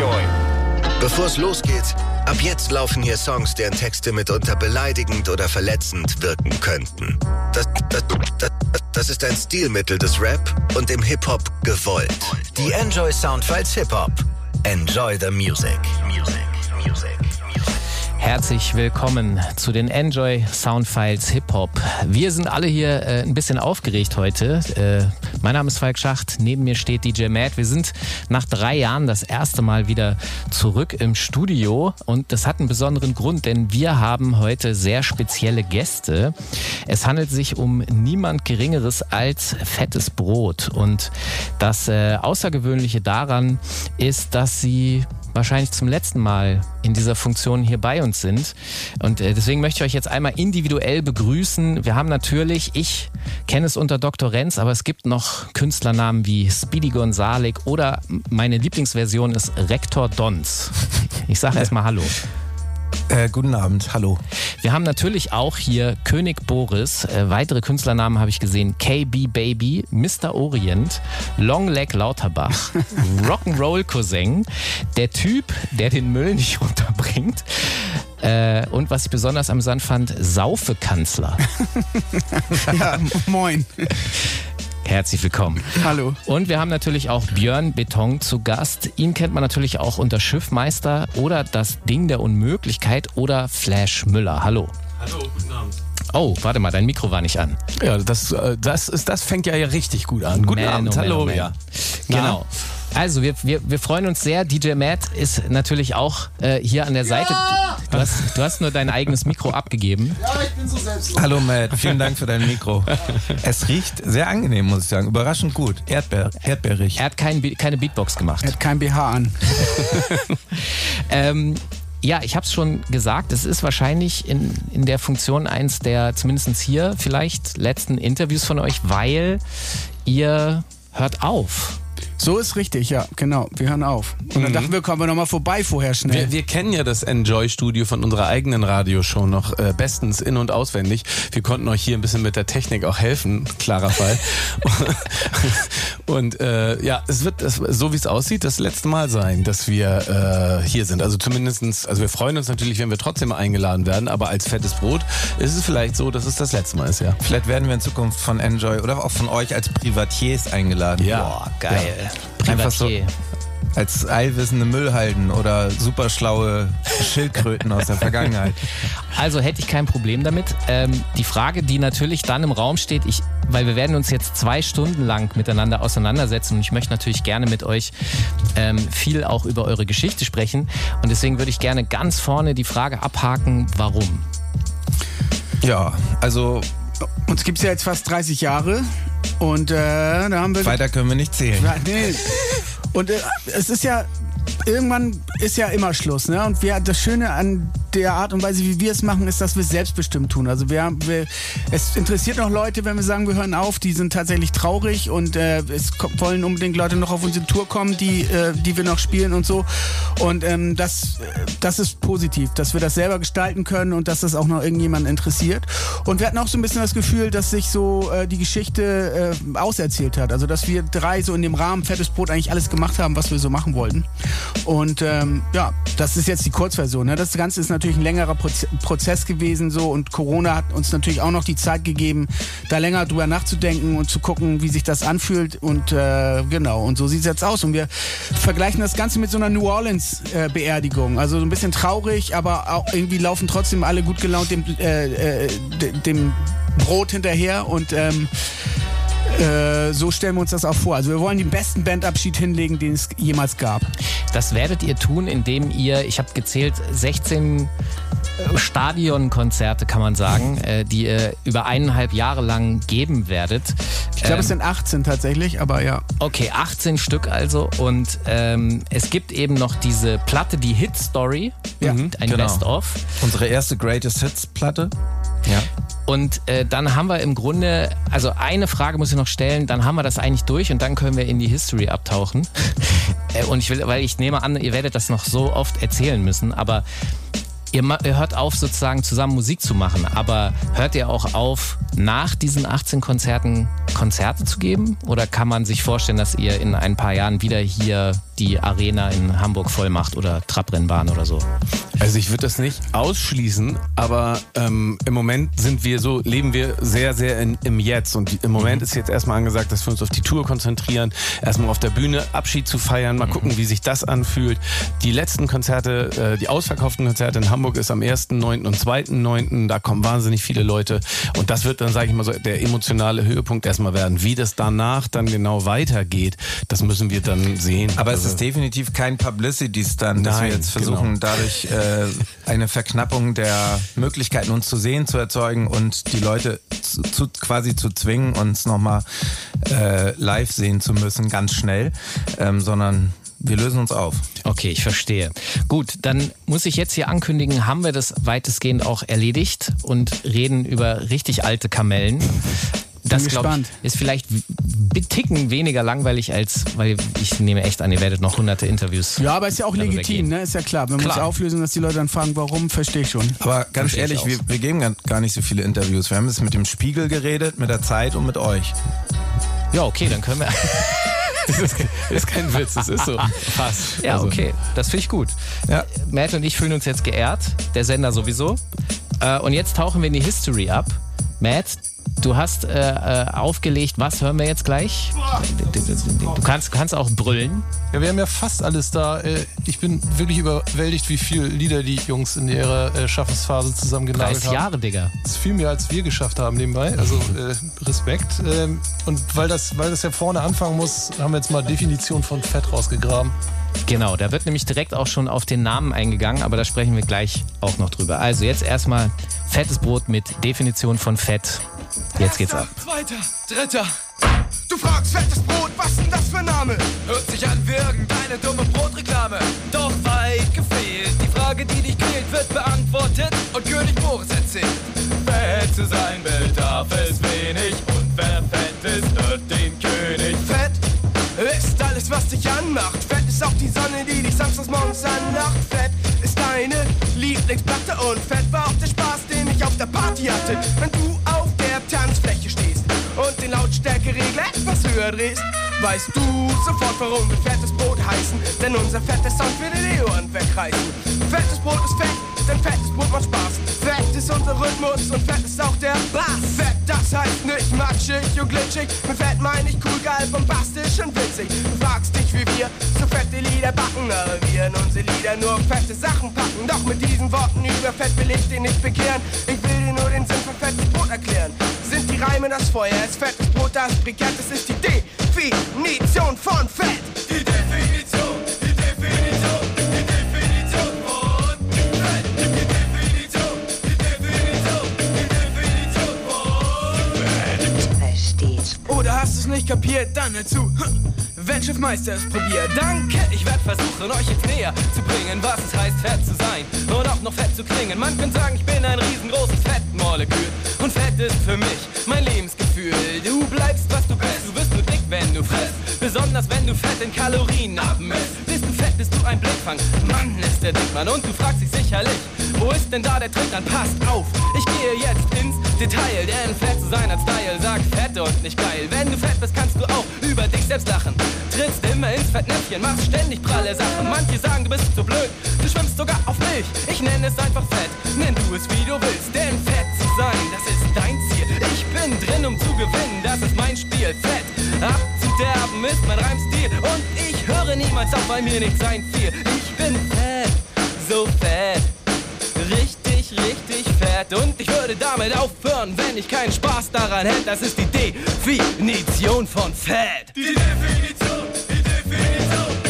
Enjoy. Bevor es losgeht, ab jetzt laufen hier Songs, deren Texte mitunter beleidigend oder verletzend wirken könnten. Das, das, das, das ist ein Stilmittel des Rap und im Hip-Hop gewollt. Die Enjoy Soundfiles Hip-Hop. Enjoy the music. Music, music. Herzlich willkommen zu den Enjoy Soundfiles Hip Hop. Wir sind alle hier äh, ein bisschen aufgeregt heute. Äh, mein Name ist Falk Schacht, neben mir steht DJ Matt. Wir sind nach drei Jahren das erste Mal wieder zurück im Studio und das hat einen besonderen Grund, denn wir haben heute sehr spezielle Gäste. Es handelt sich um niemand Geringeres als fettes Brot und das äh, Außergewöhnliche daran ist, dass sie wahrscheinlich zum letzten Mal in dieser Funktion hier bei uns sind. Und äh, deswegen möchte ich euch jetzt einmal individuell begrüßen. Wir haben natürlich, ich kenne es unter Dr. Renz, aber es gibt noch Künstlernamen wie Speedy Gonzalik oder meine Lieblingsversion ist Rektor Dons. Ich sage erstmal Hallo. Äh, guten Abend, hallo. Wir haben natürlich auch hier König Boris, äh, weitere Künstlernamen habe ich gesehen, KB Baby, Mr. Orient, Longleg Lauterbach, Rock'n'Roll Cousin, der Typ, der den Müll nicht runterbringt. Äh, und was ich besonders amüsant fand, Saufekanzler. ja, moin. Herzlich willkommen. Hallo. Und wir haben natürlich auch Björn Beton zu Gast. Ihn kennt man natürlich auch unter Schiffmeister oder das Ding der Unmöglichkeit oder Flash Müller. Hallo. Hallo, guten Abend. Oh, warte mal, dein Mikro war nicht an. Ja, das, äh, das, ist, das fängt ja richtig gut an. Guten Man, Abend, oh man, hallo. oh man. Ja. Genau. Also wir, wir, wir freuen uns sehr. DJ Matt ist natürlich auch äh, hier an der Seite. Du, hast, du hast nur dein eigenes Mikro abgegeben. Ja, ich bin so selbstlos. Hallo Matt, vielen Dank für dein Mikro. Es riecht sehr angenehm, muss ich sagen. Überraschend gut. Erdbeer, erdbeerig. Er hat kein, keine Beatbox gemacht. Er hat kein BH an. Ähm, ja, ich habe es schon gesagt, es ist wahrscheinlich in, in der Funktion eins der, zumindest hier vielleicht, letzten Interviews von euch, weil ihr hört auf. So ist richtig, ja, genau. Wir hören auf. Und dann dachten wir, kommen wir nochmal vorbei vorher schnell. Wir, wir kennen ja das Enjoy-Studio von unserer eigenen Radioshow noch äh, bestens in- und auswendig. Wir konnten euch hier ein bisschen mit der Technik auch helfen, klarer Fall. und äh, ja, es wird es, so wie es aussieht, das letzte Mal sein, dass wir äh, hier sind. Also zumindestens, also wir freuen uns natürlich, wenn wir trotzdem eingeladen werden, aber als fettes Brot ist es vielleicht so, dass es das letzte Mal ist, ja. Vielleicht werden wir in Zukunft von Enjoy oder auch von euch als Privatiers eingeladen. Ja. Boah, geil. Einfach so als allwissende Müllhalden oder superschlaue Schildkröten aus der Vergangenheit. Also hätte ich kein Problem damit. Ähm, die Frage, die natürlich dann im Raum steht, ich, weil wir werden uns jetzt zwei Stunden lang miteinander auseinandersetzen und ich möchte natürlich gerne mit euch ähm, viel auch über eure Geschichte sprechen und deswegen würde ich gerne ganz vorne die Frage abhaken, warum? Ja, also Uns gibt's ja jetzt fast 30 Jahre. Und äh, da haben wir. weiter können wir nicht zählen. Nee. Und äh, es ist ja. Irgendwann ist ja immer Schluss, ne? Und wir, das Schöne an der Art und Weise, wie wir es machen, ist, dass wir es selbstbestimmt tun. Also wir, wir, es interessiert noch Leute, wenn wir sagen, wir hören auf, die sind tatsächlich traurig und äh, es wollen unbedingt Leute noch auf unsere Tour kommen, die, äh, die wir noch spielen und so. Und ähm, das, äh, das ist positiv, dass wir das selber gestalten können und dass das auch noch irgendjemanden interessiert. Und wir hatten auch so ein bisschen das Gefühl, dass sich so äh, die Geschichte äh, auserzählt hat. Also dass wir drei so in dem Rahmen Fettes Brot eigentlich alles gemacht haben, was wir so machen wollten. Und ähm, ja, das ist jetzt die Kurzversion. Ne? Das Ganze ist natürlich ein längerer Proze Prozess gewesen so und Corona hat uns natürlich auch noch die Zeit gegeben, da länger drüber nachzudenken und zu gucken, wie sich das anfühlt. Und äh, genau, und so sieht es jetzt aus. Und wir vergleichen das Ganze mit so einer New Orleans äh. Also so ein bisschen traurig, aber auch irgendwie laufen trotzdem alle gut gelaunt dem, äh, äh, de- dem Brot hinterher und ähm, äh, so stellen wir uns das auch vor. Also wir wollen den besten Bandabschied hinlegen, den es jemals gab. Das werdet ihr tun, indem ihr, ich habe gezählt, 16 äh, Stadionkonzerte, kann man sagen, äh, die ihr über eineinhalb Jahre lang geben werdet. Ich glaube, Ähm, es sind 18 tatsächlich, aber ja. Okay, 18 Stück also. Und ähm, es gibt eben noch diese Platte, die Hit Story, Ja, ein genau. Best-of. Unsere erste Greatest Hits Platte. Ja. Und äh, dann haben wir im Grunde, also eine Frage muss ich noch stellen, dann haben wir das eigentlich durch und dann können wir in die History abtauchen. äh, und ich will, weil ich nehme an, ihr werdet das noch so oft erzählen müssen, aber Ihr, ihr hört auf, sozusagen zusammen Musik zu machen, aber hört ihr auch auf, nach diesen 18 Konzerten Konzerte zu geben? Oder kann man sich vorstellen, dass ihr in ein paar Jahren wieder hier die Arena in Hamburg voll macht oder Trabrennbahn oder so? Also ich würde das nicht ausschließen, aber ähm, im Moment sind wir so, leben wir sehr, sehr in, im Jetzt. Und im Moment ist jetzt erstmal angesagt, dass wir uns auf die Tour konzentrieren, erstmal auf der Bühne Abschied zu feiern, mal gucken, wie sich das anfühlt. Die letzten Konzerte, äh, die ausverkauften Konzerte in Hamburg ist am 1.9. und 2.9. Da kommen wahnsinnig viele Leute. Und das wird dann, sage ich mal so, der emotionale Höhepunkt erstmal werden. Wie das danach dann genau weitergeht, das müssen wir dann sehen. Aber Also- ist definitiv kein Publicity-Stunt, dass wir jetzt versuchen, genau. dadurch äh, eine Verknappung der Möglichkeiten, uns zu sehen, zu erzeugen und die Leute zu, zu, quasi zu zwingen, uns nochmal äh, live sehen zu müssen, ganz schnell, ähm, sondern wir lösen uns auf. Okay, ich verstehe. Gut, dann muss ich jetzt hier ankündigen, haben wir das weitestgehend auch erledigt und reden über richtig alte Kamellen. Das glaub gespannt. ich, ist vielleicht Ticken weniger langweilig als, weil ich nehme echt an, ihr werdet noch hunderte Interviews. Ja, aber ist ja auch legitim, ne? Ist ja klar. Wenn wir uns auflösen, dass die Leute dann fragen, warum, verstehe ich schon. Aber ganz Verstehe ich ehrlich, wir, wir geben gar- gar nicht so viele Interviews. Wir haben jetzt mit dem Spiegel geredet, mit der Zeit und mit euch. Ja, okay, dann können wir. Das ist, kein- das ist kein Witz, das ist so. Fast. Ja, Also- okay, das finde ich gut. Ja. Matt und ich fühlen uns jetzt geehrt, der Sender sowieso. Äh, und jetzt tauchen wir in die History ab. Matt, du hast äh, äh, aufgelegt, was hören wir jetzt gleich? Du kannst, kannst auch brüllen. Ja, wir haben ja fast alles da. Äh, Ich bin wirklich überwältigt, wie viele Lieder die Jungs in ihrer äh, Schaffensphase zusammengenagelt 30 haben. Jahre, Digga. Das ist viel mehr, als wir geschafft haben nebenbei. Also äh, Respekt. Ähm, und weil das, weil das ja vorne anfangen muss, haben wir jetzt mal Definition von Fett rausgegraben. Genau, da wird nämlich direkt auch schon auf den Namen eingegangen, aber da sprechen wir gleich auch noch drüber. Also jetzt erstmal fettes Brot mit Definition von Fett. Jetzt geht's ab. Zweiter, dritter. Du fragst fettes Brot, was denn das für Name? Hört sich an wie irgendeine dumme Brotreklame. Doch weit gefehlt. Die Frage, die dich quält, wird beantwortet und König Boris erzählt. Fett zu sein bedarf es wenig was dich anmacht. Fett ist auch die Sonne, die dich samstags morgens anlacht. Fett ist deine Lieblingsplatte und fett war auch der Spaß, den ich auf der Party hatte. Wenn du auf der Tanzfläche stehst und den Lautstärkeregler etwas höher drehst, weißt du sofort, warum wir fettes Brot heißen. Denn unser fetter Sound wird in die Ohren wegreißen. Fettes Brot ist fett, denn fettes Brot macht Spaß. Fett ist unser Rhythmus und fett ist auch der Bass. Fett, das heißt nicht matschig und glitschig. Mit Fett meine ich cool, geil, bombastisch und witzig. Du fragst dich, wie wir so fette Lieder backen, aber wir in unsere Lieder nur fette Sachen packen. Doch mit diesen Worten über Fett will ich dich nicht bekehren. Ich will dir nur den Sinn von fettes Brot erklären. Sind die Reime das Feuer, ist fettes Brot das Brikett, das ist die Definition von Fett. Die hast du's nicht kapiert? Dann hör zu. Wenn Schiffmeister es probiert, danke. Ich werd versuchen, euch jetzt näher zu bringen, was es heißt, fett zu sein und auch noch fett zu klingen. Man könnte sagen, ich bin ein riesengroßes Fettmolekül. Und Fett ist für mich mein Lebensgefühl. Du bleibst, was du bist. Du dick, wenn du frisst. Besonders wenn du Fett in Kalorien abmisst. Bist du fett, bist du ein Blickfang. Mann, ist der Dickmann. Und du fragst dich sicherlich, wo ist denn da der Trick? Dann passt auf. Ich gehe jetzt ins Detail, denn fett zu sein als Style sagt fett und nicht geil. Wenn du fett bist, kannst du auch über dich selbst lachen. Trittst immer ins Fettnäpfchen, machst ständig pralle Sachen. Manche sagen, du bist zu blöd, du schwimmst sogar auf Milch. Ich nenne es einfach fett, nenn du es wie du willst. Denn fett zu sein, das ist dein Ziel. Ich bin drin, um zu gewinnen, das ist mein Spiel. Fett abzuderben ist mein Reimstil. Und ich höre niemals auf, weil mir nicht sein viel. Ich bin fett, so fett. Richtig, richtig fett. Und ich würde damit aufhören, wenn ich keinen Spaß daran hätte. Das ist die Definition von Fett. Die Definition, die Definition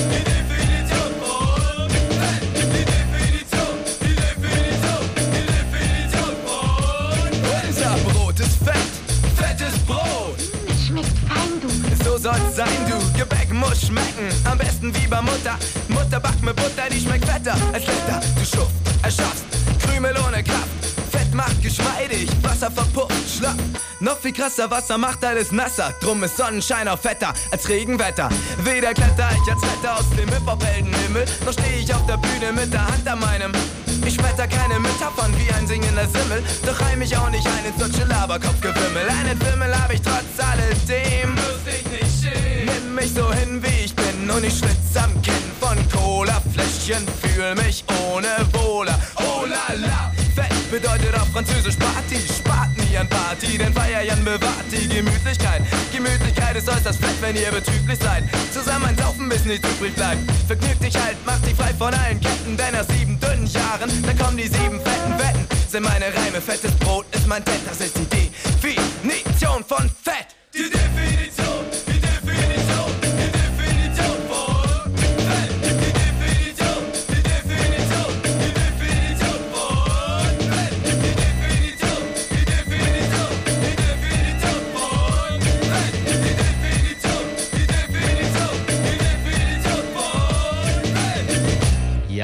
Gebäck muss schmecken. Am besten wie bei Mutter. Mutter backt mit Butter, die schmeckt fetter als Letter. Du Schuft, erschaffst Krümel ohne Kraft. Fett macht geschmeidig, Wasser verpufft, schlapp. Noch viel krasser, Wasser macht alles nasser. Drum ist Sonnenschein auch fetter als Regenwetter. Weder kletter ich als Wetter aus dem Hip-Hop-Heldenhimmel, noch steh ich auf der Bühne mit der Hand an meinem Ich schmetter keine Metaphern wie ein singender Simmel, doch reim mich auch nicht ein ins deutsche Laberkopfgewimmel. Einen Fimmel hab ich trotz alledem. Nimm mich so hin, wie ich bin und ich schwitz am Kinn von Cola-Fläschchen, fühl mich ohne Wohler. Oh la la, bedeutet auf Französisch Party, spart nie an Party, denn Feierjan bewahrt die Gemütlichkeit. Gemütlichkeit ist äußerst fett, wenn ihr betrüblich seid. Zusammen ein Saufen, bis nichts übrig bleibt. Vergnügt dich halt, mach dich frei von allen Ketten, denn nach sieben dünnen Jahren, dann kommen die sieben fetten Wetten. Sind meine Reime, fettes Brot ist mein Dent, das ist die Definition von Fett. Die Definition,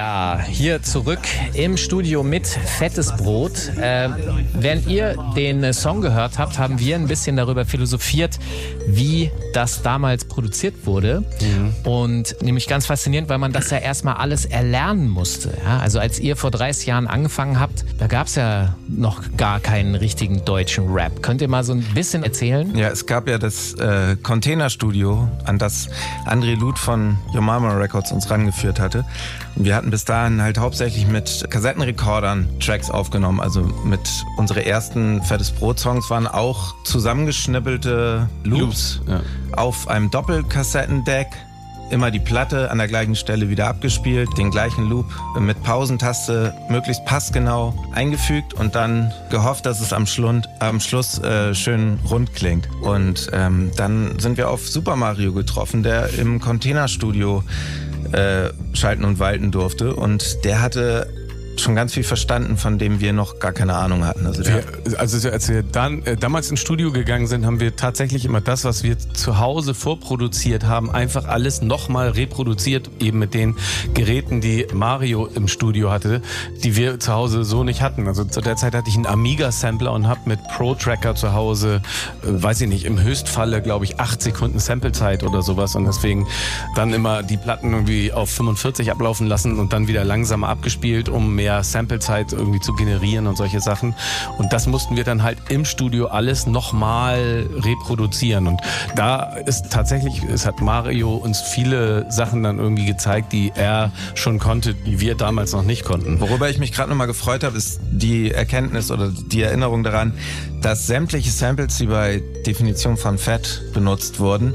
Fett. Hier zurück im Studio mit Fettes Brot. Äh, während ihr den Song gehört habt, haben wir ein bisschen darüber philosophiert, wie das damals produziert wurde. Und nämlich ganz faszinierend, weil man das ja erstmal alles erlernen musste. Ja? Also als ihr vor 30 Jahren angefangen habt, da gab es ja noch gar keinen richtigen deutschen Rap. Könnt ihr mal so ein bisschen erzählen? Ja, es gab ja das äh, Containerstudio, an das André Luth von Your Mama Records uns rangeführt hatte. Und wir hatten bis dahin halt hauptsächlich mit Kassettenrekordern Tracks aufgenommen. Also mit unsere ersten Fettes Brot Songs waren auch zusammengeschnippelte Loops, ja. auf einem Doppelkassettendeck. Immer die Platte an der gleichen Stelle wieder abgespielt, den gleichen Loop mit Pausentaste möglichst passgenau eingefügt und dann gehofft, dass es am, Schlund, am Schluss äh, schön rund klingt. Und ähm, dann sind wir auf Super Mario getroffen, der im Containerstudio äh, schalten und walten durfte. Und der hatte schon ganz viel verstanden, von dem wir noch gar keine Ahnung hatten. Also Wir, also als wir dann äh, damals ins Studio gegangen sind, haben wir tatsächlich immer das, was wir zu Hause vorproduziert haben, einfach alles nochmal reproduziert, eben mit den Geräten, die Mario im Studio hatte, die wir zu Hause so nicht hatten. Also zu der Zeit hatte ich einen Amiga-Sampler und habe mit Pro-Tracker zu Hause, äh, weiß ich nicht, im Höchstfalle, glaube ich, acht Sekunden Samplezeit oder sowas und deswegen dann immer die Platten irgendwie auf 45 ablaufen lassen und dann wieder langsamer abgespielt, um mehr Samplezeit irgendwie zu generieren und solche Sachen. Und das mussten wir dann halt im Studio alles nochmal reproduzieren. Und da ist tatsächlich, es hat Mario uns viele Sachen dann irgendwie gezeigt, die er schon konnte, die wir damals noch nicht konnten. Worüber ich mich gerade nochmal gefreut habe, ist die Erkenntnis oder die Erinnerung daran, dass sämtliche Samples, die bei Definition von Fett benutzt wurden,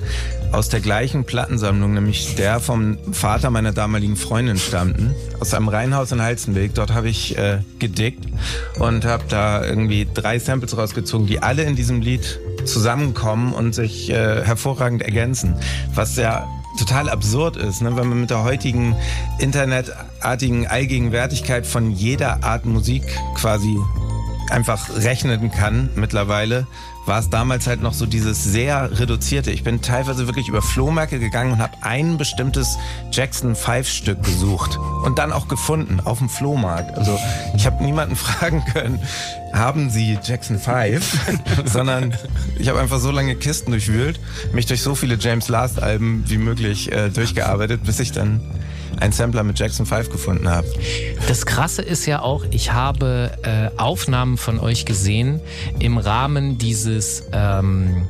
aus der gleichen Plattensammlung, nämlich der vom Vater meiner damaligen Freundin stammten, aus einem Reihenhaus in Halstenweg. Dort habe ich äh, gedickt und habe da irgendwie drei Samples rausgezogen, die alle in diesem Lied zusammenkommen und sich äh, hervorragend ergänzen. Was ja total absurd ist, ne? wenn man mit der heutigen internetartigen Allgegenwärtigkeit von jeder Art Musik quasi einfach rechnen kann mittlerweile, war es damals halt noch so dieses sehr reduzierte. Ich bin teilweise wirklich über Flohmärkte gegangen und habe ein bestimmtes Jackson 5 Stück gesucht und dann auch gefunden auf dem Flohmarkt. Also ich habe niemanden fragen können, haben Sie Jackson 5, sondern ich habe einfach so lange Kisten durchwühlt, mich durch so viele James Last Alben wie möglich äh, durchgearbeitet, bis ich dann einen Sampler mit Jackson 5 gefunden habe. Das Krasse ist ja auch, ich habe äh, Aufnahmen von euch gesehen im Rahmen dieses ähm,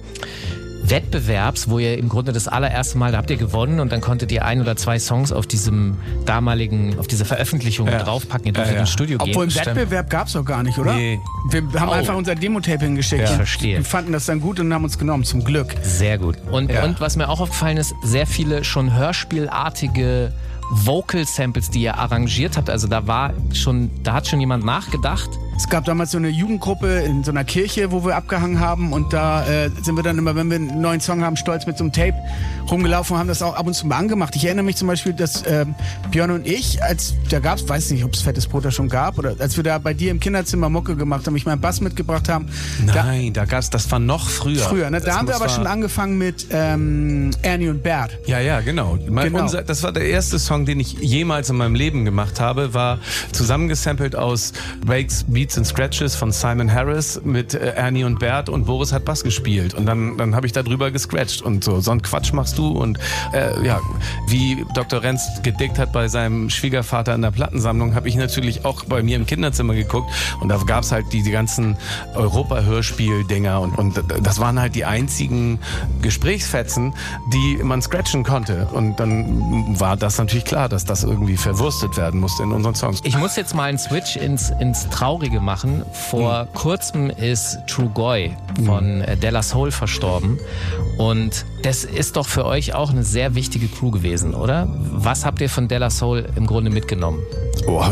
Wettbewerbs, wo ihr im Grunde das allererste Mal, da habt ihr gewonnen und dann konntet ihr ein oder zwei Songs auf diesem damaligen, auf dieser Veröffentlichung Ja. draufpacken. Ihr durftet Ja, ja. ins Studio gehen. Obwohl im Wettbewerb gab es doch gar nicht, oder? Nee. Wir haben Oh. einfach unser Demo-Tape hingeschickt. Ja. Verstehe. Wir fanden das dann gut und haben uns genommen, zum Glück. Sehr gut. Und, Ja. und was mir auch aufgefallen ist, sehr viele schon hörspielartige Vocal Samples, die ihr arrangiert habt. Also da war schon, da hat schon jemand nachgedacht. Es gab damals so eine Jugendgruppe in so einer Kirche, wo wir abgehangen haben und da äh, sind wir dann immer, wenn wir einen neuen Song haben, stolz mit so einem Tape rumgelaufen und haben das auch ab und zu mal angemacht. Ich erinnere mich zum Beispiel, dass ähm, Björn und ich, als da gab's, weiß nicht, ob es fettes Brot da schon gab oder als wir da bei dir im Kinderzimmer Mucke gemacht haben, ich meinen Bass mitgebracht haben. Da, Nein, da gab's, das war noch früher. früher, ne? Da haben wir aber schon angefangen mit ähm, Ernie und Bert. Ja, ja, genau. Mein, Genau. Unser, das war der erste Song, den ich jemals in meinem Leben gemacht habe, war zusammengesampelt aus Wakes Beats and Scratches von Simon Harris mit äh, Ernie und Bert und Boris hat Bass gespielt. Und dann, dann habe ich da drüber gescratcht und so. So einen Quatsch machst du. Und äh, ja, wie Dr. Renz gedickt hat bei seinem Schwiegervater in der Plattensammlung, habe ich natürlich auch bei mir im Kinderzimmer geguckt. Und da gab es halt die, die ganzen Europa-Hörspiel-Dinger. Und, und das waren halt die einzigen Gesprächsfetzen, die man scratchen konnte. Und dann war das natürlich klar, dass das irgendwie verwurstet werden musste in unseren Songs. Ich muss jetzt mal einen Switch ins, ins Traurige machen. Vor mhm. kurzem ist True Goy von äh, Della Soul verstorben. Und das ist doch für euch auch eine sehr wichtige Crew gewesen, oder? Was habt ihr von Della Soul im Grunde mitgenommen? Oh,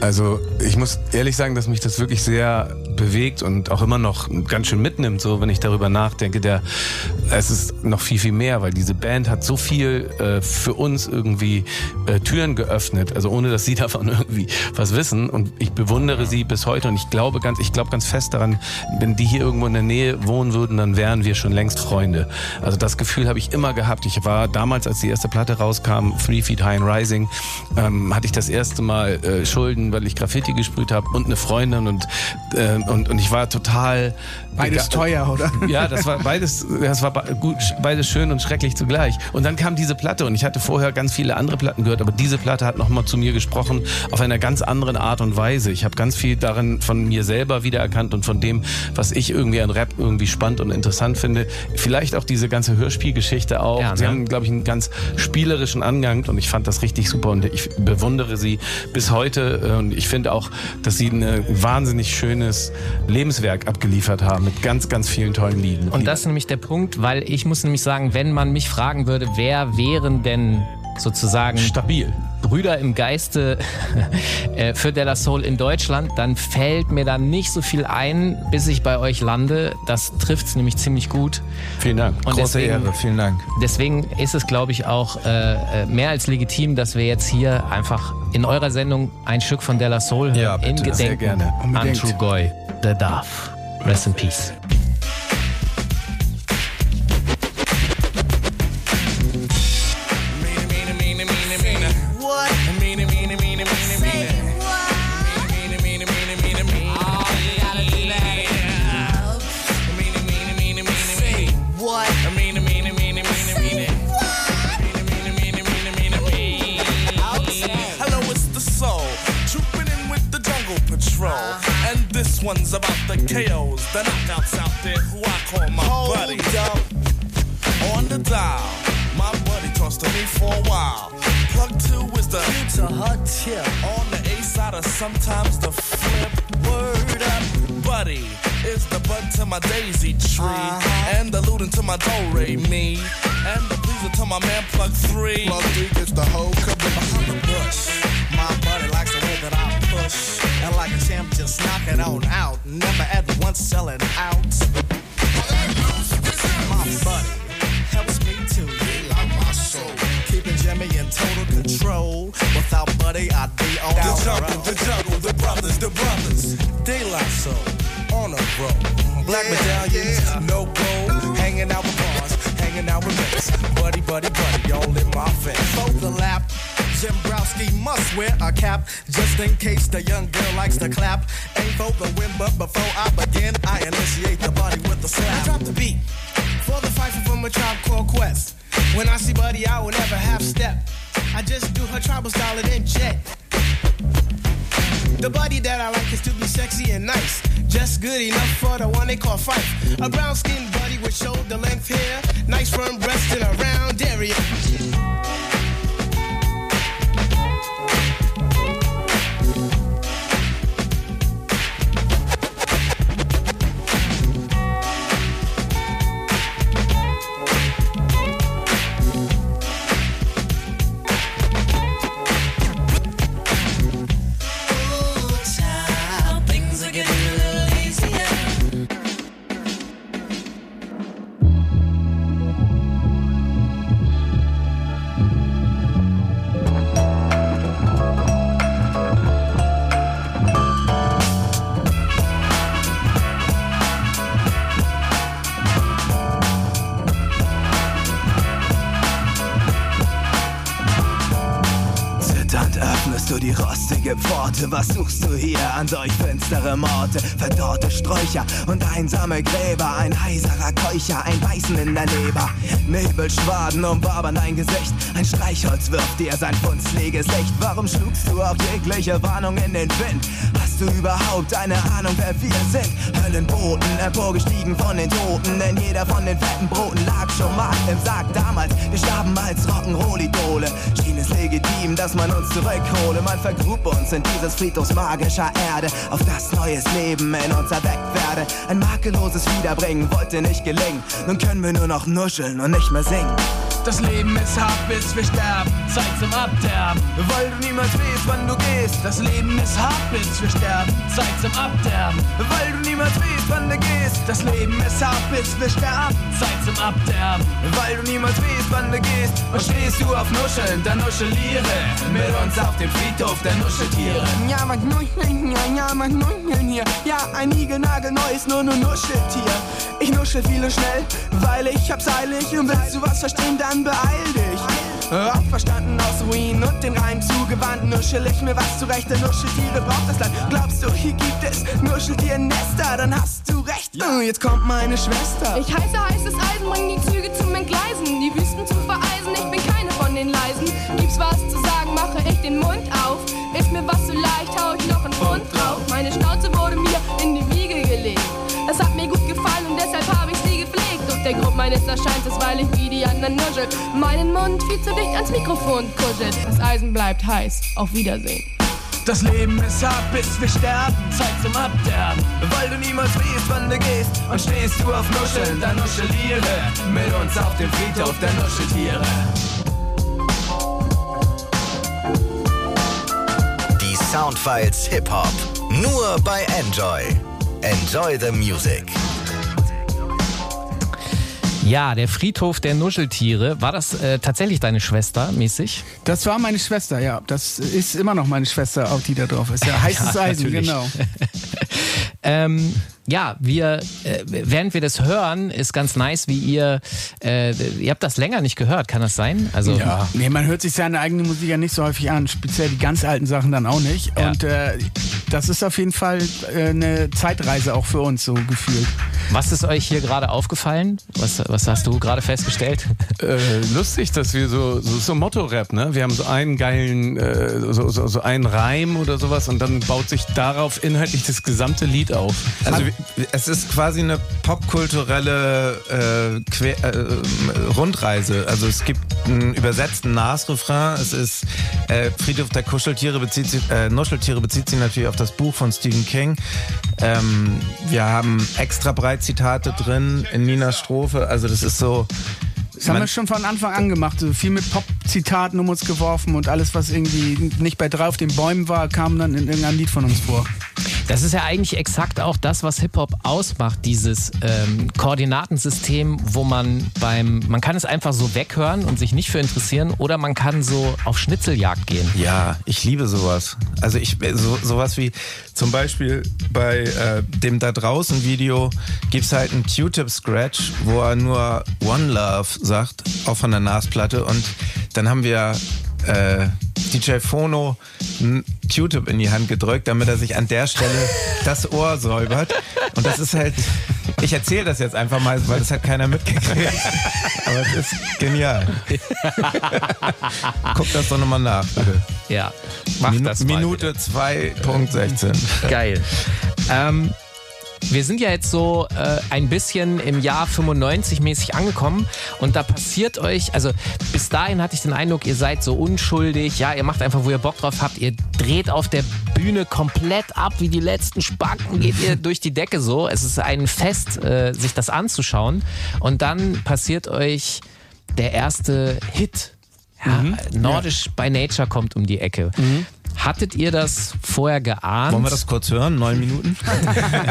also ich muss ehrlich sagen, dass mich das wirklich sehr bewegt und auch immer noch ganz schön mitnimmt, so wenn ich darüber nachdenke. Der, es ist noch viel, viel mehr, weil diese Band hat so viel äh, für uns irgendwie äh, Türen geöffnet, also ohne dass sie davon irgendwie was wissen. Und ich bewundere sie bis heute und ich glaube ganz, ich glaube ganz fest daran, wenn die hier irgendwo in der Nähe wohnen würden, dann wären wir schon längst Freunde. Also das Gefühl habe ich immer gehabt. Ich war damals, als die erste Platte rauskam, Three Feet High and Rising, ähm, hatte ich das erste Mal äh, Schulden, weil ich Graffiti gesprüht habe und eine Freundin und äh, und, und ich war total. Beides teuer, oder? Ja, das war beides, das war gut, beides schön und schrecklich zugleich. Und dann kam diese Platte und ich hatte vorher ganz viele andere Platten gehört, aber diese Platte hat nochmal zu mir gesprochen auf einer ganz anderen Art und Weise. Ich habe ganz viel darin von mir selber wiedererkannt und von dem, was ich irgendwie an Rap irgendwie spannend und interessant finde. Vielleicht auch diese ganze Hörspielgeschichte auch. Ja, ne? Sie haben, glaube ich, einen ganz spielerischen Angang und ich fand das richtig super und ich bewundere sie bis heute und ich finde auch, dass sie ein wahnsinnig schönes Lebenswerk abgeliefert haben mit ganz, ganz vielen tollen Lieden. Und das ist nämlich der Punkt, weil ich muss nämlich sagen, wenn man mich fragen würde, wer wären denn sozusagen stabil Brüder im Geiste äh, für Della Soul in Deutschland, dann fällt mir da nicht so viel ein, bis ich bei euch lande. Das trifft es nämlich ziemlich gut. Vielen Dank. Und Große deswegen, Ehre, vielen Dank. Deswegen ist es, glaube ich, auch äh, äh, mehr als legitim, dass wir jetzt hier einfach in eurer Sendung ein Stück von Della Soul hören. Ja, bitte, in Gedenken an True Goy, The Dove. Rest in Peace. One's about the KOs, the knockouts out there who I call my Hold buddy. Up. On the dial, my buddy talks to me for a while. Plug two is the to her tip. On the A side of sometimes the flip. Word up, buddy is the bud to my daisy tree, uh-huh. and the looting to my do re me, and the pleaser to my man plug three. Plug three gets the whole cover behind the bush. My buddy likes the way that I push. Like a champ, just knock it on out. Never at once selling out. My buddy helps me to heal my soul. Keeping Jimmy in total control. Without Buddy, I'd be on the jungle, the jungle, the brothers, the brothers. La Soul, on a roll. Black yeah, medallions, yeah. no gold. Hanging out with bars, hanging out with mates. Buddy, buddy, buddy, all in my face. Lap Jimbrowski must wear a cap just in case the young girl likes to clap. Ain't for the win, but before I begin, I initiate the body with the slap. I drop the beat for the fight from a tribe called Quest. When I see Buddy, I will never half step. I just do her tribal style and then jet. The body that I like is to be sexy and nice. Just good enough for the one they call fight. A brown skinned body with shoulder length hair. Nice firm breast and a round area. An solch finstere Morte? Verdorrte Sträucher und einsame Gräber, ein heiserer Keucher, ein Beißen in der Leber. Nebelschwaden umwabern dein Gesicht, ein Streichholz wirft dir sein funzliges. Warum schlugst du auch jegliche Warnung in den Wind? Hast du überhaupt eine Ahnung, wer wir sind? Höllenboten, emporgestiegen von den Toten, denn jeder von den fetten Broten lag schon mal im Sarg damals. Wir starben als Rock'n'Roll-Idole, schien es legitim, dass man uns zurückhole. Man vergrub uns in dieses Friedhofs magischer Erde, auf das neues Leben in uns erweckt werde. Ein makelloses Wiederbringen wollte nicht gelingen, nun können wir nur noch nuscheln und nicht mehr singen. Das Leben ist hart, bis wir sterben. Zeit zum Abderben. Weil du niemals weißt, wann du gehst. Das Leben ist hart, bis wir sterben. Zeit zum Abderben. Weil du niemals weißt, wann du gehst. Das Leben ist hart, bis wir sterben. Zeit zum Abderben. Weil du niemals weißt, wann du gehst. Und stehst du auf Nuscheln, dann nuscheliere. Mit uns auf dem Friedhof der Nuscheltiere. Ja, man nuscheln hier, ja, man nuscheln hier. Ja, ein Igelnagelneues, nur nur Nuscheltier. Ich nuschel viel und schnell, weil ich hab's eilig. Und willst du was verstehen, dann beeil dich. Auferstanden aus Ruinen und den Reim zugewandt, nuschel ich mir was zurecht, denn Nuscheltiere braucht das Land. Glaubst du, hier gibt es Nuscheltier-Nester, dann hast du recht. Oh, jetzt kommt meine Schwester. Ich heiße heißes Eisen, bring die Züge zum Entgleisen, die Wüsten zu vereisen, ich bin keine von den Leisen. Gibt's was zu sagen, mache ich den Mund auf. Ist mir was zu leicht, hau ich noch einen Pfund drauf. Meine Schnauze wurde mir in die Wiege gelegt. Der Grund meines Erscheins ist, weil ich wie die anderen nuschel. Meinen Mund viel zu dicht ans Mikrofon kuschelt. Das Eisen bleibt heiß. Auf Wiedersehen. Das Leben ist hart, bis wir sterben. Zeit zum Abderben. Weil du niemals weißt, wann du gehst. Und stehst du auf Nuscheln, dann nuscheliere. Mit uns auf dem Friedhof der Nuscheltiere. Die Soundfiles Hip Hop. Nur bei Enjoy. Enjoy the music. Ja, der Friedhof der Nuscheltiere. War das äh, tatsächlich deine Schwester mäßig? Das war meine Schwester, ja. Das ist immer noch meine Schwester, auf die da drauf ist. Ja, heißes Ja, Eisen, natürlich. genau. Ähm, ja, wir, äh, während wir das hören, ist ganz nice, wie ihr, äh, ihr habt das länger nicht gehört, kann das sein? Also, Nee, man hört sich seine eigene Musik ja nicht so häufig an, speziell die ganz alten Sachen dann auch nicht. Ja. Und äh, das ist auf jeden Fall äh, eine Zeitreise auch für uns so gefühlt. was ist euch hier gerade aufgefallen? Was, was hast du gerade festgestellt? Äh, lustig, dass wir so, so, so Motto-Rap, ne? Wir haben so einen geilen, äh, so, so, so einen Reim oder sowas und dann baut sich darauf inhaltlich das gesamte Lied auf. Also es ist quasi eine popkulturelle äh, Quer, äh, Rundreise. Also es gibt einen übersetzten Nas-Refrain. Es ist äh, Friedhof der Kuscheltiere bezieht sich, äh, Nuscheltiere bezieht sich natürlich auf das Buch von Stephen King. Ähm, wir haben extra breit Zitate drin in Ninas Strophe. Also das ist so. Das haben wir schon von Anfang an gemacht. So viel mit Pop-Zitaten um uns geworfen und alles, was irgendwie nicht bei drei auf den Bäumen war, kam dann in irgendeinem Lied von uns vor. Das ist ja eigentlich exakt auch das, was Hip-Hop ausmacht, dieses ähm, Koordinatensystem, wo man beim, man kann es einfach so weghören und sich nicht für interessieren oder man kann so auf Schnitzeljagd gehen. Ja, ich liebe sowas. Also ich so, sowas wie zum Beispiel bei äh, dem da draußen Video gibt's halt einen Q-Tip Scratch, wo er nur One Love sagt, auch von der Nasplatte und dann haben wir äh, DJ Phono einen Q-Tip in die Hand gedrückt, damit er sich an der Stelle das Ohr säubert. Und das ist halt, ich erzähle das jetzt einfach mal, weil das hat keiner mitgekriegt. Aber es ist genial. Guck das doch nochmal nach, bitte. Ja, mach Minu das mal. Minute 2.16. Geil. Ähm, wir sind ja jetzt so äh, ein bisschen im Jahr 95 mäßig angekommen und da passiert euch, also bis dahin hatte ich den Eindruck, ihr seid so unschuldig, ja, ihr macht einfach, wo ihr Bock drauf habt, ihr dreht auf der Bühne komplett ab, wie die letzten Spacken, geht ihr durch die Decke so. Es ist ein Fest, äh, sich das anzuschauen und dann passiert euch der erste Hit. Ja, Nordisch by Nature kommt um die Ecke. Hattet ihr das vorher geahnt? Wollen wir das kurz hören? Neun Minuten?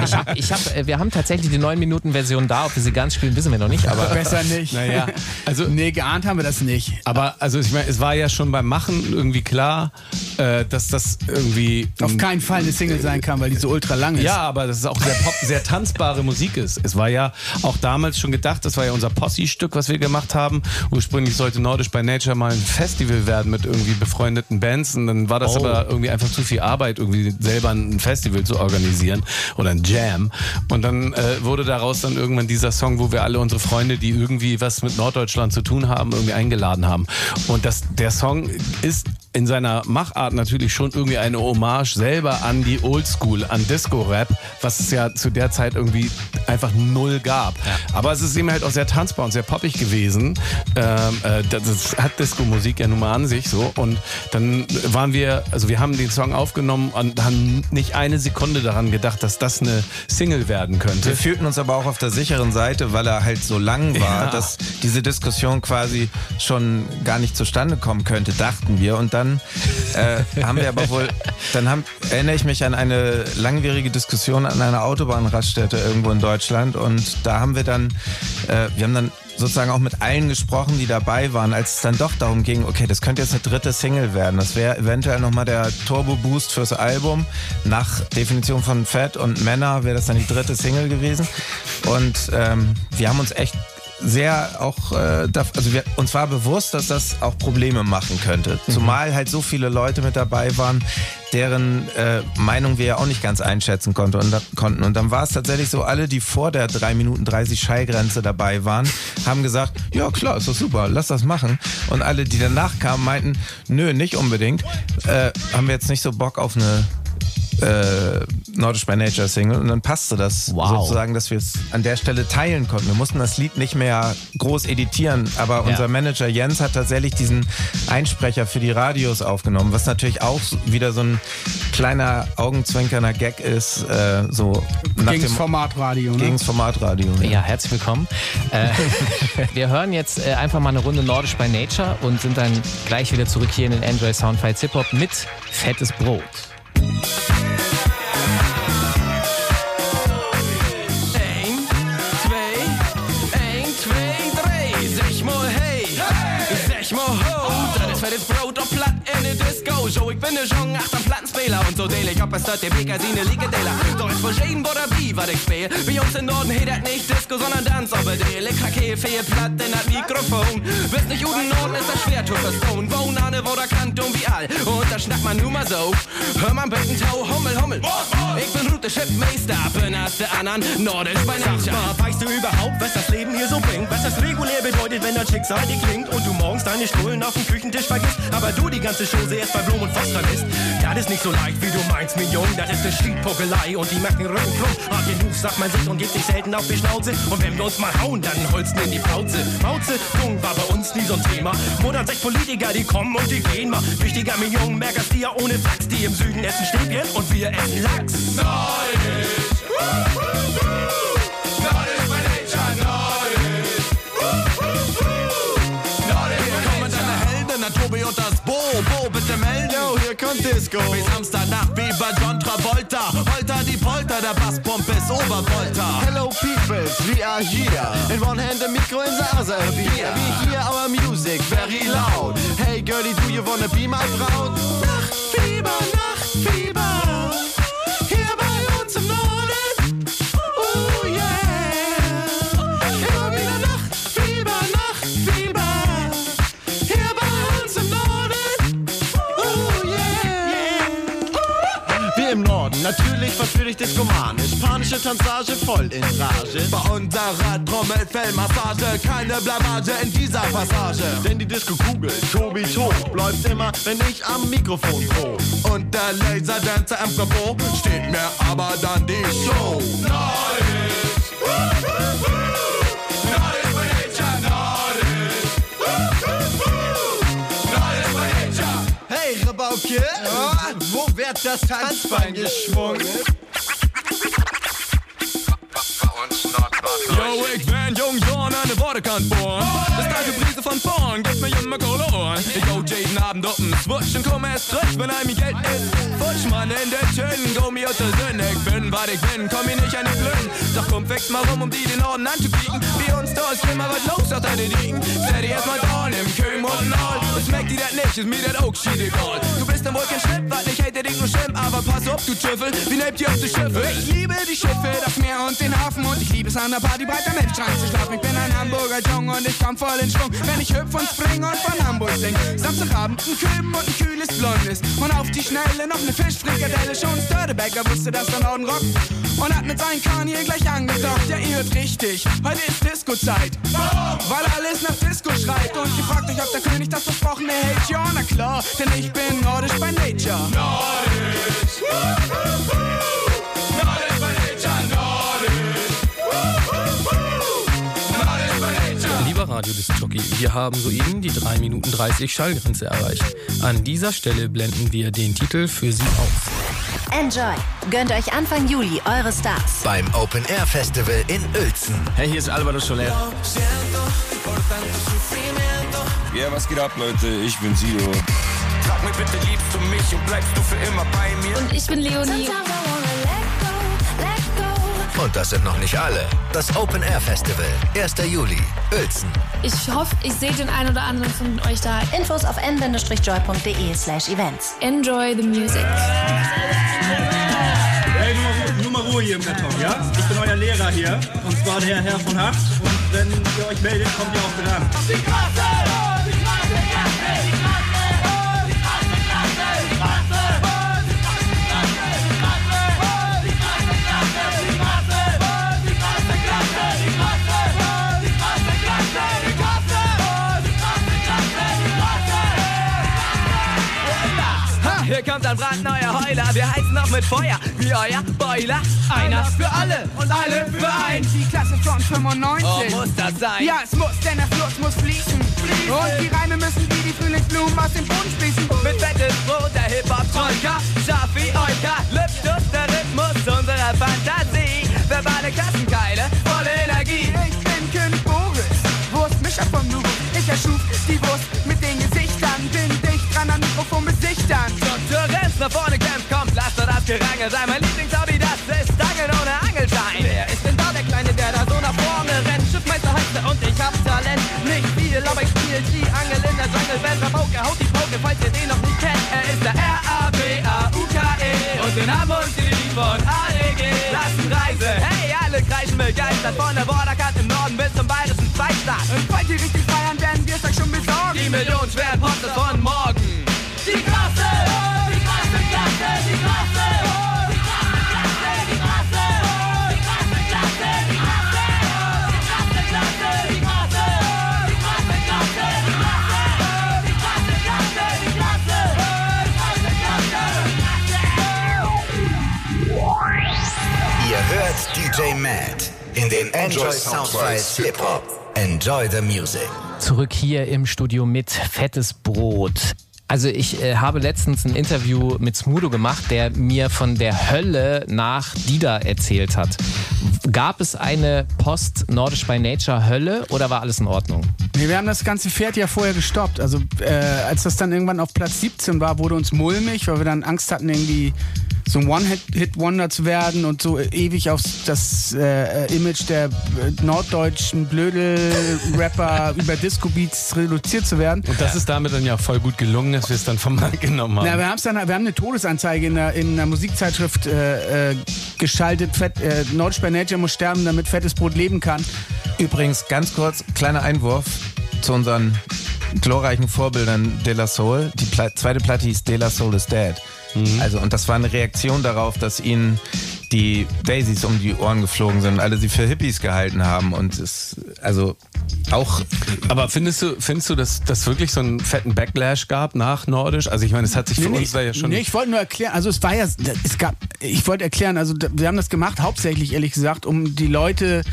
Ich hab, ich hab, äh, wir haben tatsächlich die 9-Minuten-Version da. Ob wir sie ganz spielen, wissen wir noch nicht. Aber Besser nicht. Naja, also Nee, geahnt haben wir das nicht. Aber also ich meine, es war ja schon beim Machen irgendwie klar, äh, dass das irgendwie Auf keinen Fall eine Single sein kann, weil die so ultra lang ist. ja, aber dass es auch sehr pop, sehr tanzbare Musik ist. Es war ja auch damals schon gedacht, das war ja unser Posse-Stück, was wir gemacht haben. Ursprünglich sollte Nordisch by Nature mal ein Festival werden mit irgendwie befreundeten Bands und dann war das Oh. aber war irgendwie einfach zu viel Arbeit, irgendwie selber ein Festival zu organisieren oder ein Jam. Und dann äh, wurde daraus dann irgendwann dieser Song, wo wir alle unsere Freunde, die irgendwie was mit Norddeutschland zu tun haben, irgendwie eingeladen haben. Und das, der Song ist in seiner Machart natürlich schon irgendwie eine Hommage selber an die Oldschool, an Disco-Rap, was es ja zu der Zeit irgendwie einfach null gab. Aber es ist eben halt auch sehr tanzbar und sehr poppig gewesen. Ähm, äh, das hat Disco-Musik ja nun mal an sich so. Und dann waren wir, also wir haben den Song aufgenommen und haben nicht eine Sekunde daran gedacht, dass das eine Single werden könnte. Wir fühlten uns aber auch auf der sicheren Seite, weil er halt so lang war, Ja. dass diese Diskussion quasi schon gar nicht zustande kommen könnte, dachten wir. Und dann äh, haben wir aber wohl, dann haben, erinnere ich mich an eine langwierige Diskussion an einer Autobahnraststätte irgendwo in Deutschland. Und da haben wir dann, äh, wir haben dann sozusagen auch mit allen gesprochen, die dabei waren, als es dann doch darum ging, okay, das könnte jetzt eine dritte Single werden. Das wäre eventuell nochmal der Turbo-Boost fürs Album. Nach Definition von Fett und Männer wäre das dann die dritte Single gewesen. Und ähm, wir haben uns echt sehr auch, äh, da, also wir, uns war bewusst, dass das auch Probleme machen könnte. Zumal halt so viele Leute mit dabei waren, deren äh, Meinung wir ja auch nicht ganz einschätzen konnte und konnten. Und dann war es tatsächlich so, alle, die vor der 3 Minuten 30 Schallgrenze dabei waren, haben gesagt, ja klar, ist doch super, lass das machen. Und alle, die danach kamen, meinten, nö, nicht unbedingt. Äh, haben wir jetzt nicht so Bock auf eine äh, Nordisch by Nature Single und dann passte das Wow. sozusagen, dass wir es an der Stelle teilen konnten. Wir mussten das Lied nicht mehr groß editieren, aber unser Manager Jens hat tatsächlich diesen Einsprecher für die Radios aufgenommen, was natürlich auch wieder so ein kleiner augenzwinkernder Gag ist, äh, so nach Gegens dem Formatradio. Ne? gegens Formatradio. Ja, herzlich willkommen. Äh, wir hören jetzt äh, einfach mal eine Runde Nordisch by Nature und sind dann gleich wieder zurück hier in den Enjoy Soundfights Hip Hop mit Fettes Brot. Zo, ik ben de jong achter plattenspeler. Und so deal ich op een stad der Bekasine Liegedela. Doch ich verstehen, wo der wie, was ich spiel. Bei uns im Norden das nicht Disco, sondern Dance. Aber der Elektrake fehlt platt in das Mikrofon. Bist nicht guten Norden, ist das schwer zu verstehen. Wohn an wo der Kant und wie all. Und da schnackt man nur mal so. Hör man Becken Tau, Hummel, Hummel. Ich bin Route Chipmeister, bin als der anderen Nordisch bei mal, weißt du überhaupt, was das Leben hier so bringt? Was das regulär bedeutet, wenn das Schicksal dir klingt und du morgens deine Stullen auf dem Küchentisch vergisst, aber du die ganze Chose erst bei Blum und Voss vermisst? Das ist nicht so leicht, wie du meinst, Jung. Das ist eine Schiedpuckelei und die macht den Rücken krumm. Hart genug, sagt man sich und gibt sich selten auf die Schnauze. Und wenn wir uns mal hauen, dann holsten in die Pauze. Pauze, Jung war bei uns nie so ein Thema. Modern sechs Politiker, die kommen und die gehen mal. Wichtiger Jung, merkst die ja ohne Fax. Die im Süden essen Stäbchen und wir essen Lachs. Hier Kommt Disco. Wie Samstagnacht, wie bei John Travolta. Holter die Polter, der Basspump ist Obervolta. Hello peoples, we are here. In one hand the micro in the other a. We hear our music very loud. Hey girlie, do you wanna be my Braut? Nachtfieber, Nachtfieber. Natürlich verführe ich diskomanisch. Panische Tanzage voll in Rage. Bei unserer Trommelfellmassage, keine Blamage in dieser Passage. Denn die Disco-Kugel, Tobi Tob, läuft immer, wenn ich am Mikrofon prob. Und der Laserdancer am Kapot steht mir aber dann die Show. Hey, wird das Tanzbein geschwungen? Yo, ich bin jung John an der Wortekant born. Das kalte Brise von vorn gibt mir immer Kohle Ohren. Ich go jeden Abend auf den Switch und komm erst recht, wenn einem Geld ist. Futschmann in der Tünen, go mir unter Sinn. Ich bin, was ich bin, komm mir nicht an die Blöden. Doch komm, fix mal rum, um die den Norden anzubiegen. Bei uns da ist immer was los, sagt deine Liegen. Set die erstmal da im Köhm und all. Und schmeckt die das nicht, ist mir das auch shit egal. Du bist im Wolken Schnitt, was nicht hält der Ding nur schlimm. Aber pass auf, du Tüffel, wie nehmt ihr auf die Schiffe? Ich liebe die Schiffe, das Meer und den Hafen und ich liebe es an der Party breit am Elbstrand zu schlafen. Ich bin ein Hamburger Jung und ich komm voll in Schwung, wenn ich hüpf und spring und von Hamburg Riesling. Samstagabend ein Küben und ein kühles Blondes. Und auf die Schnelle noch eine Fischfrikadelle. Schon Störtebecker wusste, dass der Norden rockt. Und hat mit seinen Kahn hier gleich angedockt. Ja, ihr hört richtig, heute ist Disco-Zeit. Weil alles nach Disco schreit. Und ihr fragt euch, ob der König das versprochene hält. Ja, na klar, denn ich bin nordisch by nature. Nordisch Lieber Radiodisc-Jockey, wir haben soeben die 3 Minuten 30 Schallgrenze erreicht. An dieser Stelle blenden wir den Titel für Sie auf. Enjoy. Gönnt euch Anfang Juli eure Stars. Beim Open Air Festival in Uelzen. Hey, hier ist Alvaro Soler. Ja, was geht ab, Leute? Ich bin Sido. Sag mir bitte, liebst du mich und bleibst du für immer bei mir? Und ich bin Leonie. Und das sind noch nicht alle. Das Open Air Festival, 1. Juli, Uelzen. Ich hoffe, ich sehe den einen oder anderen von euch da. Infos auf n-joy.de slash events. Enjoy the music. Hey, nur mal, Ruhe, nur mal Ruhe hier im Karton, ja? Ich bin euer Lehrer hier, und zwar der Herr von Hacht. Und wenn ihr euch meldet, kommt ihr auch dran. Die Klasse! Die Klasse, Hier kommt ein brandneuer Heuler, wir heizen noch mit Feuer, wie euer Boiler. Einer für alle und alle für eins. Die Klasse von 95. Oh, muss das sein? Ja, es muss, denn der Fluss muss fließen. Und die Reime müssen wie die Frühlingsblumen aus dem Boden sprießen. Mit fettes Brot, der Hip-Hop-Troika, scharf wie Euka, Lipstuss, der Rhythmus unserer Fantasie. Verbale Klassenkeile, volle Energie. Ich bin König Boris, Wurstmischer vom Nubus. Ich erschuf die Wurst mit den Gesichtern. Bin dicht dran an Mikrofon besichtern. Konkurrenz nach vorne kämpft, kommt, lasst doch das Gerangel sein. Mein Lieblingshobby, das ist Angeln ohne Angelschein. Wer ist denn da der Kleine, der da so nach vorne rennt? Schiffmeister heißt und ich hab Talent. Nicht viel, aber ich spiel die Angel in der Jungle. Besser Poker, haut die Poke, falls ihr den noch nicht kennt. Er ist der R-A-B-A-U-K-E und den Lied von AEG. Lassen Reise, hey, alle kreischen begeistert. Von der Borderkante im Norden bis zum bayerischen Freistaat. Und falls ihr richtig feiern, werden wir es euch schon besorgen. Die Millionen schweren Posten von morgen. In den Enjoy Soundfiles Hip Hop. Enjoy the music. Zurück hier im Studio mit Fettes Brot. Also ich äh, habe letztens ein Interview mit Smudo gemacht, der mir von der Hölle nach Dida erzählt hat. Gab es eine Post-Nordisch by Nature Hölle oder war alles in Ordnung? Nee, wir haben das ganze Pferd ja vorher gestoppt. Also äh, als das dann irgendwann auf Platz 17 war, wurde uns mulmig, weil wir dann Angst hatten, irgendwie so ein One-Hit-Wonder zu werden und so ewig auf das äh, Image der äh, norddeutschen Blödel-Rapper über Disco-Beats reduziert zu werden. Und das ist damit dann ja voll gut gelungen, dass wir es dann vom Markt genommen haben. Na, wir, dann, wir haben eine Todesanzeige in der, in einer Musikzeitschrift äh, äh, geschaltet. Fett, äh, Nordisch by Nature muss sterben, damit fettes Brot leben kann. Übrigens, ganz kurz, kleiner Einwurf zu unseren glorreichen Vorbildern De La Soul. Die Pla zweite Platte hieß De La Soul is Dead. Mhm. Also, und das war eine Reaktion darauf, dass ihnen die Daisies um die Ohren geflogen sind und alle sie für Hippies gehalten haben. Und es, also auch. Aber findest du, findest du, dass das wirklich so einen fetten Backlash gab nach Nordisch? Also ich meine, es hat sich für nee, uns da ja schon. Nee, ich wollte nur erklären, also es war ja, es gab, ich wollte erklären, also wir haben das gemacht, hauptsächlich ehrlich gesagt, um die Leute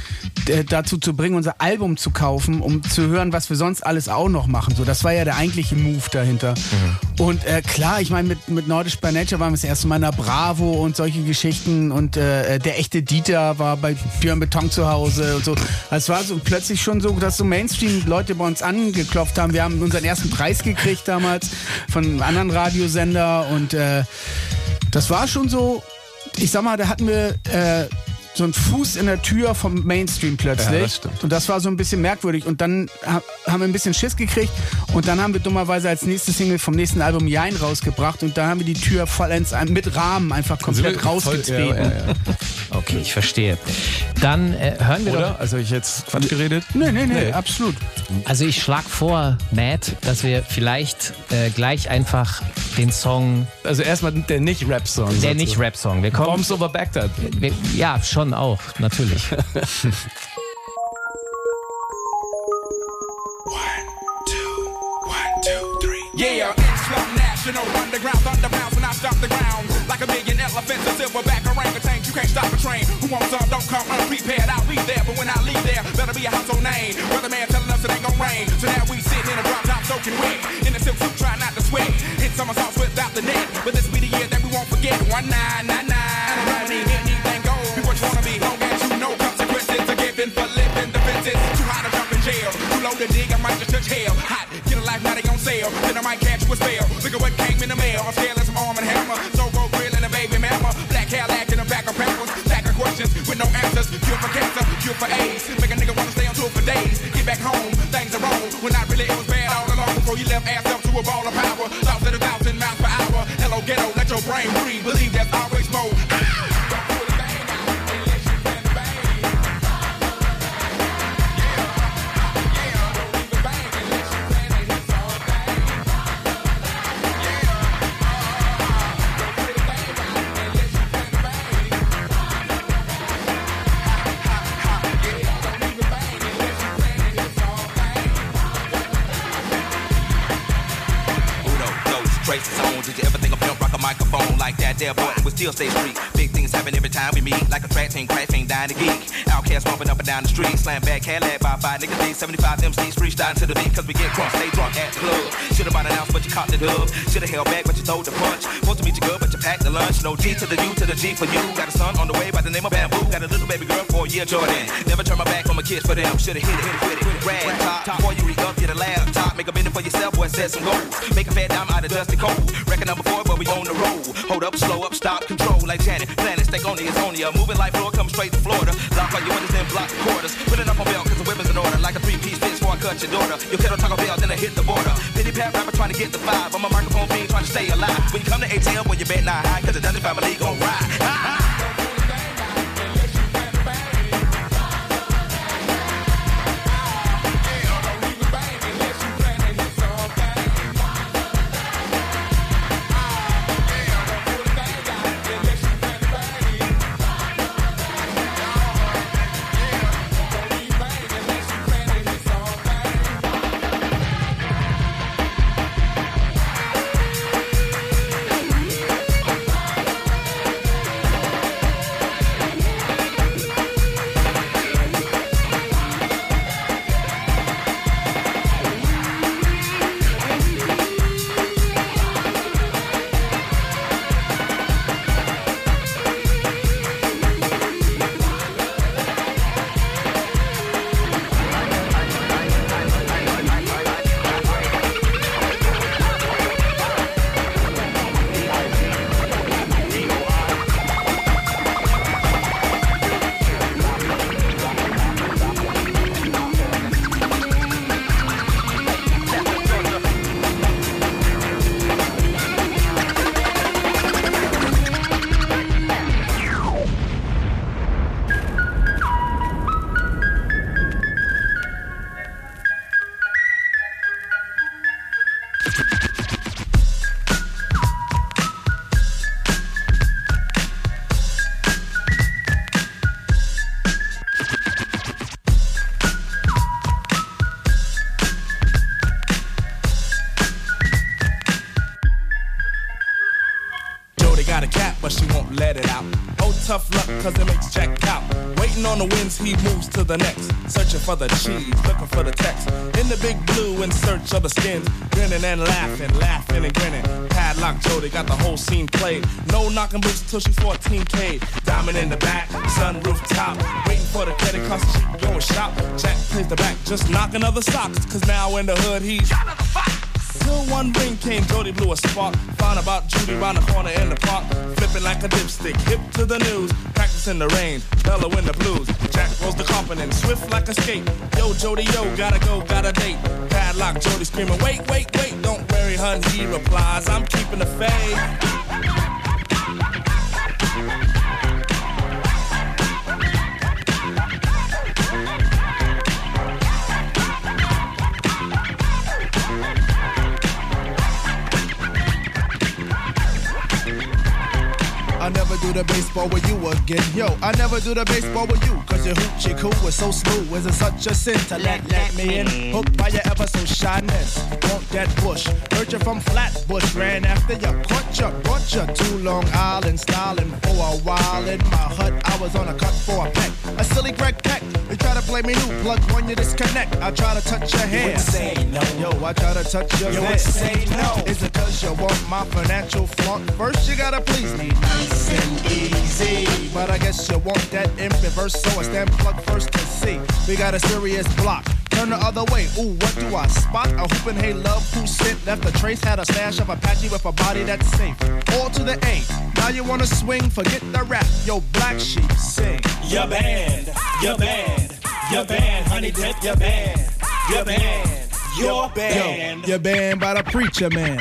äh, dazu zu bringen, unser Album zu kaufen, um zu hören, was wir sonst alles auch noch machen. So, das war ja der eigentliche Move dahinter. Mhm. Und äh, klar, ich meine, mit, mit Nordisch by Nature waren wir das erste Mal in der Bravo und solche Geschichten und äh, der echte Dieter war bei Björn Beton zu Hause und so. Es war so plötzlich schon so, dass so Mainstream-Leute bei uns angeklopft haben. Wir haben unseren ersten Preis gekriegt damals von einem anderen Radiosender und äh, das war schon so, ich sag mal, da hatten wir äh, so einen Fuß in der Tür vom Mainstream plötzlich. Ja, das stimmt. und das war so ein bisschen merkwürdig. Und dann ha haben wir ein bisschen Schiss gekriegt und dann haben wir dummerweise als nächste Single vom nächsten Album Jein rausgebracht und da haben wir die Tür vollends ein- mit Rahmen einfach komplett wir voll- rausgetreten. ja, ja, ja. Okay, ich verstehe. Dann äh, hören wir Oder? doch. Also ich jetzt Quatsch geredet? Nee, nee, nee, absolut. Also ich schlage vor, Matt, dass wir vielleicht äh, gleich einfach den Song. Also erstmal der nicht Rap-Song. Der nicht Rap-Song. Wir kommen. Bombs over Baghdad. Wir, ja, schon auch, natürlich. Yeah, Islam underground thunder when I stop the ground. Like a million elephants, a silverback orangutan. You can't stop a train. Who wants some? Don't come unprepared. I'll be there, but when I leave there, better be a household name. Weatherman telling us it ain't gonna rain. So now we sitting in a drop top soaking wet. In a silk suit, trying not to sweat. Hit somersaults without the net. But this be the year that we won't forget. One nine nine nine. Jail. Too low to dig. I might just touch hell. Hot. Get a life now they on sale. Then I might catch a spell. Look at what came in the mail. I'm scaling some arm and hammer. So go grilling a baby mama. Black hair lacking a back of pampers. Stack of questions with no answers. Cure for cancer, cure for AIDS. Make a nigga wanna stay on tour for days. Get back home, things are wrong. When I really it was bad all along before you left ass up to a ball of power. Thoughts at a thousand miles per hour. Hello ghetto, let your brain breathe. Believe there's always more. Like that? There, boy, we still stay street. Big things happen every time we meet. Like a track team, crash team, dying to geek. Outcast bumping up and down the street. Slam back, Cadillac by five niggas. These 75 MCs freestyle to the beat. Cause we get crunk, stay drunk at the club. Should've bought an ounce, but you caught the dub. Should've held back, but you throw the punch. Supposed to meet you good, but you packed the lunch. No G to the U to the G for you. Got a son on the way by the name of Bamboo. Got a little baby girl Jordan. Never turn my back on my kids for them. Should've hit it, hit it with it. Rag top, before you re up, get a laptop. Make a minute for yourself, boy, set some goals. Make a fat dime out of dusty cold. Record number four, but we on the road. Hold up, slow up, stop, control like Janet. Planet, stay on it's on ya. Moving like floor, come straight to Florida. Lock all your windows, then block the quarters. Put it up on belt, cause the weapons in order. Like a three piece bitch before I cut your daughter. You kettle Taco Bell, then I hit the border. Pity pat rapper trying to get the five. I'm a microphone fiend trying to stay alive. When you come to ATL, boy, you bet not high, cause the Dungeon family gon' ride. The winds, he moves to the next. Searching for the cheese, looking for the text. In the big blue, in search of the skins. Grinning and laughing, laughing and grinning. Padlock Jody got the whole scene played. No knocking boots till she's 14K. Diamond in the back, sunroof top. Waiting for the credit so she can go and shop. Jack plays the back, just knocking other socks. Cause now in the hood, he's. Till one ring came, Jody blew a spark. Found about Judy round the corner in the park. Flipping like a dipstick, hip to the news. Practicing the rain, Bella in the blues. Jack rolls the carpet swift like a skate. Yo, Jody, yo, gotta go, gotta date. Padlock, Jody screaming, wait, wait, wait. Don't worry, hun, he replies, I'm keeping the faith. The baseball with you again. Yo, I never do the baseball with you, cause your hoochie coo was so smooth. Is it such a sin to let, let me in? Hooked by your ever so shyness. Want that bush? Heard you from Flatbush, ran after you, caught you, brought you to Long Island, styling for a while in my hut. I was on a cut for a peck, a silly Greg Peck. You try to play me new, plug when you disconnect. I try to touch your hair. would say no. Yo, I try to touch your You say no. Is it cause you want my financial flaunt? First you gotta please me nice and easy. But I guess you want that in reverse, so I stand plug first to see. We got a serious block. Turn the other way. Ooh, what do I spot? A hooping hey love who sent left a trace. Had a stash of Apache with a body that's safe. All to the A. Now you wanna swing? Forget the rap. Yo, black sheep, sing. Your band, your band, your band, honey dip, your band, your band, your band. Yo, your band by the preacher man.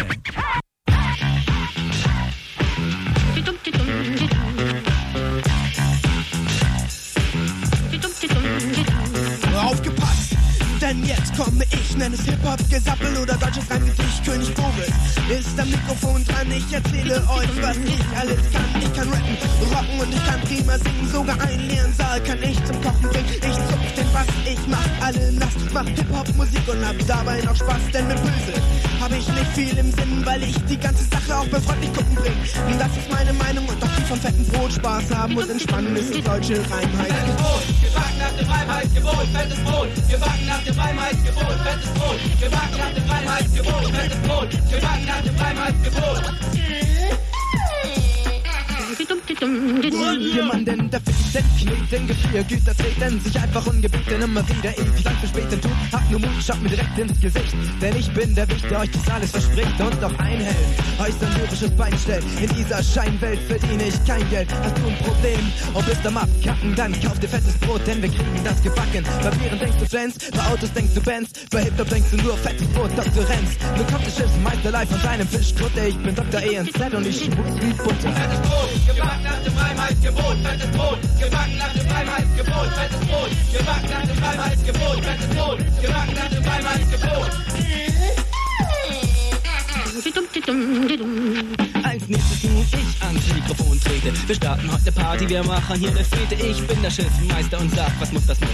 Aufgepasst! Denn jetzt komme ich, nenn es Hip-Hop, Gesappel oder deutsches Reimgedicht. König Vogel ist am Mikrofon dran. Ich erzähle euch, was ich alles kann. Ich kann rappen, rocken und ich kann prima singen. Sogar einen leeren Saal kann ich zum Kochen bringen. Ich zupf den Bass, ich mach alle nass. Mach Hip-Hop-Musik und hab dabei noch Spaß. Denn mit Böse hab ich nicht viel im Sinn, weil ich die ganze Sache auch bei freundlich gucken bring. Und das ist meine Meinung und auch die vom fetten Brot. Spaß haben und entspannen ist die deutsche Reimheit. Gebacken nach dem Reinheitsgebot, fettes Brot. Gebacken nach dem Reinheitsgebot, fettes Brot. Gebacken nach dem Reinheitsgebot, fettes Brot. Gebacken nach dem Reinheitsgebot. Jemanden, der fickt den Kneten, Gefühl, Güter treten sich einfach ungebeten immer wieder ewig lang verspäten tut. Hab nur Mut, schaut mir direkt ins Gesicht, denn ich bin der Wicht, der euch das alles verspricht und auch einhält. Euch sein lyrisches Bein stellt. In dieser Scheinwelt verdiene ich kein Geld. Hast du ein Problem und bist am Abkacken, dann kauf dir fettes Brot, denn wir kriegen das gebacken. Bei Bieren denkst du Friends, bei Autos denkst du Bands, bei Hip-Hop denkst du nur fettes Brot, Dr. Renz. Nun kommt der Schiffsmeister live von seinem Fischkutter. Ich bin Dr. ENZ und ich schmutz wie Butter. Fettes Brot, gebacken nach dem Reinheitsgebot, fettes Brot. Gebacken nach dem Reinheitsgebot, fettes Brot. Gebacken nach dem Reinheitsgebot, fettes Brot. Gebacken nach dem Reinheitsgebot. Als nächstes muss ich ans Mikrofon trete. Wir starten heute eine Party, wir machen hier eine Fete. Ich bin der Schiffmeister und sag, was muss, das muss.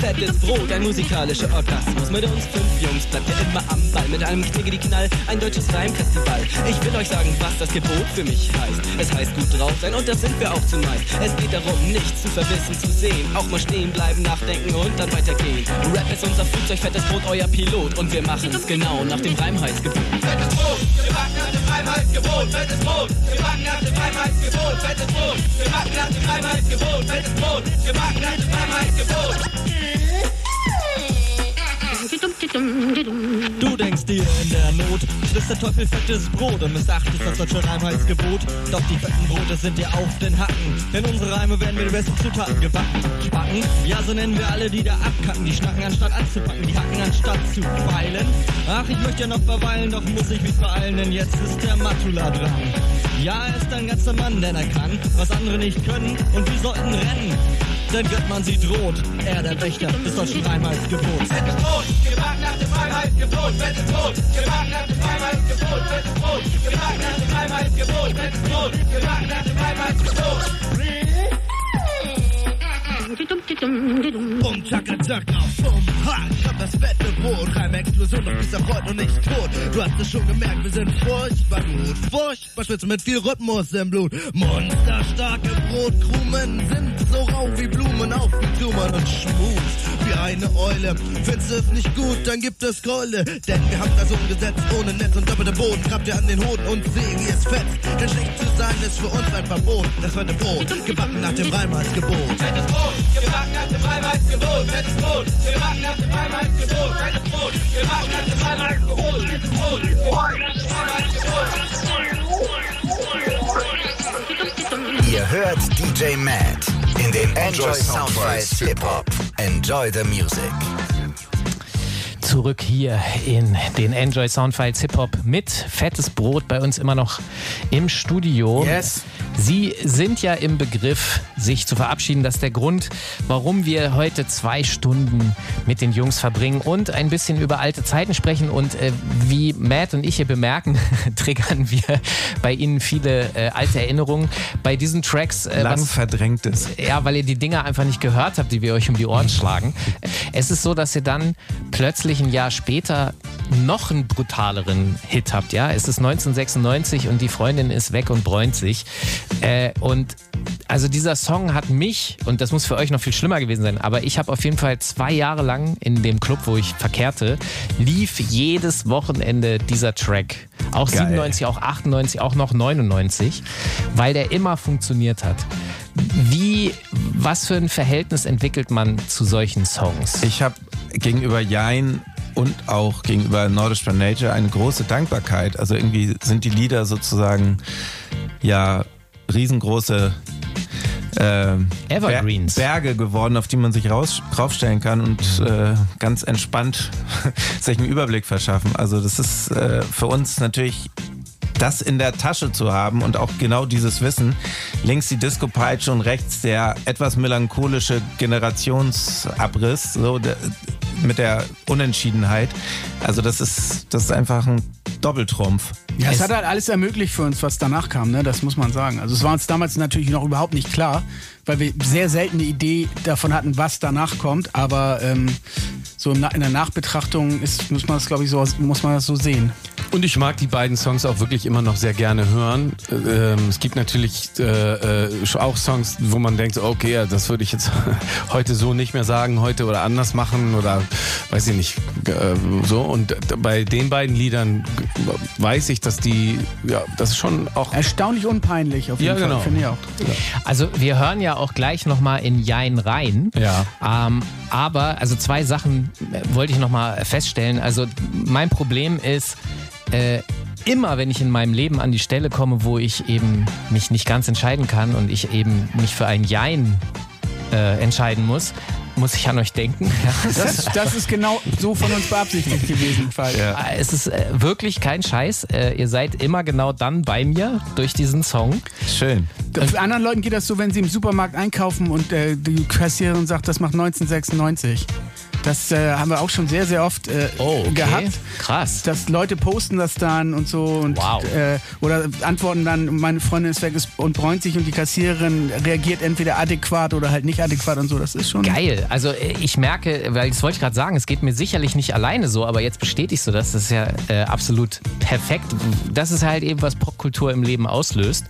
Fettes Brot, ein musikalischer Orgasmus. Mit uns fünf Jungs bleibt ihr immer am Ball. Mit einem Kniggedi Knall, ein deutsches Reimfestival. Ich will euch sagen, was das Gebot für mich heißt. Es heißt gut drauf sein und das sind wir auch zumeist. Es geht darum, nichts zu verwissen, zu sehen. Auch mal stehen bleiben, nachdenken und dann weitergehen. Rap ist unser Flugzeug, fettes Brot, euer Pilot. Und wir machen's genau nach dem Reimheitsgebot. Fettes Brot, gebacken nach dem Reinheitsgebot, fettes Brot. Gebacken nach dem Reinheitsgebot, fettes Brot. Gebacken nach dem Reinheitsgebot, fettes Brot. Gebacken nach dem Reinheitsgebot. Du denkst dir in der Not, bist der Teufel fettes Brot und missachtest das deutsche Reimheitsgebot. Doch die fetten Brote sind dir auf den Hacken, denn unsere Reime werden mit den besten Zutaten gebacken. Spacken? Ja, so nennen wir alle, die da abkacken. Die schnacken anstatt anzupacken, die hacken anstatt zu feilen. Ach, ich möchte ja noch verweilen, doch muss ich mich beeilen, denn jetzt ist der Matula dran. Ja, er ist ein ganzer Mann, denn er kann, was andere nicht können und wir sollten rennen. Denn Göttmann sie droht, er der Wächter des deutschen Reimheitsgebots. Fettes Brot, gebacken nach dem Reinheitsgebot, fettes Brot. Gebacken nach dem Reinheitsgebot, fettes Brot. Gebacken nach dem Reinheitsgebot, fettes Brot. Gebacken nach dem Reinheitsgebot. Bum, tschakka, tschakka, bum, ha, ich hab das fette Brot. Reimexplosion, doch bist erfreut und nicht tot. Du hast es schon gemerkt, wir sind furchtbar gut. Furchtbar spitze mit viel Rhythmus im Blut. Monsterstarke Brotkrumen sind so rau wie Blumen auf wie Blumen und schmus wie eine Eule. Findest du es nicht gut, dann gibt es Keule. Denn wir haben das umgesetzt ohne Netz und doppelter Boden. Grabt ihr an den Hoden und sehe, wie es fetzt. Denn schlecht zu sein ist für uns ein Verbot. Das fette Brot, gebacken nach dem Reimheitsgebot. Fettes Brot, gebacken nach dem Reinheitsgebot, fettes Brot. Gebacken nach dem Reinheitsgebot, fettes Brot. Gebacken nach dem Reinheitsgebot, fettes Brot. Gebacken nach dem Reinheitsgebot. Ihr hört DJ Matt in den Enjoy Soundfiles Hip Hop. Enjoy the music. Zurück hier in den Enjoy Soundfiles Hip Hop mit fettes Brot bei uns immer noch im Studio. Yes. Sie sind ja im Begriff, sich zu verabschieden. Das ist der Grund, warum wir heute zwei Stunden mit den Jungs verbringen und ein bisschen über alte Zeiten sprechen. Und äh, wie Matt und ich hier bemerken, triggern wir bei Ihnen viele äh, alte Erinnerungen. Bei diesen Tracks. Äh, Lang was- verdrängtes. ja, weil ihr die Dinger einfach nicht gehört habt, die wir euch um die Ohren schlagen. Es ist so, dass ihr dann plötzlich ein Jahr später noch einen brutaleren Hit habt, ja. Es ist 1996 und die Freundin ist weg und bräunt sich. Äh, und also dieser Song hat mich, und das muss für euch noch viel schlimmer gewesen sein, aber ich habe auf jeden Fall zwei Jahre lang in dem Club, wo ich verkehrte, lief jedes Wochenende dieser Track. Auch Geil. 97, auch 98, auch noch 99, weil der immer funktioniert hat. Wie, was für ein Verhältnis entwickelt man zu solchen Songs? Ich habe gegenüber Jein und auch gegenüber Nordisch by Nature eine große Dankbarkeit. Also irgendwie sind die Lieder sozusagen ja riesengroße äh, Evergreens. Ber Berge geworden, auf die man sich raus, draufstellen kann und äh, ganz entspannt sich einen Überblick verschaffen. Also das ist äh, für uns natürlich das in der Tasche zu haben und auch genau dieses Wissen. Links die Disco-Peitsche und rechts der etwas melancholische Generationsabriss, so der, mit der Unentschiedenheit. Also das ist, das ist einfach ein Doppeltrumpf. Ja, es, hat halt alles ermöglicht für uns, was danach kam, ne? das muss man sagen. Also es war uns damals natürlich noch überhaupt nicht klar, weil wir sehr selten eine Idee davon hatten, was danach kommt. Aber ähm, so in der Nachbetrachtung ist, muss man das, glaube ich, so muss man das so sehen. Und ich mag die beiden Songs auch wirklich immer noch sehr gerne hören. Ähm, es gibt natürlich äh, äh, auch Songs, wo man denkt, so, okay, ja, das würde ich jetzt heute so nicht mehr sagen, heute oder anders machen oder weiß ich nicht. Äh, so und bei den beiden Liedern weiß ich, dass die, ja, das ist schon auch erstaunlich unpeinlich auf ja, jeden Fall, genau. finde ich auch. Also wir hören ja auch gleich nochmal in Jein rein. Ja. Ähm, aber, also zwei Sachen äh, wollte ich nochmal feststellen. Also mein Problem ist, äh, immer wenn ich in meinem Leben an die Stelle komme, wo ich eben mich nicht ganz entscheiden kann und ich eben mich für ein Jein äh, entscheiden muss, muss ich an euch denken. Ja. Das, das ist genau so von uns beabsichtigt gewesen, Fall. Äh, Es ist äh, wirklich kein Scheiß. Äh, ihr seid immer genau dann bei mir durch diesen Song. Schön. Für anderen Leuten geht das so, wenn sie im Supermarkt einkaufen und äh, die Kassiererin sagt, das macht 1996. Das äh, haben wir auch schon sehr, sehr oft äh, Oh, okay. gehabt. Krass. Dass Leute posten das dann und so und Wow. äh, oder antworten dann, meine Freundin ist weg und bräunt sich und die Kassiererin reagiert entweder adäquat oder halt nicht adäquat und so. Das ist schon Geil. Also äh, ich merke, weil das wollte ich gerade sagen, es geht mir sicherlich nicht alleine so, aber jetzt bestätigst du das. Das ist ja äh, absolut perfekt. Das ist halt eben, was Popkultur im Leben auslöst.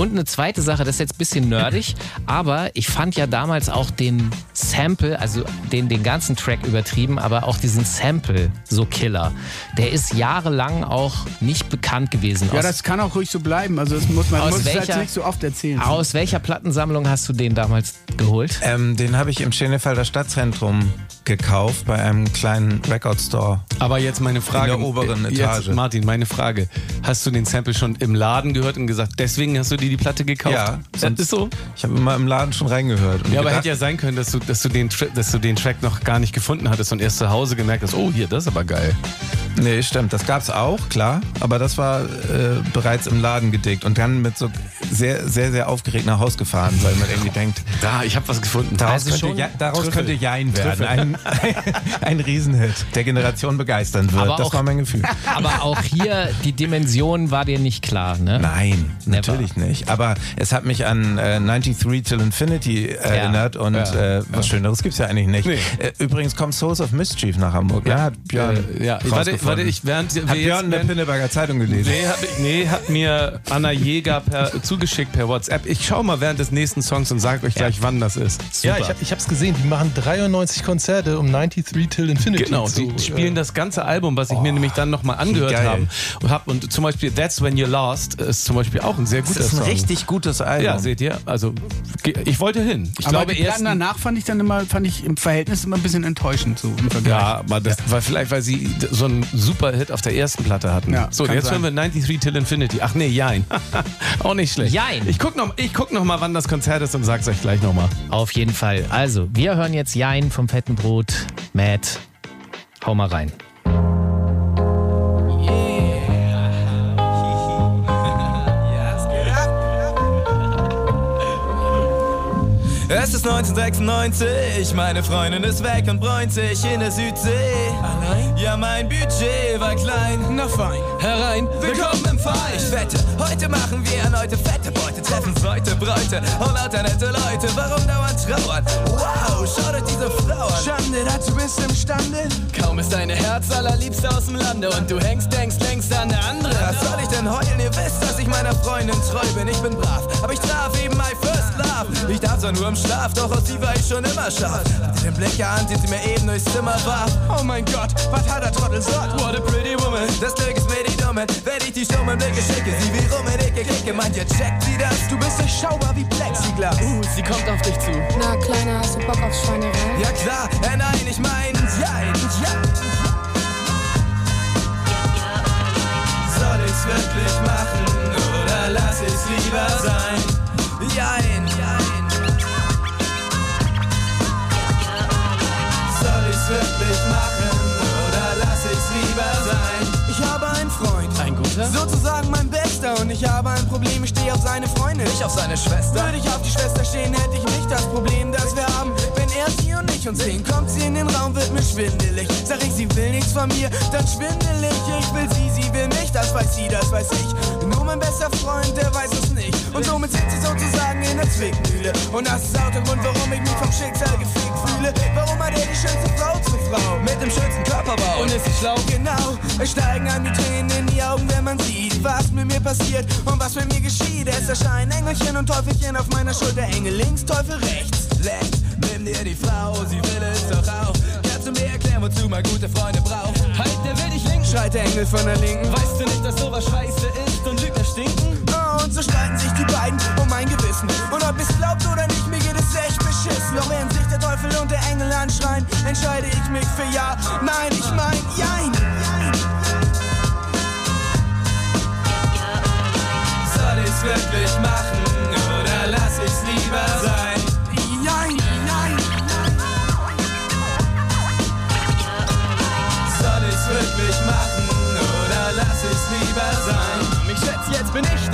Und eine zweite Sache, das ist jetzt ein bisschen nerdig, aber ich fand ja damals auch den Sample, also den, den ganzen Track übertrieben, aber auch diesen Sample so killer. Der ist jahrelang auch nicht bekannt gewesen. Ja, Aus- das kann auch ruhig so bleiben. Also das muss man Aus muss es welcher- halt nicht so oft erzählen. Aus welcher Plattensammlung hast du den damals geholt? Ähm, den habe ich im Schönefelder Stadtzentrum gekauft bei einem kleinen Record Store. Aber jetzt meine Frage. In der oberen Jetzt, Etage. Martin, meine Frage. Hast du den Sample schon im Laden gehört und gesagt, deswegen hast du dir die Platte gekauft? Ja, das sonst- ist so. Ich habe immer im Laden schon reingehört. und Ja, aber gedacht, hätte ja sein können, dass du, dass, du den, dass du den Track noch gar nicht gefunden hattest und erst zu Hause gemerkt hast, oh, hier, das ist aber geil. Nee, stimmt. Das gab's auch, klar. Aber das war äh, bereits im Laden gedickt und dann mit so sehr, sehr, sehr aufgeregt nach Haus gefahren, weil man irgendwie denkt, Da, ich habe was gefunden. daraus, Also könnte, ja, daraus Trüffel. könnte Jein werden. Ein, ein Riesenhit, der Generation begeistern wird. Aber das auch- war mein Gefühl. Aber auch hier, die Dimension war dir nicht klar, ne? Nein, Never. natürlich nicht. Aber es hat mich an äh, 93 Till Infinity erinnert und Ja. äh, was Schöneres gibt's ja eigentlich nicht. Nee. Äh, übrigens kommt Souls of Mischief nach Hamburg. Ja, hat Björn. Äh, ja. Warte, warte, ich während Hat jetzt- Björn in der Pinneberger Zeitung gelesen. Nee, hab nee, hat mir Anna Jäger per, zugeschickt per WhatsApp. Ich schau mal während des nächsten Songs und sag euch gleich, wann das ist. Ja, ich, hab- ich hab's gesehen. Die machen 93 Konzerte um 93 Till Infinity. Genau, zu, die spielen das ganze Album, was ich mir nämlich dann nochmal angehört habe. Und, hab, und zum Beispiel That's When You're Lost ist zum Beispiel auch ein sehr ist ein richtig gutes Album. Ja, seht ihr? Also, ich wollte hin. Ich Aber glaube die erst. Platten danach fand ich dann immer, fand ich im Verhältnis immer ein bisschen enttäuschend so im Vergleich. Ja, aber das war vielleicht, weil sie so einen super Hit auf der ersten Platte hatten. Ja, so, jetzt sein. hören wir 93 Till Infinity. Ach nee, Jein. auch nicht schlecht. Jein. Ich guck noch, ich guck noch mal, wann das Konzert ist und sag's euch gleich noch mal. Auf jeden Fall. Also, wir hören jetzt Jein vom fetten Brot. Matt, hau mal rein. Ist 1996, meine Freundin ist weg und bräunt sich in der Südsee. Allein? Ja, mein Budget war klein. Na fein. Herein, willkommen im Verein. Ich wette, heute machen wir erneute fette Beute, treffen Leute, Bräute und lauter nette Leute. Warum dauernd trauern? Wow, schau dir diese Frau an. Schande, dazu bist du imstande. Kaum ist deine Herz allerliebste aus dem Lande und du hängst, denkst längst an eine andere. Was soll ich denn heulen? Ihr wisst, dass ich meiner Freundin treu bin. Ich bin brav, aber ich traf eben my first love. Ich darf zwar nur im Schlaf, doch aus sie war ich schon immer scharf. Hatte den Blick erahnt, den sie mir eben durchs Zimmer warf. Oh mein Gott, was hat der Trottel sagt? What a pretty woman. Das Glück ist mir die Dumme. Wenn ich die stummen Blicke schicke, sie wie rum in Ecke kicke. Meint ihr, checkt sie das? Du bist durchschaubar wie Plexiglas. Uh, sie kommt auf dich zu. Na, Kleiner, hast du Bock auf Schweinerei? Ja klar, äh, nein, ich mein, jein, ja. Soll ich's wirklich machen oder lass ich's lieber sein? Jein. Wirklich machen oder lass ich's lieber sein? Ich habe einen Freund. Ein guter? Sozusagen mein Bester und ich habe ein Problem, ich stehe auf seine Freundin. Ich auf seine Schwester. Würde ich auf die Schwester stehen, hätte ich nicht das Problem, das wir haben. Wenn er sie und ich uns sehen, kommt sie in den Raum, wird mir schwindelig. Sag ich, sie will nichts von mir, dann schwindelig. Ich will sie, sie will mich, das weiß sie, das weiß ich. Nur mein bester Freund, der weiß es nicht. Und somit sind sie sozusagen in der Zwickmühle. Und das ist auch der Grund, warum ich mich vom Schicksal gefickt fühle. Warum hat er Frau? Mit dem schönsten Körperbau. Und ist sie schlau? Genau. Es steigen an die Tränen in die Augen, wenn man sieht, was mit mir passiert und was mit mir geschieht. Es erscheinen Engelchen und Teufelchen auf meiner Schulter. Engel links, Teufel rechts. Leicht, nimm dir die Frau, sie will es doch auch. Kannst du mir erklären, wozu man gute Freunde braucht? Halt, der will dich linken. Schreit der Engel von der Linken. Weißt du nicht, dass sowas scheiße ist und Lügner stinken? Oh, und so streiten sich die beiden um mein Gewissen. Und ob es glaubt oder nicht, mir geht es echt beschissen. Doch während sich der Teufel und der Engel anschreien, entscheide ich mich für Ja. Nein, ich mein Jein. Soll ich's wirklich machen oder lass ich's lieber sein?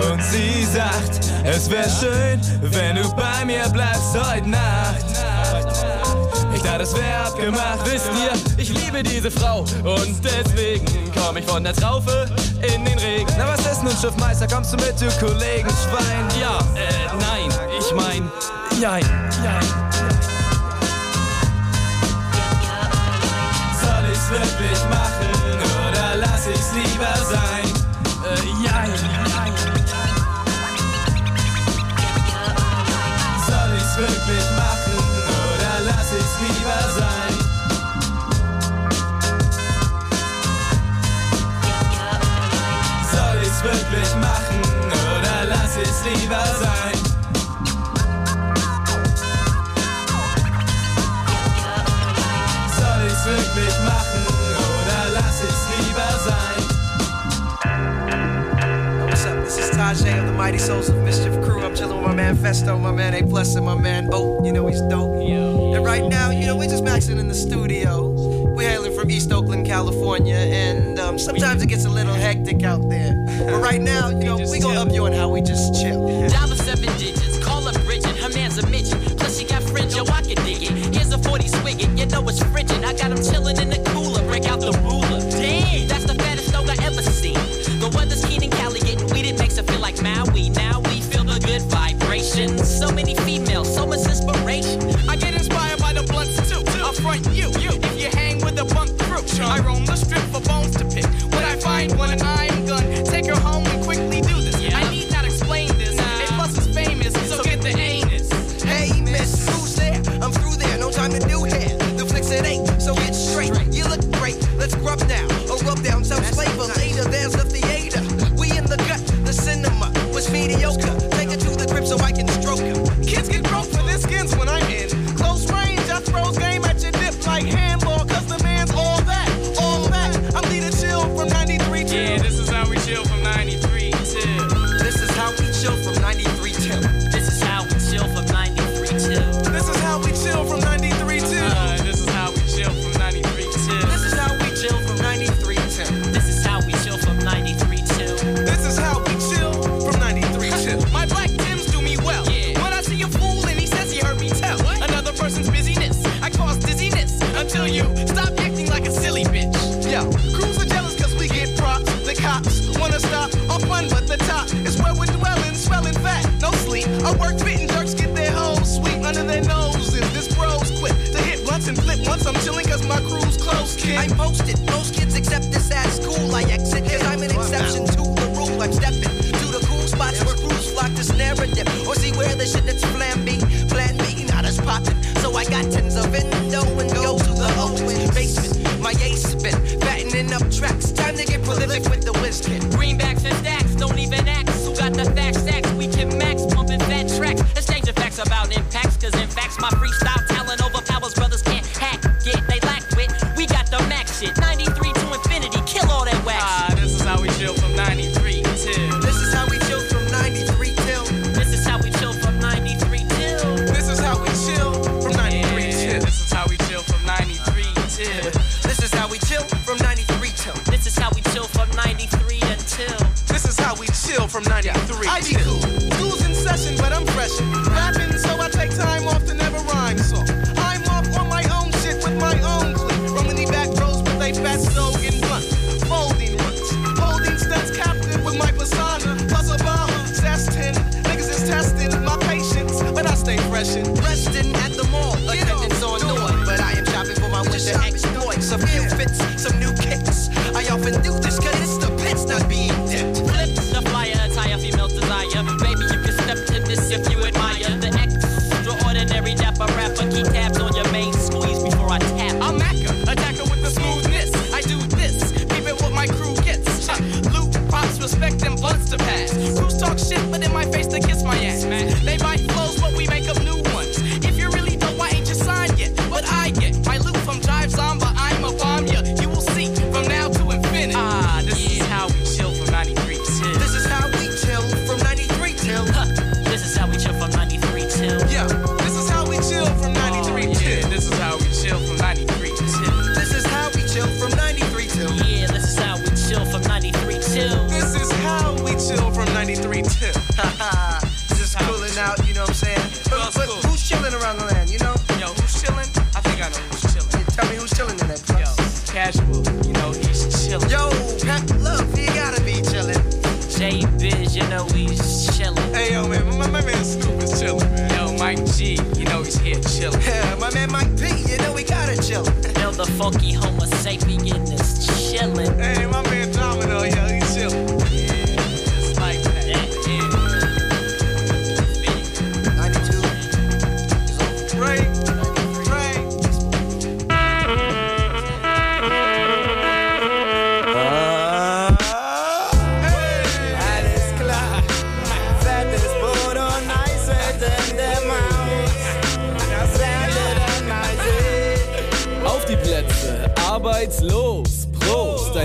und sie sagt, es wäre schön, wenn du bei mir bleibst heute Nacht. Ich dachte, es wäre abgemacht, wisst ihr, ich liebe diese Frau und deswegen komm ich von der Traufe in den Regen. Na was ist nun, Schiffmeister, kommst du mit, du Kollegen Schwein? Ja, äh, nein, ich mein, jein, jein. Soll ich's wirklich machen oder lass ich's lieber sein? Lieber sein? Soll ich's wirklich machen oder lass ich's lieber sein? What's up? This is Tajay of the Mighty Souls of Mischief crew. I'm chilling with my man Festo, my man A Plus, and my man Bo. You know he's dope. And right now, you know, we're just maxing in the studio. We're hailing from East Oakland, California, and um, sometimes it gets a little hectic out there. But right now, you know, we gonna up you on how we just chill. Dollar seven digits, call up Bridget, her man's a midget. Plus she got fringe, yo, I can dig it. Here's a 40 swigget, you know it's frigid. I got him chillin' in the cooler, break out the ruler. Damn, that's the fattest dog I ever seen. The weather's keen in Cali, getting weed, it makes it feel like Maui. Now we feel the good vibrations. So many I posted. Most kids accept this at school. I exit cause I'm an exception to the rule. I'm stepping to the cool spots where crews flock this narrative. Or see where the shit that's plan B, plan B, not as poppin'. So I got tens of endo and go to the open basement. My ace spin, fattening up tracks. Time to get prolific with the wisdom.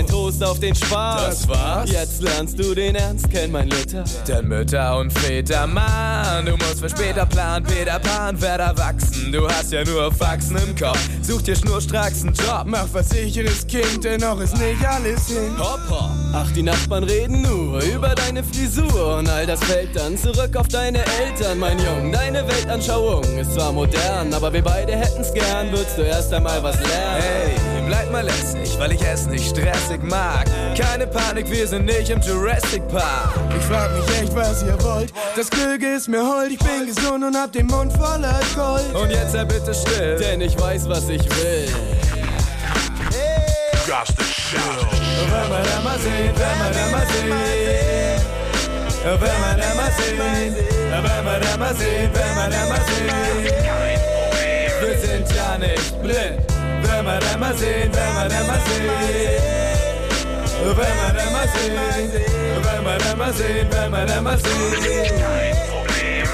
Prost, ein Toast auf den Spaß. Das war's? Jetzt lernst du den Ernst kennen, mein Luther. Denn Mütter und Väter, Mann, du musst für später planen. Peter Pan, werd erwachsen, du hast ja nur Faxen im Kopf. Such dir schnurstracks einen Job. Mach was sicheres Kind, denn noch ist nicht alles hin. Hopp, hopp. Ach, die Nachbarn reden nur über deine Frisur und all das fällt dann zurück auf deine Eltern, mein Junge. Deine Weltanschauung ist zwar modern, aber wir beide hätten's gern, würdest du erst einmal was lernen. Hey, bleib mal lässig, weil ich es nicht stressig mag. Keine Panik, wir sind nicht im Jurassic Park. Ich frag mich echt, was ihr wollt. Das Glück ist mir hold, ich bin gesund und hab den Mund voller Gold. Und jetzt sei bitte still, denn ich weiß, was ich will. Wenn man da mal sieht, wenn man da mal sieht. Wenn man da mal sieht, wenn man da mal sieht, wenn man da mal sieht. Wir sind ja nicht blind. Wenn man da mal sieht, wenn man da mal sieht. Wenn da mal sieht, wenn man da mal sieht, wenn man da mal sieht.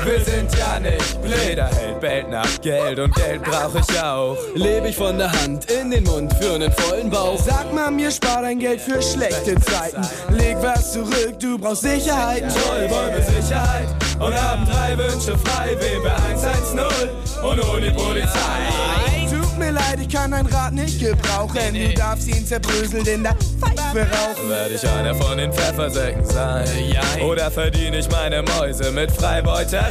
Wir sind ja nicht blind. Jeder hält bellt nach Geld und Geld brauch ich auch. Lebe ich von der Hand in den Mund für einen vollen Bauch. Sag mal, mir spar dein Geld für schlechte Zeiten. Leg was zurück, du brauchst Sicherheit. Toll wollen wir Sicherheit und haben drei Wünsche frei. Wählen wir 110 und hol die Polizei. Tut mir leid, ich kann dein Rat nicht gebrauchen. Du darfst ihn zerbröselt in der Pfeife rauchen. Werde ich einer von den Pfeffersäcken sein? Oder verdiene ich meine Mäuse mit Freibeuterei?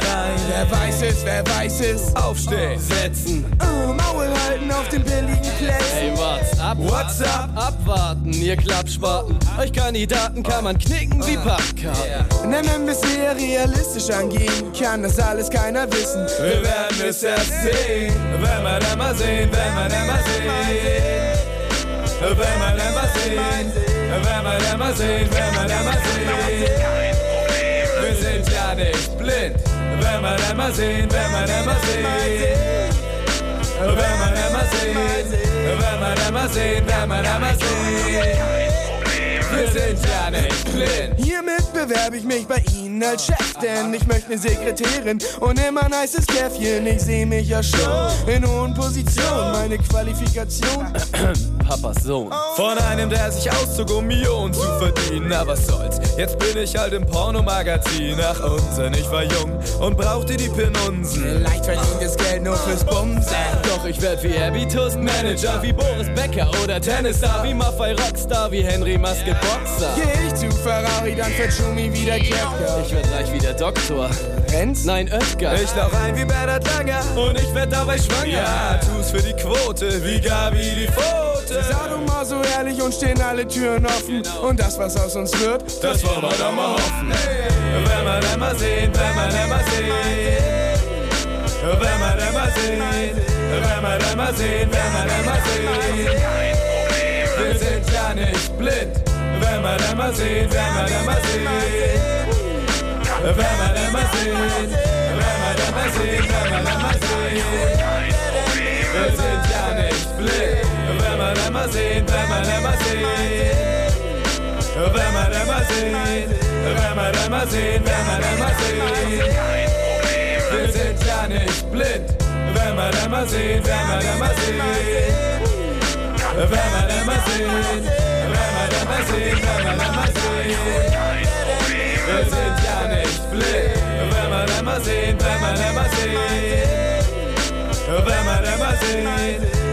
Wer weiß es, wer weiß es. Aufstehen, setzen, Oh, Maul halten auf den billigen Plätzen. Hey, what's up? What's up? Abwarten, ihr Klappspaten. Euch Kandidaten kann man knicken wie Pappkarten. Denn wenn wir sehr realistisch angehen, kann das alles keiner wissen. Wir werden es erst sehen, wenn wir dann mal sehen, wenn man immer sehen, wenn man immer sehen, wenn man immer sehen, wenn man immer sieht. Wir sind ja nicht blind, wenn man immer sehen, wenn man immer sehen, Wenn man immer sehen, wenn man immer sehen, wenn man immer sieht. Wir sind ja nicht blind. Hiermit bewerbe ich mich bei Ihnen als Chef, denn ich möchte eine Sekretärin und immer ein nices Käffchen. Ich sehe mich ja schon in hohen Positionen. Meine Qualifikation. Papas Sohn. Von einem, der sich auszog, um Millionen zu verdienen. Aber was soll's, jetzt bin ich halt im Pornomagazin. Ach Unsinn, ich war jung und brauchte die Pinunsen. Leicht verdientes Geld nur fürs Bumsen. Doch ich werd wie Habitus Manager, wie Boris Becker oder Tennisstar, wie Maffei Rockstar, wie Henry Maske Boxer. Geh ich zu Ferrari, dann fährt Schumi wieder Kepka. Ich werd reich wie der Doktor. Renz? Nein, Oetker. Ich lauch ein wie Bernhard Langer und ich werd dabei schwanger. Ja, tu's für die Quote, wie Gabi die Pfote. Sag doch mal so ehrlich und stehen alle Türen offen. Und das, was aus uns wird, Das wollen wir doch mal hoffen. Wenn man einmal sehen, wenn man einmal sehen. Wenn man einmal sehen, wenn man einmal sehen, wenn man einmal sehen. Wir sind ja nicht blind. Wenn man einmal sehen, wenn man einmal sehen. Wenn man einmal sehen, wenn man einmal sehen, wenn man einmal sehen. Wir sind ja nicht blind. Wenn man einmal sehen, wenn man einmal sehen. Wenn man einmal sehen, wenn man einmal sehen, wenn man einmal sehen. Wir sind ja nicht blind. Wenn man einmal sehen, wenn man einmal sehen. Wenn man einmal sehen, wenn man einmal sehen, wenn man einmal sehen. Wir sind ja nicht blind. Wenn man einmal sehen, wenn man einmal sehen. Wenn man einmal sehen,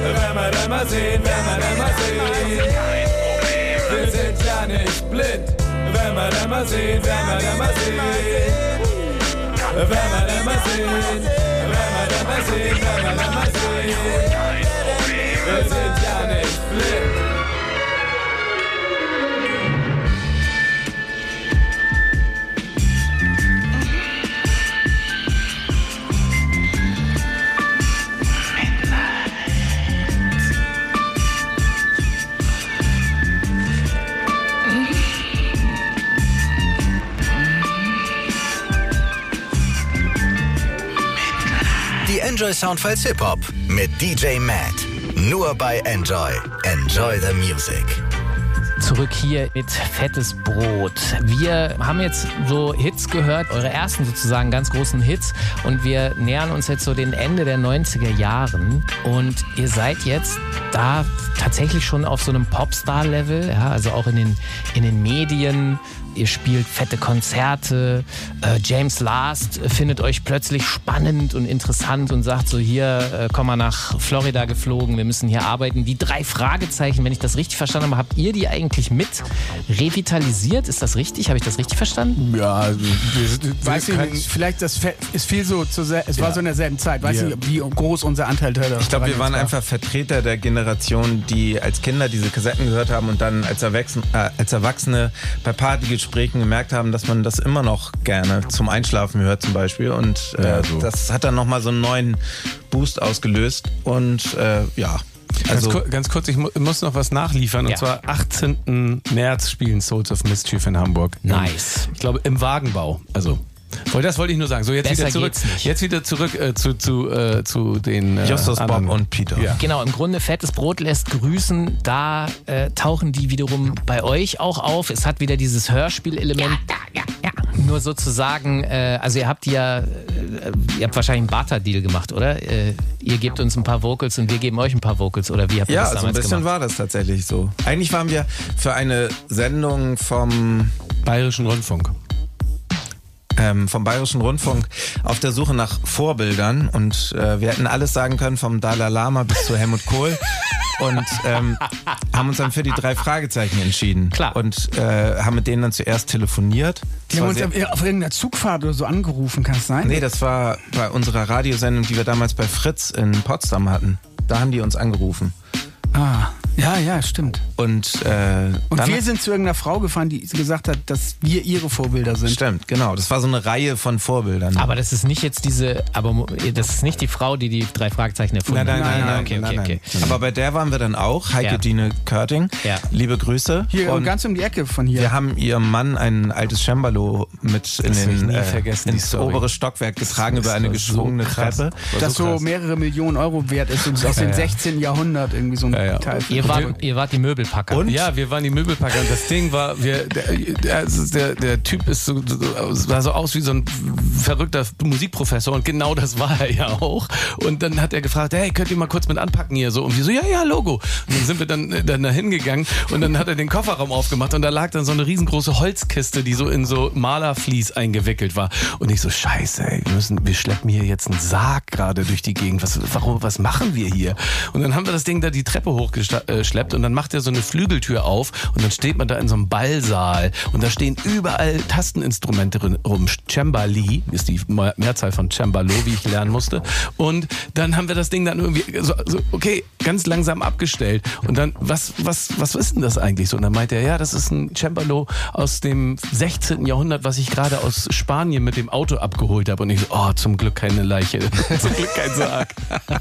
wenn man einmal sehen, wenn man einmal sehen. Wir sind ja nicht blind. Wenn man einmal sehen, wenn man einmal sehen. Wenn man einmal sehen, wenn man einmal sehen, wenn man einmal sehen. Wir sind ja nicht blind. Enjoy Soundfiles Hip Hop mit DJ Matt. Nur bei Enjoy. Enjoy the Music. Zurück hier mit Fettes Brot. Wir haben jetzt so Hits gehört, eure ersten sozusagen ganz großen Hits. Und wir nähern uns jetzt so den Ende der 90er Jahren. Und ihr seid jetzt da tatsächlich schon auf so einem Popstar-Level, ja, also auch in den, in den Medien. Ihr spielt fette Konzerte. Äh, James Last findet euch plötzlich spannend und interessant und sagt so, hier, äh, komm mal nach Florida geflogen, wir müssen hier arbeiten. Die drei Fragezeichen, wenn ich das richtig verstanden habe, habt ihr die eigentlich mit revitalisiert? Ist das richtig? Habe ich das richtig verstanden? Ja, wir Weiß ich nicht, vielleicht das ist viel so, zur sel- es war so in derselben Zeit. Weiß Ja. nicht, wie groß unser Anteil da Ich glaube, wir waren war. einfach Vertreter der Generation, die als Kinder diese Kassetten gehört haben und dann als, Erwachsene, äh, als Erwachsene bei Partygesprächen gemerkt haben, dass man das immer noch gerne zum Einschlafen hört zum Beispiel. Und äh, Ja, so. das hat dann nochmal so einen neuen Boost ausgelöst. Und äh, ja, Also, also ganz, kur ganz kurz, ich mu muss noch was nachliefern. Ja. Und zwar 18. März spielen Souls of Mischief in Hamburg. Nice. Ich glaube im Wagenbau. Also. Das wollte ich nur sagen. So, jetzt Besser wieder zurück. Jetzt wieder zurück äh, zu, zu, äh, zu den. Äh, Justus, Bob anderen. und Peter. Ja. Genau, im Grunde fettes Brot lässt grüßen. Da äh, tauchen die wiederum bei euch auch auf. Es hat wieder dieses Hörspielelement. Ja, ja, ja, Nur sozusagen, äh, also ihr habt ja, äh, ihr habt wahrscheinlich einen Barter-Deal gemacht, oder? Äh, ihr gebt uns ein paar Vocals und wir geben euch ein paar Vocals, oder wie habt ihr Ja, das so ein damals bisschen gemacht? war das tatsächlich so. Eigentlich waren wir für eine Sendung vom Bayerischen Rundfunk. Ähm, vom Bayerischen Rundfunk auf der Suche nach Vorbildern und äh, wir hätten alles sagen können vom Dalai Lama bis zu Helmut Kohl und ähm, haben uns dann für die drei Fragezeichen entschieden. Klar. Und äh, haben mit denen dann zuerst telefoniert. Die Das haben war uns auf irgendeiner Zugfahrt oder so angerufen, kann es sein? nee, das war bei unserer Radiosendung, die wir damals bei Fritz in Potsdam hatten. Da haben die uns angerufen. Ah, Ja, ja, stimmt. Und, äh, Und wir sind zu irgendeiner Frau gefahren, die gesagt hat, dass wir ihre Vorbilder sind. Stimmt, genau. Das war so eine Reihe von Vorbildern. Aber das ist nicht jetzt diese, aber das ist nicht die Frau, die die drei Fragezeichen erfunden Nein, nein, hat. nein, nein, okay, nein, okay, nein. okay. Aber bei der waren wir dann auch, Heike Ja. Dine Körting. Ja. Liebe Grüße. Hier Und ganz um die Ecke von hier. wir haben ihrem Mann ein altes Cembalo mit in Das den, äh, ins Story. obere Stockwerk getragen über eine so geschwungene krass. Treppe. das so mehrere Millionen Euro wert ist und aus Ja, dem ja. 16. Jahrhundert irgendwie so ein Ja, ja. Teil. Ihr wart, ihr wart die Möbelpacker. Und? Ja, wir waren die Möbelpacker. Und das Ding war, wir, der, der, der, der Typ ist so, sah so aus wie so ein verrückter Musikprofessor und genau das war er ja auch. Und dann hat er gefragt, hey, könnt ihr mal kurz mit anpacken hier so? Und wir so, ja, ja, Logo. Und dann sind wir dann, äh, dann da hingegangen und dann hat er den Kofferraum aufgemacht und da lag dann so eine riesengroße Holzkiste, die so in so Malerflies eingewickelt war. Und ich so, scheiße, ey, wir müssen, wir schleppen hier jetzt einen Sarg gerade durch die Gegend. Was, warum, was machen wir hier? Und dann haben wir das Ding da die Treppe hochgeschleppt und dann macht er so eine Flügeltür auf und dann steht man da in so einem Ballsaal und da stehen überall Tasteninstrumente rum. Cembali ist die Mehrzahl von Cembalo, wie ich lernen musste. Und dann haben wir das Ding dann irgendwie so, so okay, ganz langsam abgestellt. Und dann, was, was, was ist denn das eigentlich so? Und dann meinte er, ja, das ist ein Cembalo aus dem 16. Jahrhundert, was ich gerade aus Spanien mit dem Auto abgeholt habe. Und ich so, oh, zum Glück keine Leiche. zum Glück kein Sarg.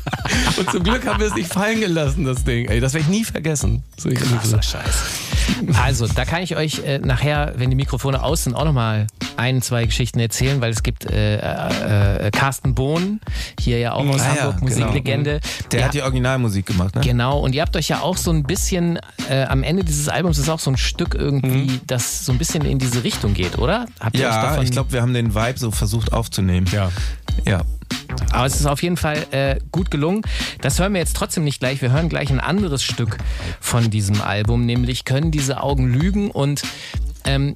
Und zum Glück haben wir es nicht fallen gelassen, das Ding. Ey, das werde ich nie vergessen. Das werd ich nie Krasser vergessen. Scheiß. Also, da kann ich euch äh, nachher, wenn die Mikrofone aus sind, auch nochmal ein, zwei Geschichten erzählen, weil es gibt äh, äh, äh, Carsten Bohn, hier ja auch aus Ah ja, Hamburg, genau. Musiklegende. Der Ja, hat die Originalmusik gemacht, ne? Genau, und ihr habt euch ja auch so ein bisschen, äh, am Ende dieses Albums ist auch so ein Stück irgendwie, Mhm. das so ein bisschen in diese Richtung geht, oder? Habt ihr euch Ja, davon ich glaube, wir haben den Vibe so versucht aufzunehmen. Ja. Ja. Aber es ist auf jeden Fall äh, gut gelungen. Das hören wir jetzt trotzdem nicht gleich. Wir hören gleich ein anderes Stück von diesem Album, nämlich Können diese Augen lügen? Und ähm,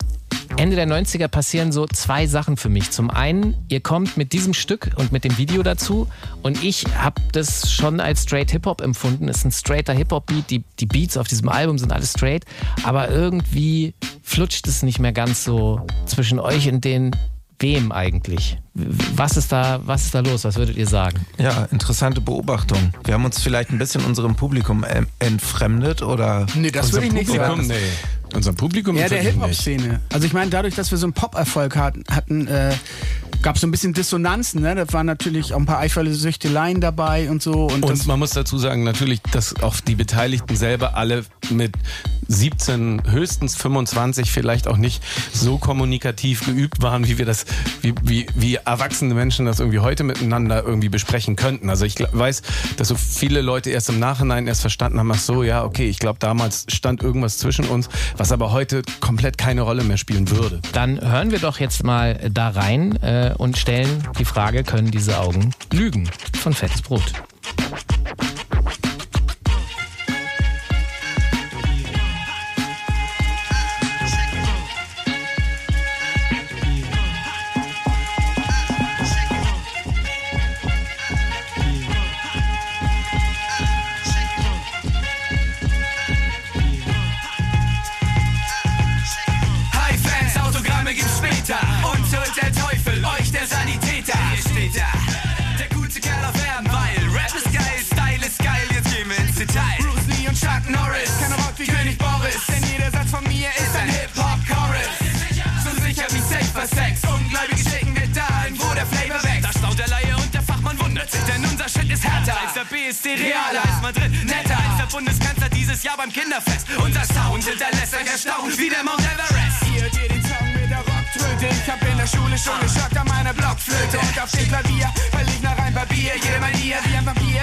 Ende der 90er passieren so zwei Sachen für mich. Zum einen, ihr kommt mit diesem Stück und mit dem Video dazu und ich habe das schon als straight Hip-Hop empfunden. Es ist ein straighter Hip-Hop-Beat. Die, die Beats auf diesem Album sind alles straight, aber irgendwie flutscht es nicht mehr ganz so zwischen euch und den Wem eigentlich? Was ist da, was ist da los? Was würdet ihr sagen? Ja, interessante Beobachtung. Wir haben uns vielleicht ein bisschen unserem Publikum entfremdet oder. Nee, das würde ich nicht Publikum, sagen. nee. Unser Publikum Ja, der. Hip-Hop-Szene. Also ich meine, dadurch, dass wir so einen Pop-Erfolg hatten, hatten äh, gab es so ein bisschen Dissonanzen. Ne? Da waren natürlich auch ein paar Eifersüchteleien dabei und so. Und, Und man muss dazu sagen, natürlich, dass auch die Beteiligten selber alle mit 17, höchstens 25 vielleicht auch nicht so kommunikativ geübt waren, wie wir das, wie, wie, wie erwachsene Menschen das irgendwie heute miteinander irgendwie besprechen könnten. Also ich weiß, dass so viele Leute erst im Nachhinein erst verstanden haben, ach so, ja, okay, ich glaube, damals stand irgendwas zwischen uns, was aber heute komplett keine Rolle mehr spielen würde. Dann hören wir doch jetzt mal da rein äh, und stellen die Frage, können diese Augen lügen? Von Fettes Brot. Von mir ist ein Hip-Hop-Chorus. So sicher wie Safer Sex, Ungläubige schicken wir dahin, wo der Flavor wächst. Da staut der Laie und der Fachmann wundert sich, denn unser Shit ist härter als der BSC Realer, als Madrid netter als der Bundeskanzler dieses Jahr beim Kinderfest. Unser Sound hinterlässt euch erstaunt wie der Mount Everest. Hört ihr den Song mit der Rocktröte. Ich hab in der Schule schon geschockt an meiner Blockflöte. Und auf dem Klavier verleg nach ein Papier. Jede Manier wie ein Vampir,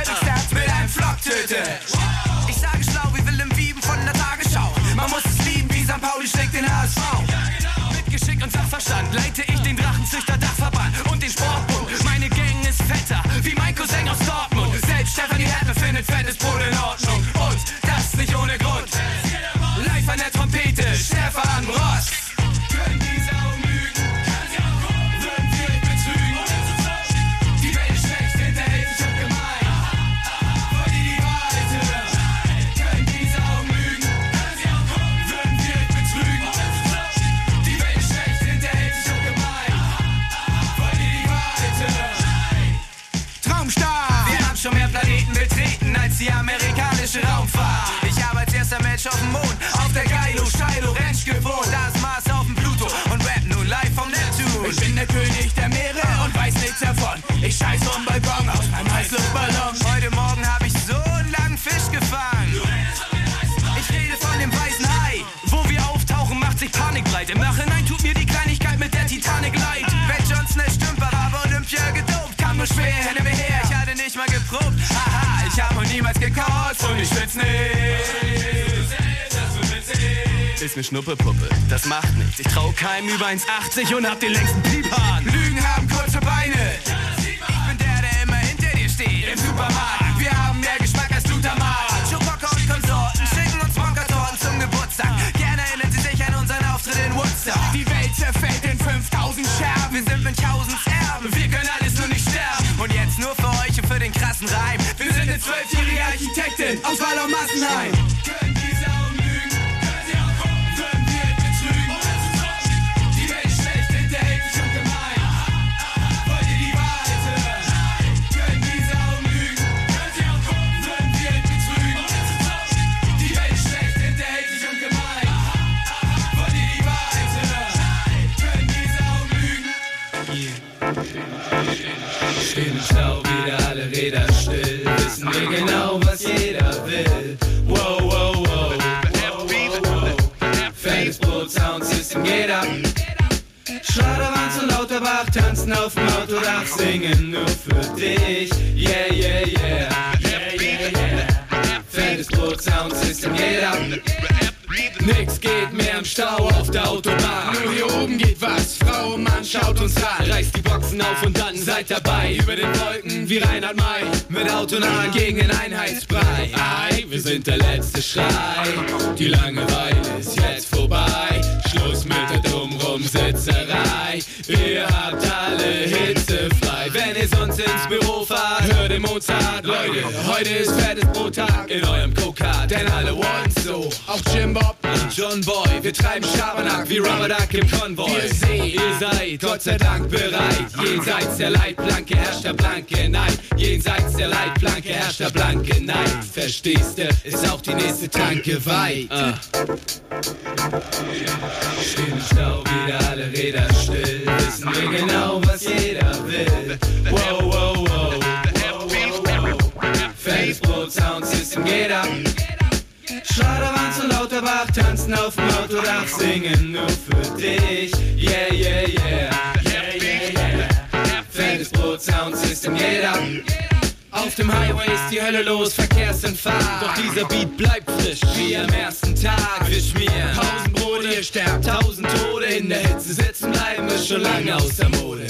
1,80 und hab den längsten Treiben Schabernack wie Rubber Duck im Konvoi. Wir sehen, ihr seid Gott sei Dank bereit. Jenseits der Leitplanke herrscht der blanke Neid. Jenseits der Leitplanke herrscht der blanke Neid. Verstehst du, ist auch die nächste Tanke weit. Ah. Stehen im Stau wieder alle Räder still. Wissen wir genau, was jeder will. Schladerwanz und Lauterbach tanzen auf dem Autodach, singen nur für dich. Yeah, yeah, yeah. Yeah, yeah, yeah. Fettes Brot, Sound System ab. Auf dem Highway ist die Hölle los, Verkehr ist in Fahrt. Doch dieser Beat bleibt frisch wie am ersten Tag. Wir schmieren tausend Ihr sterbt tausend Tode. In der Hitze sitzen bleiben ist schon lange aus der Mode.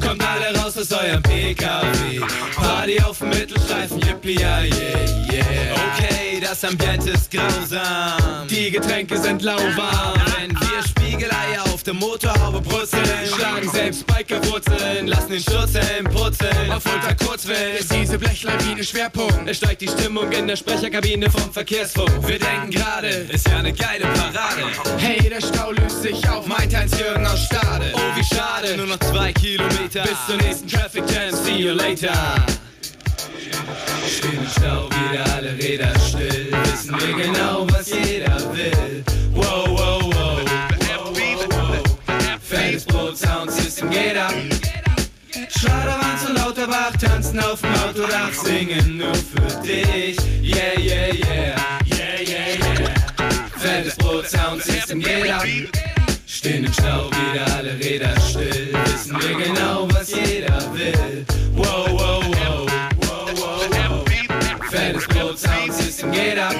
Kommt alle raus aus eurem PKW. Party auf dem Mittelstreifen, yippie, yeah, yeah. Okay, das Ambiente ist grausam. Die Getränke sind lauwarm. Wenn wir Spiegeleier auf der Motorhaube brutzeln, schlagen selbst Bikerwurzeln, lassen den Schutzhelm putzeln. Auf Unterkurzwellen ist diese Blechlawine Schwerpunkt. Es steigt die Stimmung in der Sprecherkabine vom Verkehrsfunk. Wir denken gerade, ist ja eine geile Parade. Hey, der Stau löst sich auf, meint Heinz Jürgen aus Stade. Oh, wie schade, nur noch zwei Kilometer bis zur nächsten Traffic Jam. See you later. Stehen im Stau wieder alle Räder still. Wissen wir genau, was jeder will. Wow, wow, wow. Fettes Brot, Sound System geht ab. Schladerwanz und Lauterbach tanzen auf dem Autodach, singen nur für dich. Yeah. Yeah, yeah, yeah. Fettes Brot, Sound System geht ab. Stehen im Stau wieder alle Räder still. Wissen wir genau, was jeder will. Wow, wow, wow. wow, wow, wow. Fettes Brot, Sound System geht ab.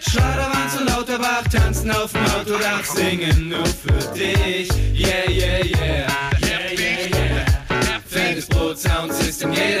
Schladerwanz und Lauterbach tanzen auf dem Autodach, singen nur für dich. Yeah, yeah, yeah. Yeah, yeah, yeah. Fettes Brot, Sound System geht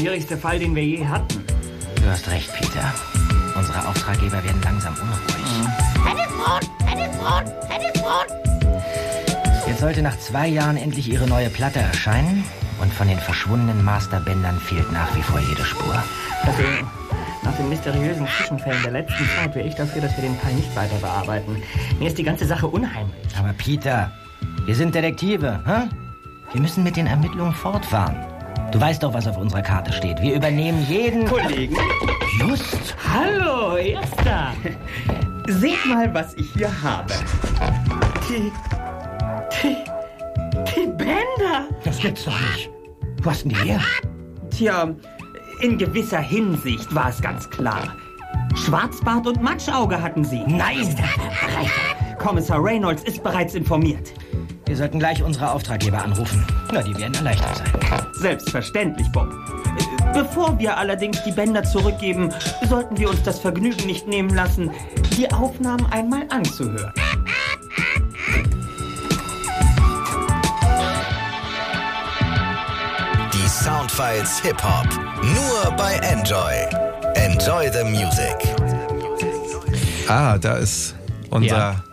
schwierigste Fall, den wir je hatten. Du hast recht, Peter. Unsere Auftraggeber werden langsam unruhig. Tennisbrot, Tennisbrot, Tennisbrot. Jetzt sollte nach zwei Jahren endlich ihre neue Platte erscheinen. Und von den verschwundenen Masterbändern fehlt nach wie vor jede Spur. Also, nach den mysteriösen Zwischenfällen der letzten Zeit wäre ich dafür, dass wir den Fall nicht weiter bearbeiten. Mir ist die ganze Sache unheimlich. Aber Peter, wir sind Detektive, hä? Wir müssen mit den Ermittlungen fortfahren. Du weißt doch, was auf unserer Karte steht. Wir übernehmen jeden... Kollegen. Just. Hallo, Erster. Seht mal, was ich hier habe. Die. Die. Die Bänder. Das gibt's doch nicht. Wo hast denn die her? Tja, in gewisser Hinsicht war es ganz klar. Schwarzbart und Matschauge hatten sie. Nein! Kommissar Reynolds ist bereits informiert. Wir sollten gleich unsere Auftraggeber anrufen. Na, die werden erleichtert sein. Selbstverständlich, Bob. Bevor wir allerdings die Bänder zurückgeben, sollten wir uns das Vergnügen nicht nehmen lassen, die Aufnahmen einmal anzuhören. Die Soundfiles Hip Hop. Nur bei Enjoy. Enjoy the music. Ah, da ist unser Ja.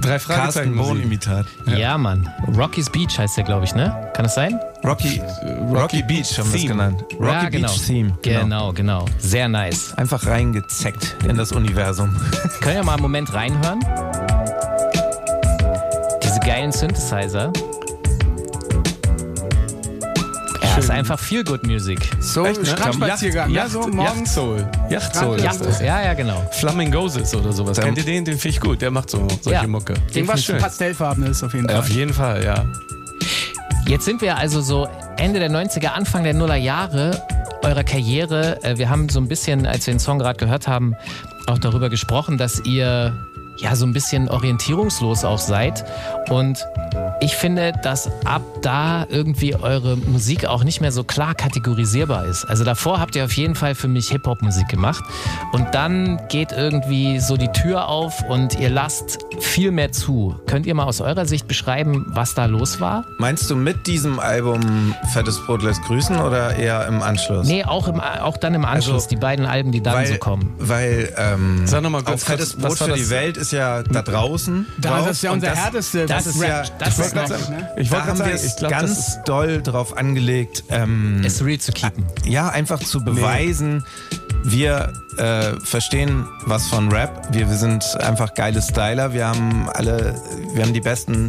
Drei Carsten Bohn-Imitat. Ja. Mann. Rocky's Beach heißt der, glaube ich, ne? Kann das sein? Rocky, Rocky Beach haben wir es Theme. genannt. Rocky ja, genau. Beach Theme. Genau, genau. Sehr nice. Einfach reingezeckt in das Universum. Können wir mal einen Moment reinhören? Diese geilen Synthesizer. Ja, ist einfach feel good Musik. So Echt, ne? Strandspaziergang, ne? So Yacht, morgens. Yachtsoul. Yacht- ist das. ja, ja, genau. Flamingosis oder sowas. Kennt ihr den? Den finde ich gut. Der macht so solche Ja. Mucke. Irgendwas Schön. Pastellfarbenes auf jeden Fall. Auf jeden Fall, ja. Jetzt sind wir also so Ende der 90er, Anfang der Nuller Jahre eurer Karriere. Äh, Wir haben so ein bisschen, als wir den Song gerade gehört haben, auch darüber gesprochen, dass ihr ja so ein bisschen orientierungslos auch seid. Und ich finde, dass ab da irgendwie eure Musik auch nicht mehr so klar kategorisierbar ist. Also davor habt ihr auf jeden Fall für mich Hip-Hop-Musik gemacht. Und dann geht irgendwie so die Tür auf und ihr lasst viel mehr zu. Könnt ihr mal aus eurer Sicht beschreiben, was da los war? Meinst du mit diesem Album Fettes Brot lässt grüßen oder eher im Anschluss? Nee, auch, im, auch dann im Anschluss, Also, die beiden Alben, die dann weil, so kommen. Weil ähm, Sag noch mal kurz, Fettes was Brot für das? die Welt ist ja da draußen. Da, drauf das ist ja unser das, härteste Das ist ja das das noch- ne? Ich da wollte haben wir sagen, es ganz ist doll drauf angelegt, ähm, Es real zu keepen. ja, einfach zu beweisen, wir äh, verstehen was von Rap. Wir, wir sind einfach geile Styler. Wir haben alle, wir haben die besten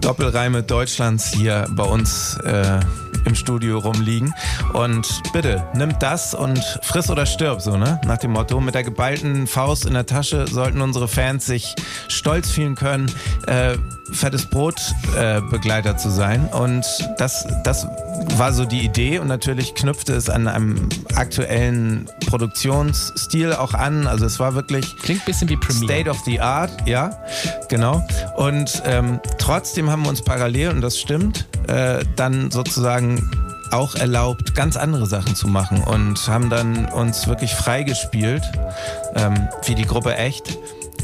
Doppelreime Deutschlands hier bei uns äh, im Studio rumliegen. Und bitte, nimm das und friss oder stirb, so, ne? Nach dem Motto, mit der geballten Faust in der Tasche sollten unsere Fans sich stolz fühlen können, äh, fettes Brot äh, Begleiter zu sein. Und das, das war so die Idee und natürlich knüpfte es an einem aktuellen Produktionsstil auch an. Also es war wirklich Klingt ein bisschen wie Premiere. State of the Art, ja, genau. Und ähm, trotzdem haben wir uns parallel, und das stimmt, äh, dann sozusagen auch erlaubt, ganz andere Sachen zu machen und haben dann uns wirklich freigespielt, ähm, wie die Gruppe Echt.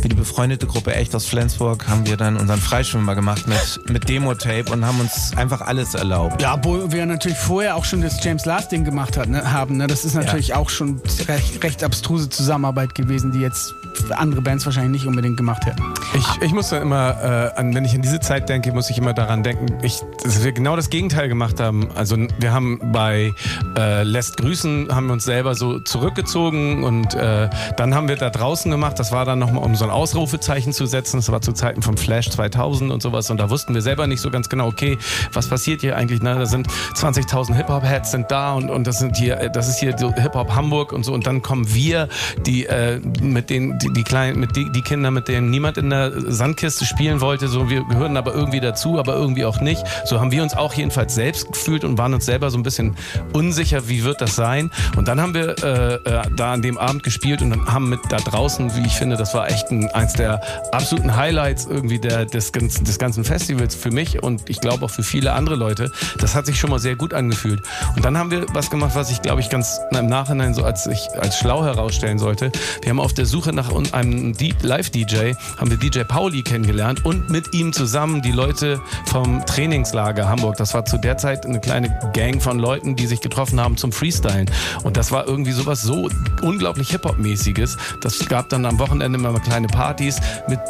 Wie die befreundete Gruppe Echt aus Flensburg haben wir dann unseren Freischwimmer gemacht mit, mit Demo-Tape und haben uns einfach alles erlaubt. Ja, obwohl wir natürlich vorher auch schon das James Last Ding gemacht hat, ne, haben. Ne? Das ist natürlich auch schon recht, recht abstruse Zusammenarbeit gewesen, die jetzt andere Bands wahrscheinlich nicht unbedingt gemacht hätten. Ich, ich muss da immer, äh, an, wenn ich an diese Zeit denke, muss ich immer daran denken, ich, dass wir genau das Gegenteil gemacht haben. Also wir haben bei äh, Lässt Grüßen, haben wir uns selber so zurückgezogen und äh, dann haben wir da draußen gemacht, das war dann nochmal, um so ein Ausrufezeichen zu setzen, das war zu Zeiten vom Flash 2000 und sowas und da wussten wir selber nicht so ganz genau, okay, was passiert hier eigentlich, ne? da sind 20.000 Hip-Hop-Heads sind da und, und das sind hier, äh, das ist hier so Hip-Hop Hamburg und so und dann kommen wir, die äh, mit den, die, die kleinen, mit die, die Kinder, mit denen niemand in der Sandkiste spielen wollte, so wir gehören aber irgendwie dazu, aber irgendwie auch nicht. So haben wir uns auch jedenfalls selbst gefühlt und waren uns selber so ein bisschen unsicher, wie wird das sein. Und dann haben wir äh, äh, da an dem Abend gespielt und haben mit da draußen, wie ich finde, das war echt ein ähm, eins der absoluten Highlights irgendwie der, des, ganzen- des ganzen Festivals für mich und ich glaube auch für viele andere Leute. Das hat sich schon mal sehr gut angefühlt. Und dann haben wir was gemacht, was ich glaube ich ganz im Nachhinein so als, ich, als schlau herausstellen sollte. Wir haben auf der Suche nach einem Live-DJ, haben wir DJ Pauli kennengelernt und mit ihm zusammen die Leute vom Trainingslager Hamburg. Das war zu der Zeit eine kleine Gang von Leuten, die sich getroffen haben zum Freestylen. Und das war irgendwie sowas so unglaublich Hip-Hop-mäßiges. Das gab dann am Wochenende immer kleine Partys mit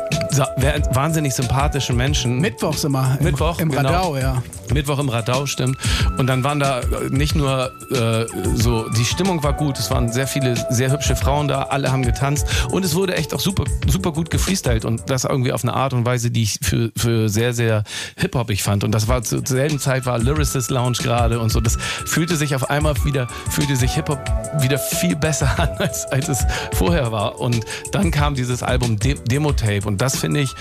wahnsinnig sympathischen Menschen. Mittwochs immer. Im, Mittwoch, Im genau. Radau, ja. Mittwoch im Radau, stimmt. Und dann waren da äh, nicht nur äh, so, die Stimmung war gut, es waren sehr viele sehr hübsche Frauen da, alle haben getanzt und es wurde echt auch super, super gut gefreestylt und das irgendwie auf eine Art und Weise, die ich für, für sehr, sehr hip-hopig fand. Und das war zur selben Zeit war Lyricist Lounge gerade und so. Das fühlte sich auf einmal wieder, fühlte sich Hip-Hop wieder viel besser an, als, als es vorher war. Und dann kam dieses Album De Demo-Tape und das finde ich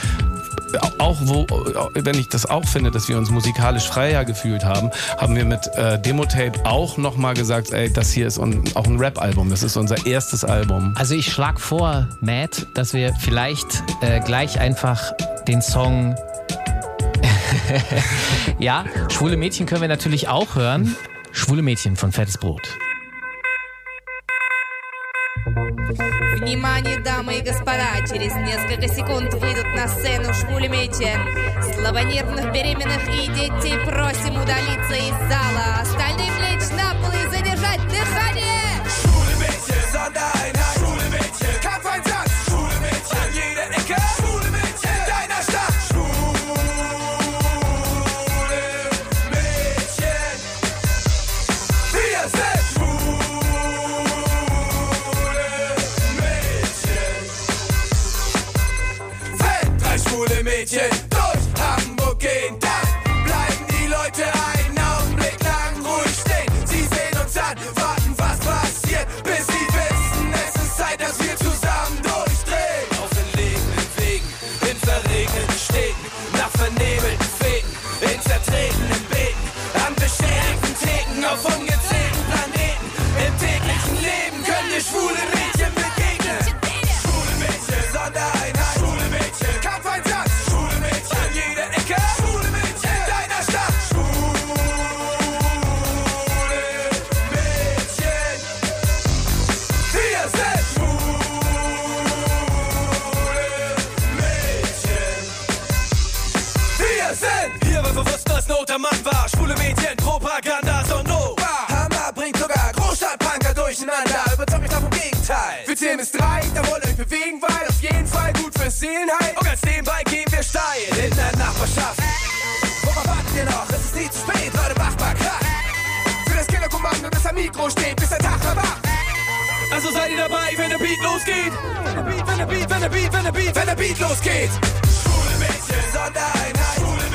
auch wo, wenn ich das auch finde, dass wir uns musikalisch freier gefühlt haben, haben wir mit äh, Demo-Tape auch nochmal gesagt, ey, das hier ist un, auch ein Rap-Album. Das ist unser erstes Album. Also ich schlage vor, Matt, dass wir vielleicht äh, gleich einfach den Song ja, Schwule Mädchen können wir natürlich auch hören. Schwule Mädchen von Fettes Brot. Внимание, дамы и господа, через несколько секунд выйдут на сцену швулеметен. Слабонервных, беременных и детей просим удалиться из зала. Остальные лечь на пол и задержать дыхание. Propaganda, so no. Hammer bringt sogar Großstadtpunker durcheinander. Überzeugt mich davon Gegenteil. Wir zählen bis drei, da wollt ihr euch bewegen, weil auf jeden Fall gut fürs Seelenheil. Und ganz nebenbei gehen wir steil in der Nachbarschaft. Worauf wartet ihr noch? Es ist nie zu spät, Leute, macht mal Krach. Für das Killerkommando, das am Mikro steht, bis der Tag erwacht. Also seid ihr dabei, wenn der Beat losgeht? Wenn der Beat, wenn der Beat, wenn der Beat, wenn der Beat, wenn der Beat losgeht. Schwule Mädchen, Sondereinheit. Schwule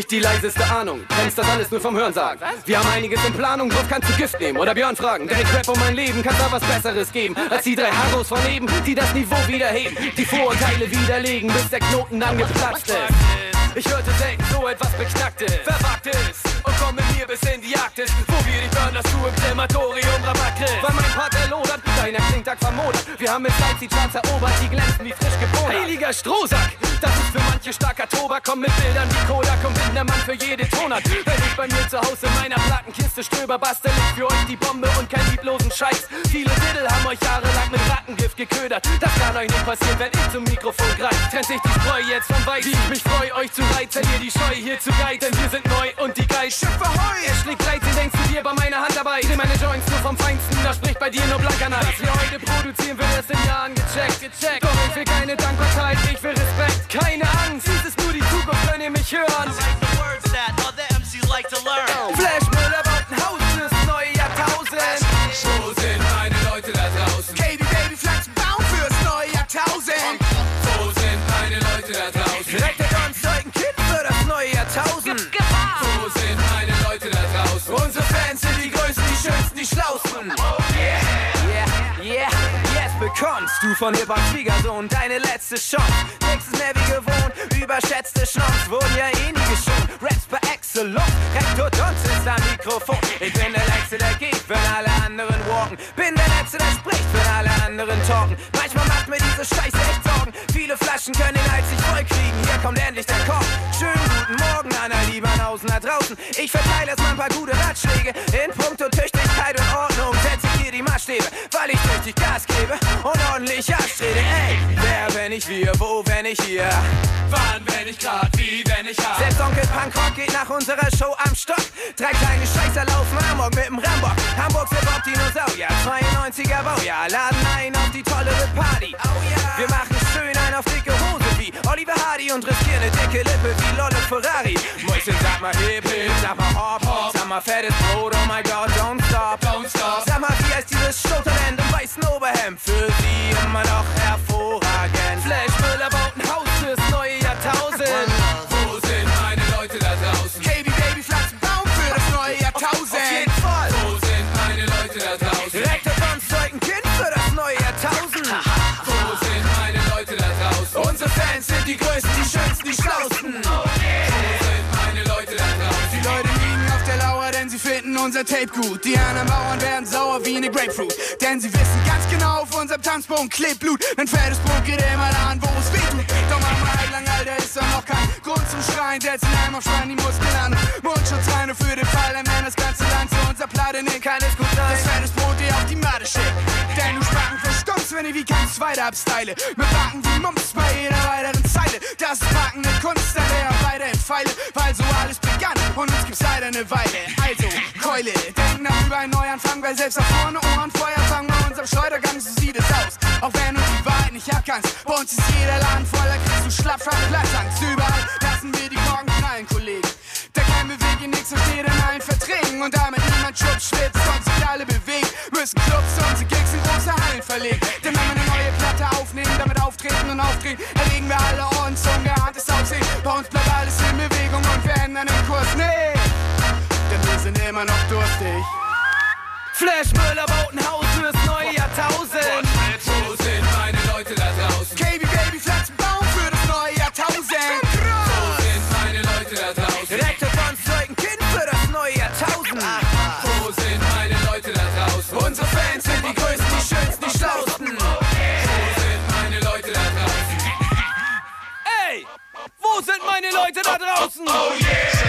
nicht die leiseste Ahnung, kennst das alles nur vom Hörensagen. Wir haben einiges in Planung, drauf kannst du Gift nehmen. Oder Björn fragen. Der ich Rap um mein Leben, kannst da was Besseres geben, als die drei Harros von eben, die das Niveau wiederheben, die Vorurteile widerlegen, bis der Knoten dann geplatzt ist. Ich hörte selten so etwas Beknacktes, Verwagtes und komm mit mir bis in die Arktis, dass du im Krematorium kriegst. Weil mein Part erlodert, deiner Klingtag vermodert. Wir haben mit Salz die Charts erobert, die glänzen wie frisch gepodert. Heiliger Strohsack, das ist für manche starker Tobak. Komm mit Bildern wie Kodak und bin der Mann für jede Tonart. Wenn ich bei mir zu Hause in meiner Plattenkiste stöber, bastel ich für euch die Bombe und kein lieblosen Scheiß. Viele Titel haben euch jahrelang mit Rattengift geködert. Das kann euch nicht passieren, wenn ich zum Mikrofon greif. Trennt sich die Spreu jetzt vom Weiß. Wie ich mich freu, euch zu reizen, ihr die Scheu hier zu geit, denn wir sind neu und die Geist. Schiffe heu! Er schlägt 13, denkst du dir bei meiner Handarbeit. Dreh meine Joints nur vom Feinsten, da spricht bei dir nur blanker Neid. Was wir heute produzieren, wird erst in Jahren gecheckt, gecheckt. Doch ich will keine Dankbarkeit, ich will Respekt. Keine Angst, dies ist nur die Zukunft, könnt ihr mich hören. Flash die schönsten, die schlausten. Yeah, yeah, yes, bekommst du von Hip-Hop Schwiegersohn deine letzte Chance. Nächstes mehr wie gewohnt, überschätzte Schnons wurden ja eh nie geschont. Raps par excellence, Rektor Dons ist am Mikrofon. Ich bin der Letzte, der geht, wenn alle anderen walken. Bin der Letzte, der spricht, wenn alle anderen talken. Manchmal macht mir diese Scheiße echt Sorgen. Viele Flaschen können den Hals nicht voll kriegen. Hier kommt endlich der Koch. Schönen guten Morgen an der Liebenhausen da draußen. Ich ein paar gute Ratschläge. In puncto Tüchtigkeit und Ordnung setze ich hier die Maßstäbe, weil ich tüchtig Gas gebe und ordentlich abstrede. Ey, wer, wenn ich wir, wo, wenn ich hier? Wann, wenn ich grad, wie, wenn ich hab? Selbst Onkel Punkrock geht nach unserer Show am Stock. Drei kleine Scheißer laufen Amok mit dem Rambock. Hamburgs Hip-Hop Dinosaurier, 92er Baujahr. Laden ein auf die tolle Party. Oh yeah. Wir machen Oliver Hardy und riskieren eine dicke Lippe wie Lolle Ferrari. Mäuschen, sag mal Hip, Hip, sag mal Hop, Hop. Sag mal fettes Brot, oh my God, don't stop. Don't stop. Sag mal, wie heißt dieses Showtalent im weißen Oberhemd? Für sie immer noch hervorragend. Flash Müller Unsere Fans sind die größten, die schönsten, die schlausten. Die Leute liegen auf der Lauer, denn sie finden unser Tape gut. Die anderen Bauern werden sauer wie eine Grapefruit. Denn sie wissen ganz genau, auf unserem Tanzboden klebt Blut. Ein fettes Brot geht immer an, wo es weh tut. Doch wir halt lang, Alter, ist doch noch kein Grund zum Schreien. Setzen einmal schreien die Muskeln an. Mundschutz rein für den Fall, dann werden das ganze Land zu unser Platte nickt. Kann es gut sein. Das fettes Brot dir auf die Matte schickt. Denn du Spacken verstummst, wenn ich wie kein Zweiter abstyle. Mit Backen wie Mumps bei jeder weiteren Zeile. Das ist packende Kunst, an der ich weiter entfeile. Weil so alles begann und uns gibt's leider eine Weile. Also, Keule, denk nach über einen Neuanfang, weil selbst auf vorne Ohren Feuer fangen bei unserem Schleudergang, so sieht es aus. Auch wenn du die Wahrheit nicht abkannst, bei uns ist jeder Laden voller, kriegst du schlapp, Platzangst. Überall lassen wir die Korken knallen, Kollegen. Da kein Beweg in nix, steht in allen Verträgen. Und damit niemand schubst, schwitzt und sich alle bewegen, müssen Clubs unsere Gigs verlegen. Denn wenn wir eine neue Platte aufnehmen, damit auftreten und aufdrehen, erlegen wir alle uns ungeahntes Aussehen. Bei uns bleibt alles in Bewegung und wir ändern den Kurs. Nee, denn wir sind immer noch durstig. Flash Müller baut ein Haus fürs neue Jahrtausend. Wo sind meine Leute da meine Leute da draußen? Oh yeah!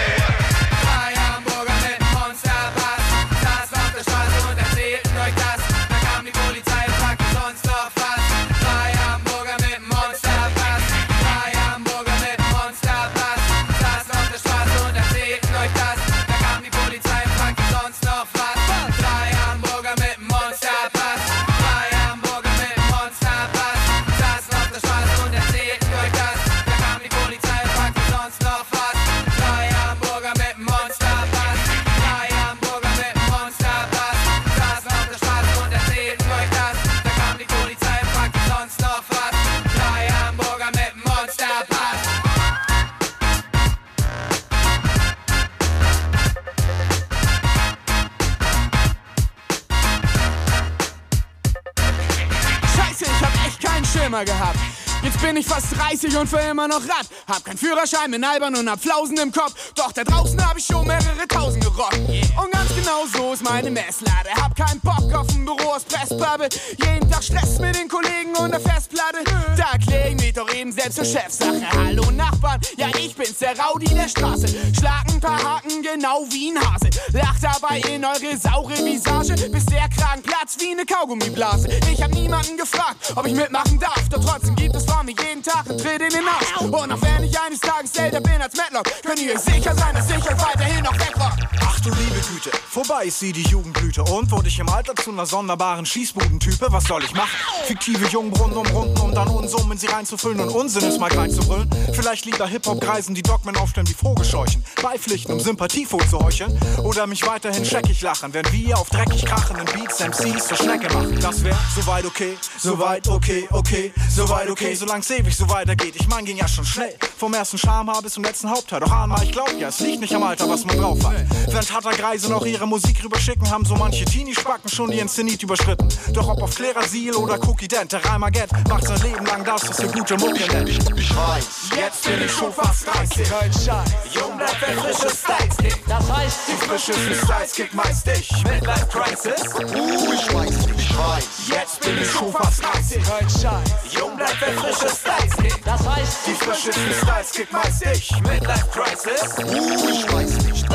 Scheiße, ich hab echt keinen Schimmer gehabt. Jetzt bin ich fast 30 und für immer noch Rad. Hab keinen Führerschein, bin albern und hab Flausen im Kopf. Doch da draußen hab ich schon mehrere tausend gerockt. Und ganz genau so ist meine Messlade. Hab keinen Bock auf ein Büro aus Pressbubble. Jeden Tag Stress mit den Kollegen und der Festplatte. Da klär ich mich doch eben selbst zur Chefsache. Hallo Nachbarn, ja ich bin's, der Rowdy der Straße. Schlag ein paar Haken genau wie ein Hase. Lacht dabei in eure saure Visage, bis der Kragen platzt wie eine Kaugummiblase. Ich hab niemanden gefragt, ob ich mitmachen darf. Doch trotzdem gibt es vor mir jeden Tag einen Tritt in den Arsch. Und auch wenn ich eines Tages älter bin als Matlock, könnt ihr sicher sein, dass ich euch weiterhin noch wegrock. Ach du liebe Güte, vorbei ist sie die Jugendblüte. Und wurde ich im Alter zu einer sonderbaren Schießbudentype? Was soll ich machen? Fiktive Jungbrunnen umrunden, um dann Unsummen sie reinzufüllen und Unsinn ist mal reinzubrüllen. Vielleicht lieber Hip-Hop-Kreisen, die Dogmen aufstellen wie Vogelscheuchen. Beipflichten, um Sympathiefoto zu heucheln. Oder mich weiterhin scheckig lachen, wenn wir auf dreckig krachenden Beats MCs zur Schnecke machen. Das wär soweit okay, soweit okay, okay, soweit okay, solang's ewig so weitergeht. Ich mein, ging ja schon schnell. Vom ersten Schamhaar bis zum letzten Hauptteil. Doch einmal, ich glaub ja, es liegt nicht am Alter, was man drauf hat. Während harter Greise noch ihre Musik rüberschicken, haben so manche Teenie-Spacken schon die Zenit überschritten. Doch ob auf Klerasil oder Cookie Dent, der Reimer Get macht sein Leben lang das, was wir gute Mucke nennt. Ich, ich weiß, jetzt bin ich schon fast 30. Kein Scheiß, jung bleibt der frische Styles-Kick. Das heißt, die frischesten Styles-Kick meist ich. Midlife Crisis, uh, ich weiß, ich jetzt bin ich schon fast 30. Kein Scheiß, jung bleibt der frische Styles-Kick. Das heißt, die frischesten Styles-Kick meist ich. Midlife Crisis, uh, ich weiß nicht.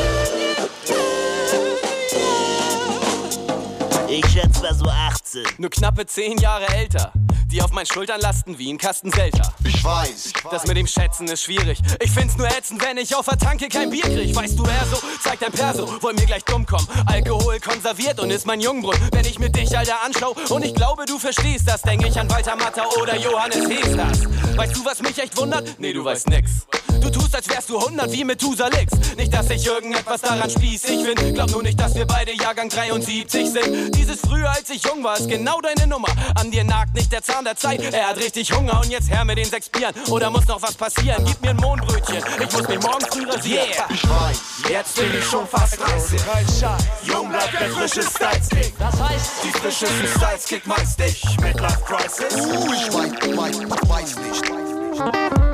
Ich schätze mal so 18. Nur knappe 10 Jahre älter. Die auf meinen Schultern lasten wie ein Kasten Selter. Ich weiß. Das mit dem Schätzen ist schwierig. Ich find's nur ätzend, wenn ich auf der Tanke kein Bier krieg. Weißt du, wer so? Zeig dein Perso. Wollen mir gleich dumm kommen. Alkohol konserviert und ist mein Jungbrunnen. Wenn ich mit dich, Alter, anschau und ich glaube, du verstehst das, denke ich an Walter Matter oder Johannes Hesters. Weißt du, was mich echt wundert? Nee, du weißt nix. Du tust, als wärst du 100 wie Methusalix. Nicht, dass ich irgendetwas daran spießig bin. Glaub nur nicht, dass wir beide Jahrgang 73 sind. Dieses früher, als ich jung war, ist genau deine Nummer. An dir nagt nicht der Zahn der Zeit. Er hat richtig Hunger und jetzt her mit den sechs Bieren. Oder muss noch was passieren? Gib mir ein Mohnbrötchen. Ich muss mich morgen früh rasieren. Yeah. Ich weiß, Jetzt bin ich schon fast 30. Kein Scheiß, Jung bleibt der frische Styles-Kick. Das heißt, Die frischesten Styles-Kick meist ich. Midlife Crisis. uh, ich weiß, weiß, weiß nicht.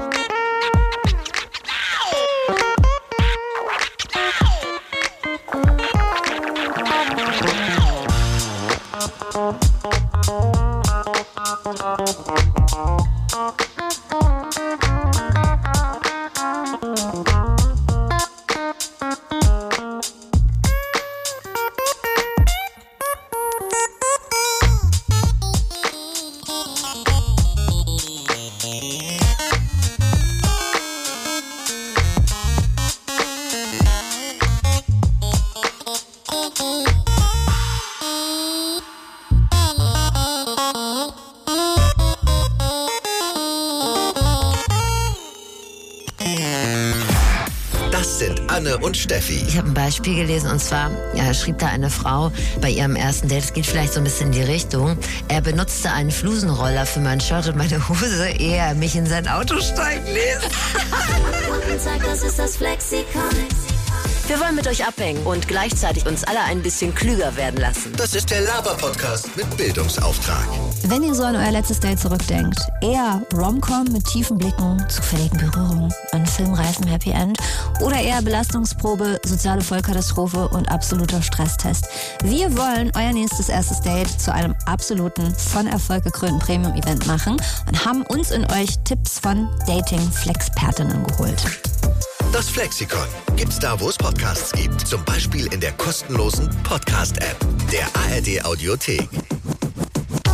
Und Steffi. Ich habe ein Beispiel gelesen und zwar ja, schrieb da eine Frau bei ihrem ersten Date, es geht vielleicht so ein bisschen in die Richtung, er benutzte einen Flusenroller für mein Shirt und meine Hose, ehe er mich in sein Auto steigen ließ. Guten Tag, das ist das Flexikon. Wir wollen mit euch abhängen und gleichzeitig uns alle ein bisschen klüger werden lassen. Das ist der Laber-Podcast mit Bildungsauftrag. Wenn ihr so an euer letztes Date zurückdenkt, eher Romcom mit tiefen Blicken, zufälligen Berührungen, einen filmreifen Happy End oder eher Belastungsprobe, soziale Vollkatastrophe und absoluter Stresstest. Wir wollen euer nächstes erstes Date zu einem absoluten, von Erfolg gekrönten Premium-Event machen und haben uns in euch Tipps von Dating-Flexpertinnen geholt. Das Flexikon gibt's da, wo es Podcasts gibt. Zum Beispiel in der kostenlosen Podcast-App der ARD Audiothek.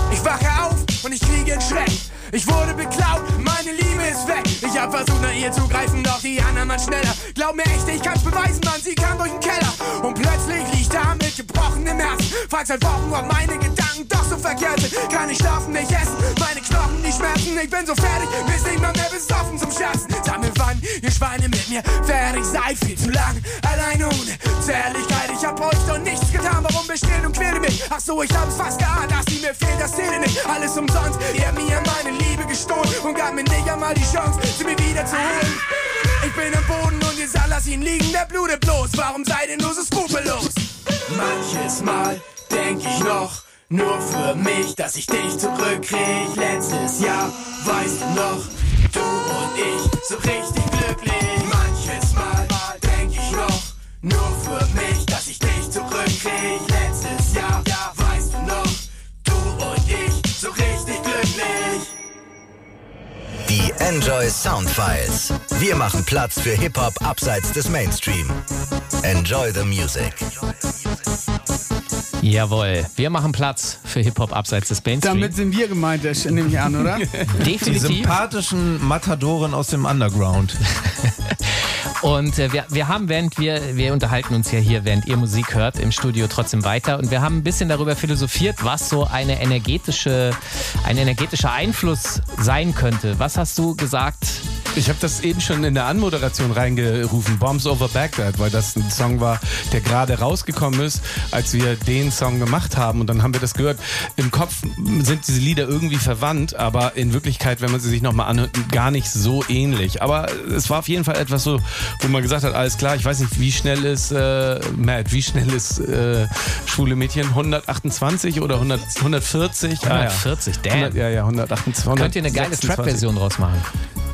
Ich wache auf und ich kriege einen Schreck. Ich wurde beklaut, meine Liebe ist weg. Ich hab versucht nach ihr zu greifen, doch die anderen waren schneller. Glaub mir echt, ich kann's beweisen, Mann, sie kam durch den Keller. Und plötzlich liegt da mit gebrochenem Herz. Frag seit Wochen, ob meine Gedanken doch so verkehrt sind. Kann nicht schlafen, nicht essen, meine Knochen, die schmerzen. Ich bin so fertig, bis nicht mal mehr besoffen zum Scherzen. Sag mir wann, ihr Schweine mit mir fertig seid. Viel zu lang, alleine ohne Zärtlichkeit. Ich hab euch doch nichts getan, warum bestehen und quäle mich? Ach so, ich hab's fast geahnt, dass sie mir fehlt, das zähle nicht. Alles umsonst, ihr mir meine Liebe gestohlen und gab mir nicht einmal die Chance, sie mir wieder zu holen. Ich bin am Boden und ihr lass ihn liegen, der blutet bloß. Warum seid ihr nur so skrupellos? Manches Mal denk ich noch, Nur für mich, dass ich dich zurückkrieg. Letztes Jahr, weißt du noch, du und ich, so richtig glücklich. Manches Mal denk ich noch, nur für mich, dass ich dich zurückkrieg. Die Enjoy Soundfiles. Wir machen Platz für Hip-Hop abseits des Mainstream. Enjoy the music. Jawohl, wir machen Platz für Hip-Hop abseits des Mainstream. Damit sind wir gemeint, das nehme ich an, oder? Die Definitiv. sympathischen Matadoren aus dem Underground. Und äh, wir, wir haben, während wir, wir unterhalten uns ja hier, während ihr Musik hört, im Studio trotzdem weiter. Und wir haben ein bisschen darüber philosophiert, was so eine energetische, ein energetischer Einfluss sein könnte. Was hast du gesagt? Ich habe das eben schon in der Anmoderation reingerufen, Bombs Over Baghdad, weil das ein Song war, der gerade rausgekommen ist, als wir den Song gemacht haben. Und dann haben wir das gehört. Im Kopf sind diese Lieder irgendwie verwandt, aber in Wirklichkeit, wenn man sie sich nochmal anhört, gar nicht so ähnlich. Aber es war auf jeden Fall etwas so, wo man gesagt hat, alles klar, ich weiß nicht, wie schnell ist äh, Matt, wie schnell ist äh, Schwule Mädchen? 128 oder 100, 140? 140, damn. 100, ja, ja, 128. Könnt ihr eine geile 126. Trap-Version draus machen?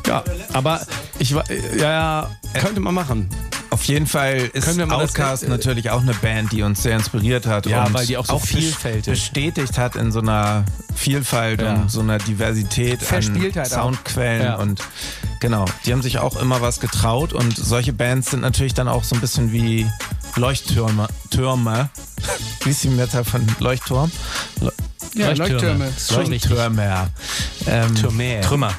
Ja, aber ich war, ja, ja, könnte man machen. Auf jeden Fall ist mal das- äh, natürlich auch eine Band, die uns sehr inspiriert hat Ja, und weil die auch so bes- vielfältig- bestätigt hat in so einer Vielfalt Ja. und so einer Diversität an Verspieltheit auch. Soundquellen Ja. und genau, die haben sich auch immer was getraut und solche Bands sind natürlich dann auch so ein bisschen wie Leuchttürme, Türme. Wie ist die Mehrzahl von Leuchtturm? Le Ja, Leuchttürme. Leuchttürme. Ähm, Türme. Trümmer.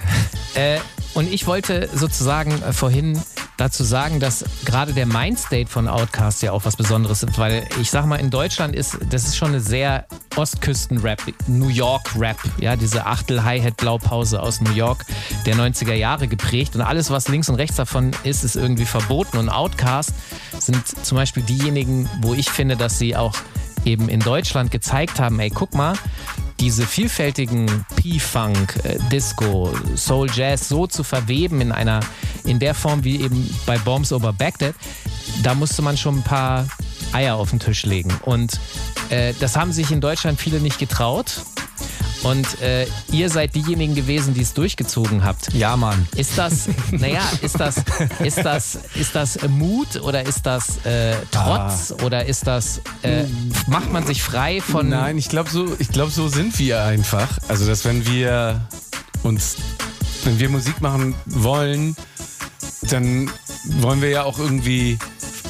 Äh, und ich wollte sozusagen äh, vorhin dazu sagen, dass gerade der Mindstate von Outkast ja auch was Besonderes ist, weil ich sag mal, in Deutschland ist, das ist schon eine sehr Ostküsten-Rap, New York-Rap, ja, diese Achtel-Hi-Hat-Blaupause aus New York der 90er Jahre geprägt und alles, was links und rechts davon ist, ist irgendwie verboten und Outkast sind zum Beispiel diejenigen, wo ich finde, dass sie auch eben in Deutschland gezeigt haben, ey, guck mal, diese vielfältigen P-Funk, äh, Disco, Soul Jazz so zu verweben in einer, in der Form wie eben bei Bombs Over Baghdad, da musste man schon ein paar Eier auf den Tisch legen. Und äh, das haben sich in Deutschland viele nicht getraut. Und äh, ihr seid diejenigen gewesen, die es durchgezogen habt. Ja, Mann. Ist das, naja, ist das, ist das, ist das Mut oder ist das äh, Trotz oder ist das, äh, macht man sich frei von. Nein, ich glaube, so, ich glaub, so sind wir einfach. Also, dass wenn wir uns, wenn wir Musik machen wollen, dann wollen wir ja auch irgendwie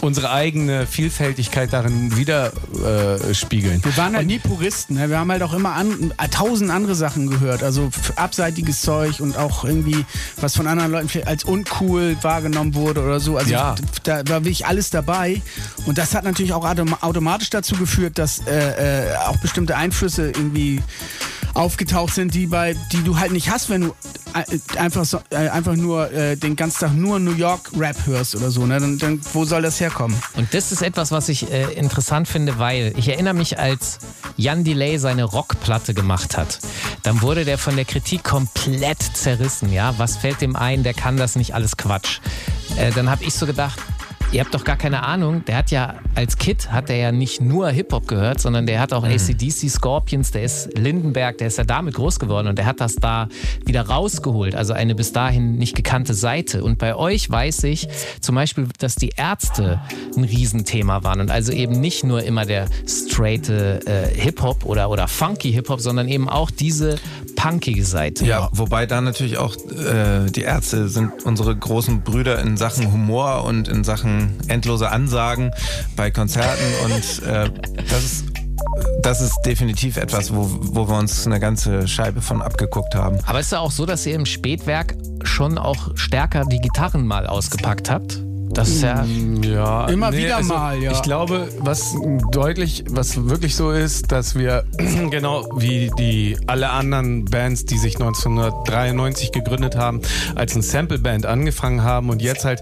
unsere eigene Vielfältigkeit darin widerspiegeln. Äh. Wir waren halt nie Puristen. Ne? Wir haben halt auch immer an, äh, tausend andere Sachen gehört. Also abseitiges Zeug und auch irgendwie, was von anderen Leuten als uncool wahrgenommen wurde oder so. Also Ja. da war wirklich alles dabei. Und das hat natürlich auch autom automatisch dazu geführt, dass äh, äh, auch bestimmte Einflüsse irgendwie aufgetaucht sind, die bei, die du halt nicht hast, wenn du äh, einfach, so, äh, einfach nur äh, den ganzen Tag nur New York Rap hörst oder so. Ne? Dann, dann, wo soll das herkommen? Und das ist etwas, was ich äh, interessant finde, weil ich erinnere mich, als Jan Delay seine Rockplatte gemacht hat, dann wurde der von der Kritik komplett zerrissen. Ja, was fällt dem ein? Der kann das nicht alles Quatsch. Äh, dann habe ich so gedacht. Ihr habt doch gar keine Ahnung. Der hat ja als Kid hat er ja nicht nur Hip-Hop gehört, sondern der hat auch ACDC, Scorpions, der ist Lindenberg, der ist ja damit groß geworden und der hat das da wieder rausgeholt. Also eine bis dahin nicht gekannte Seite. Und bei euch weiß ich zum Beispiel, dass die Ärzte ein Riesenthema waren und also eben nicht nur immer der straighte äh, Hip-Hop oder, oder funky Hip-Hop, sondern eben auch diese punkige Seite. Ja, wobei da natürlich auch äh, die Ärzte sind unsere großen Brüder in Sachen Humor und in Sachen endlose Ansagen bei Konzerten und äh, das ist das ist definitiv etwas, wo, wo wir uns eine ganze Scheibe von abgeguckt haben. Aber ist ja auch so, dass ihr im Spätwerk schon auch stärker die Gitarren mal ausgepackt habt? Das ist ja. Ja, Immer nee, wieder also mal, ja. Ich glaube, was deutlich, was wirklich so ist, dass wir genau wie die alle anderen Bands, die sich 1993 gegründet haben, als ein Sample-Band angefangen haben und jetzt halt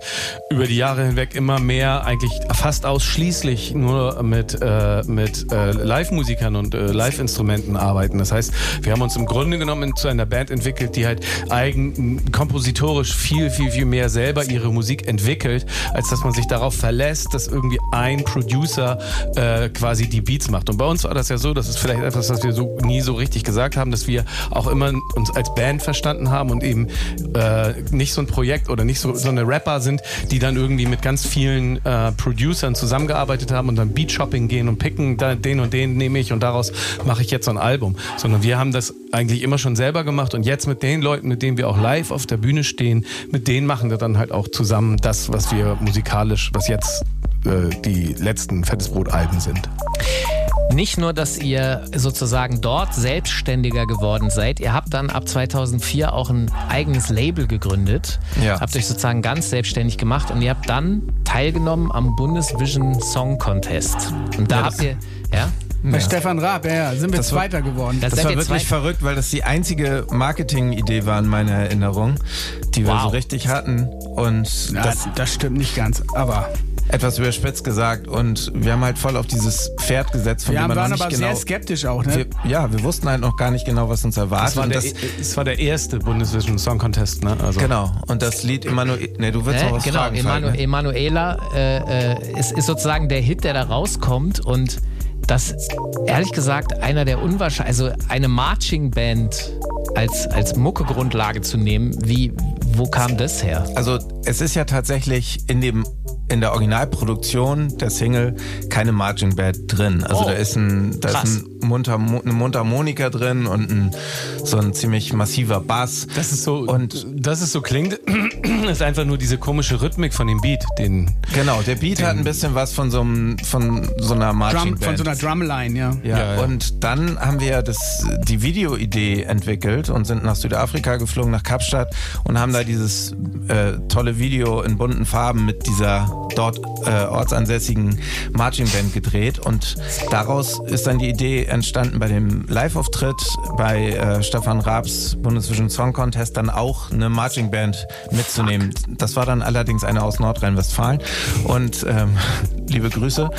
über die Jahre hinweg immer mehr, eigentlich fast ausschließlich nur mit, äh, mit äh, Live-Musikern und äh, Live-Instrumenten arbeiten. Das heißt, wir haben uns im Grunde genommen zu einer Band entwickelt, die halt eigen kompositorisch viel, viel, viel mehr selber ihre Musik entwickelt als dass man sich darauf verlässt, dass irgendwie ein Producer äh, quasi die Beats macht. Und bei uns war das ja so, das ist vielleicht etwas, was wir so nie so richtig gesagt haben, dass wir auch immer uns als Band verstanden haben und eben äh, nicht so ein Projekt oder nicht so, so eine Rapper sind, die dann irgendwie mit ganz vielen äh, Producern zusammengearbeitet haben und dann Beat-Shopping gehen und picken, den und den nehme ich und daraus mache ich jetzt so ein Album. Sondern wir haben das eigentlich immer schon selber gemacht und jetzt mit den Leuten, mit denen wir auch live auf der Bühne stehen, mit denen machen wir dann halt auch zusammen das, was wir musikalisch, was jetzt äh, die letzten Fettes Brot-Alben sind. Nicht nur, dass ihr sozusagen dort selbstständiger geworden seid, ihr habt dann ab 2004 auch ein eigenes Label gegründet, Ja. habt euch sozusagen ganz selbstständig gemacht und ihr habt dann teilgenommen am Bundesvision Song Contest. Und da Ja, habt ihr, ja? Bei Stefan Raab, ja, ja, sind wir Das war- Zweiter geworden. Das Das war wirklich zwei- verrückt, weil das die einzige Marketing-Idee war in meiner Erinnerung, die wir Wow. so richtig hatten. Und Ja, das, das stimmt nicht ganz, aber etwas überspitzt gesagt. Und wir haben halt voll auf dieses Pferd gesetzt, von wir dem man waren noch nicht aber genau... sehr skeptisch auch, ne? wir, ja, wir wussten halt noch gar nicht genau, was uns erwartet. Das war, der, das, es war der erste Bundesvision Song Contest, ne? Also genau. Und das Lied Emanuel... Ne, du willst Äh, noch was genau, fragen, Emanu Falk, ne? Emanuela äh, äh, ist, ist sozusagen der Hit, der da rauskommt und das ehrlich gesagt einer der unwahrscheinlich, also eine Marching Band als, als Mucke-Grundlage zu nehmen, wie, wo kam das her? Also es ist ja tatsächlich in dem in der Originalproduktion der Single keine Marching Band drin. Also Oh, da ist ein da krass. ist ein Munter, eine Mundharmonika drin und ein, so ein ziemlich massiver Bass. Das ist so, Und dass es so klingt, ist einfach nur diese komische Rhythmik von dem Beat, den genau, der Beat hat ein bisschen was von so einem von so einer Marching Drum, Band. von so einer Drumline, ja. Ja, Ja, ja. und dann haben wir das, die Videoidee entwickelt und sind nach Südafrika geflogen, nach Kapstadt und haben da dieses äh, tolle Video in bunten Farben mit dieser dort äh, ortsansässigen Marching Band gedreht. Und daraus ist dann die Idee entstanden, bei dem Live-Auftritt bei äh, Stefan Raabs Bundesvision Song Contest dann auch eine Marching Band mitzunehmen. Das war dann allerdings eine aus Nordrhein-Westfalen. Und ähm, liebe Grüße.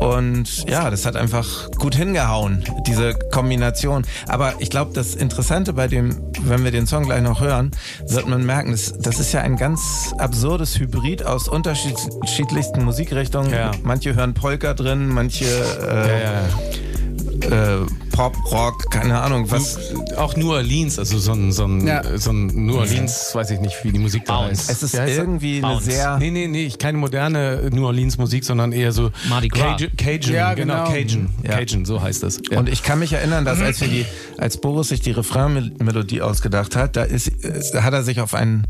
Und ja, das hat einfach gut hingehauen, diese Kombination. Aber ich glaube, das Interessante bei dem, wenn wir den Song gleich noch hören, wird man merken, das, das ist ja ein ganz absurdes Hybrid aus unterschiedlichsten Musikrichtungen. Ja. Manche hören Polka drin, manche äh, Äh, Pop, Rock, keine Ahnung, was. Auch New Orleans, also so ein, so ein, Ja. so ein New Orleans, weiß ich nicht, wie die Musik da Bounce. heißt. Es ist Wie heißt das? irgendwie eine Bounce. sehr- Nee, nee, nee, keine moderne New Orleans Musik, sondern eher so Mardi Gras. Cajun, Cajun Ja, genau. genau. Cajun. Ja. Cajun, so heißt das. Ja. Und ich kann mich erinnern, dass als wir die, als Boris sich die Refrain-Melodie ausgedacht hat, da ist, äh, hat er sich auf einen,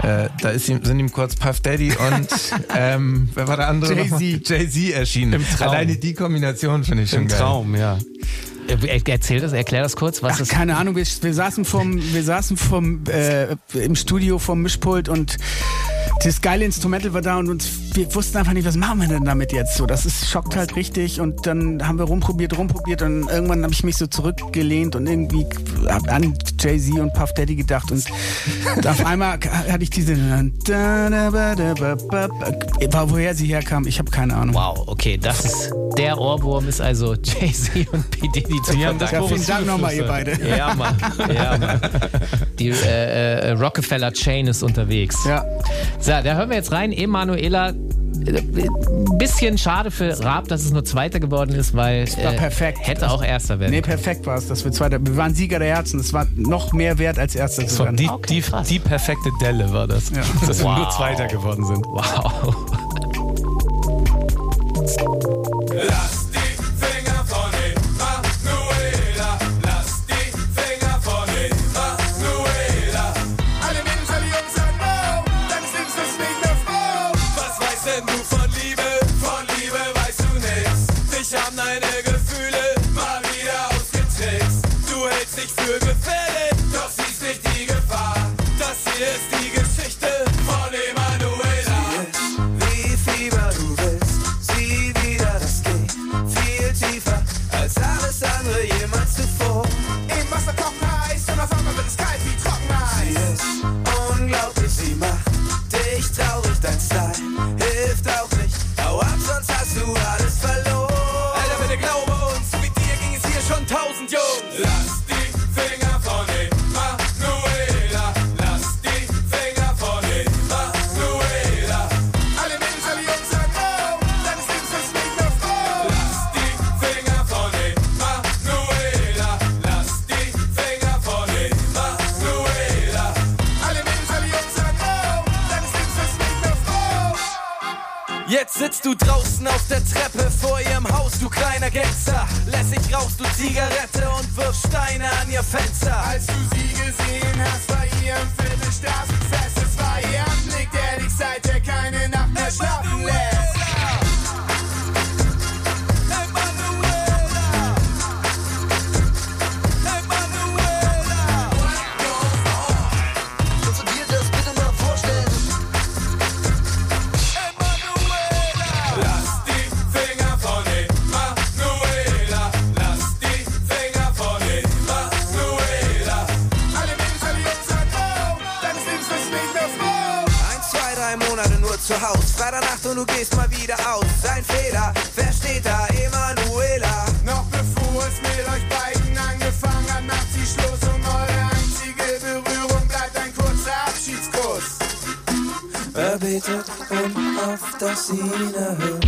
äh, da ist ihm, sind ihm kurz Puff Daddy und ähm, wer war der andere? Jay-Z. nochmal? Jay-Z erschienen. Im Traum. Alleine die Kombination finde ich schon Im geil. Traum, ja. Äh, Erzähl das, erklär das kurz, was Ach, ist. keine Ahnung, wir, wir saßen vom, wir saßen vom, äh, im Studio vom Mischpult und das geile Instrumental war da und uns, wir wussten einfach nicht, was machen wir denn damit jetzt so. Das ist, schockt halt richtig und dann haben wir rumprobiert, rumprobiert und irgendwann habe ich mich so zurückgelehnt und irgendwie hab an Jay-Z und Puff Daddy gedacht und auf einmal hatte ich diese war woher sie herkam, ich habe keine Ahnung. Wow, okay, das ist der Ohrwurm ist also Jay-Z und P. Diddy zu Ja, vielen Dank nochmal, ihr beide. Ja, Mann. Ja, Mann. Die äh, äh, Rockefeller Chain ist unterwegs. Ja. So, da hören wir jetzt rein. Emanuela, äh, ein bisschen schade für Raab, dass es nur Zweiter geworden ist, weil äh, war perfekt. hätte auch Erster werden. Nee, perfekt war es, dass wir Zweiter. Wir waren Sieger der Herzen. Es war noch mehr wert als Erster zu werden. die, Okay, die, krass. die perfekte Delle war das. Dass wir Wow. nur Zweiter geworden sind. Wow. Lass Du draußen auf der Treppe vor ihrem Haus, du kleiner Gangster. Lässig rauchst du Zigarette und wirfst Steine an ihr Fenster. Als du sie gesehen hast bei ihrem Viertelstraßenfest. zu Haus. Freitagnacht und du gehst mal wieder aus. Sein Fehler, wer steht da? Emanuela. Noch bevor es mit euch beiden angefangen hat, macht sie Schluss und eure einzige Berührung bleibt ein kurzer Abschiedskuss. Er betet und hofft, dass sie ihn erhört.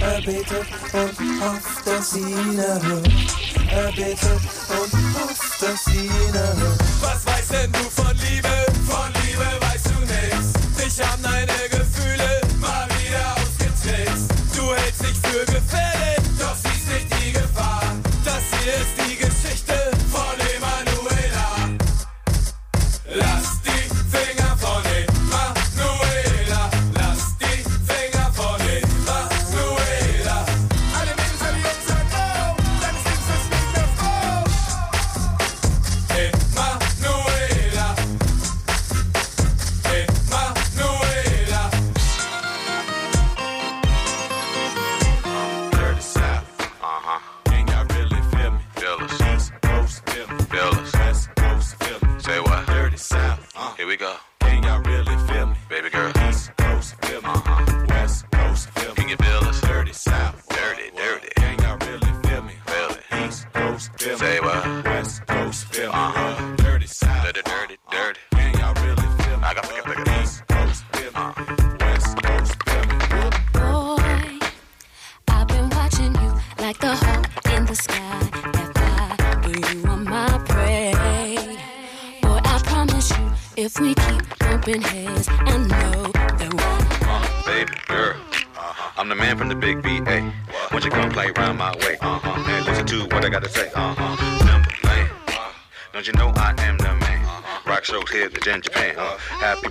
Er betet und hofft, dass sie ihn erhört. Er betet und hofft, dass sie ihn erhört. Was weißt denn du von Liebe?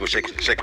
six, six.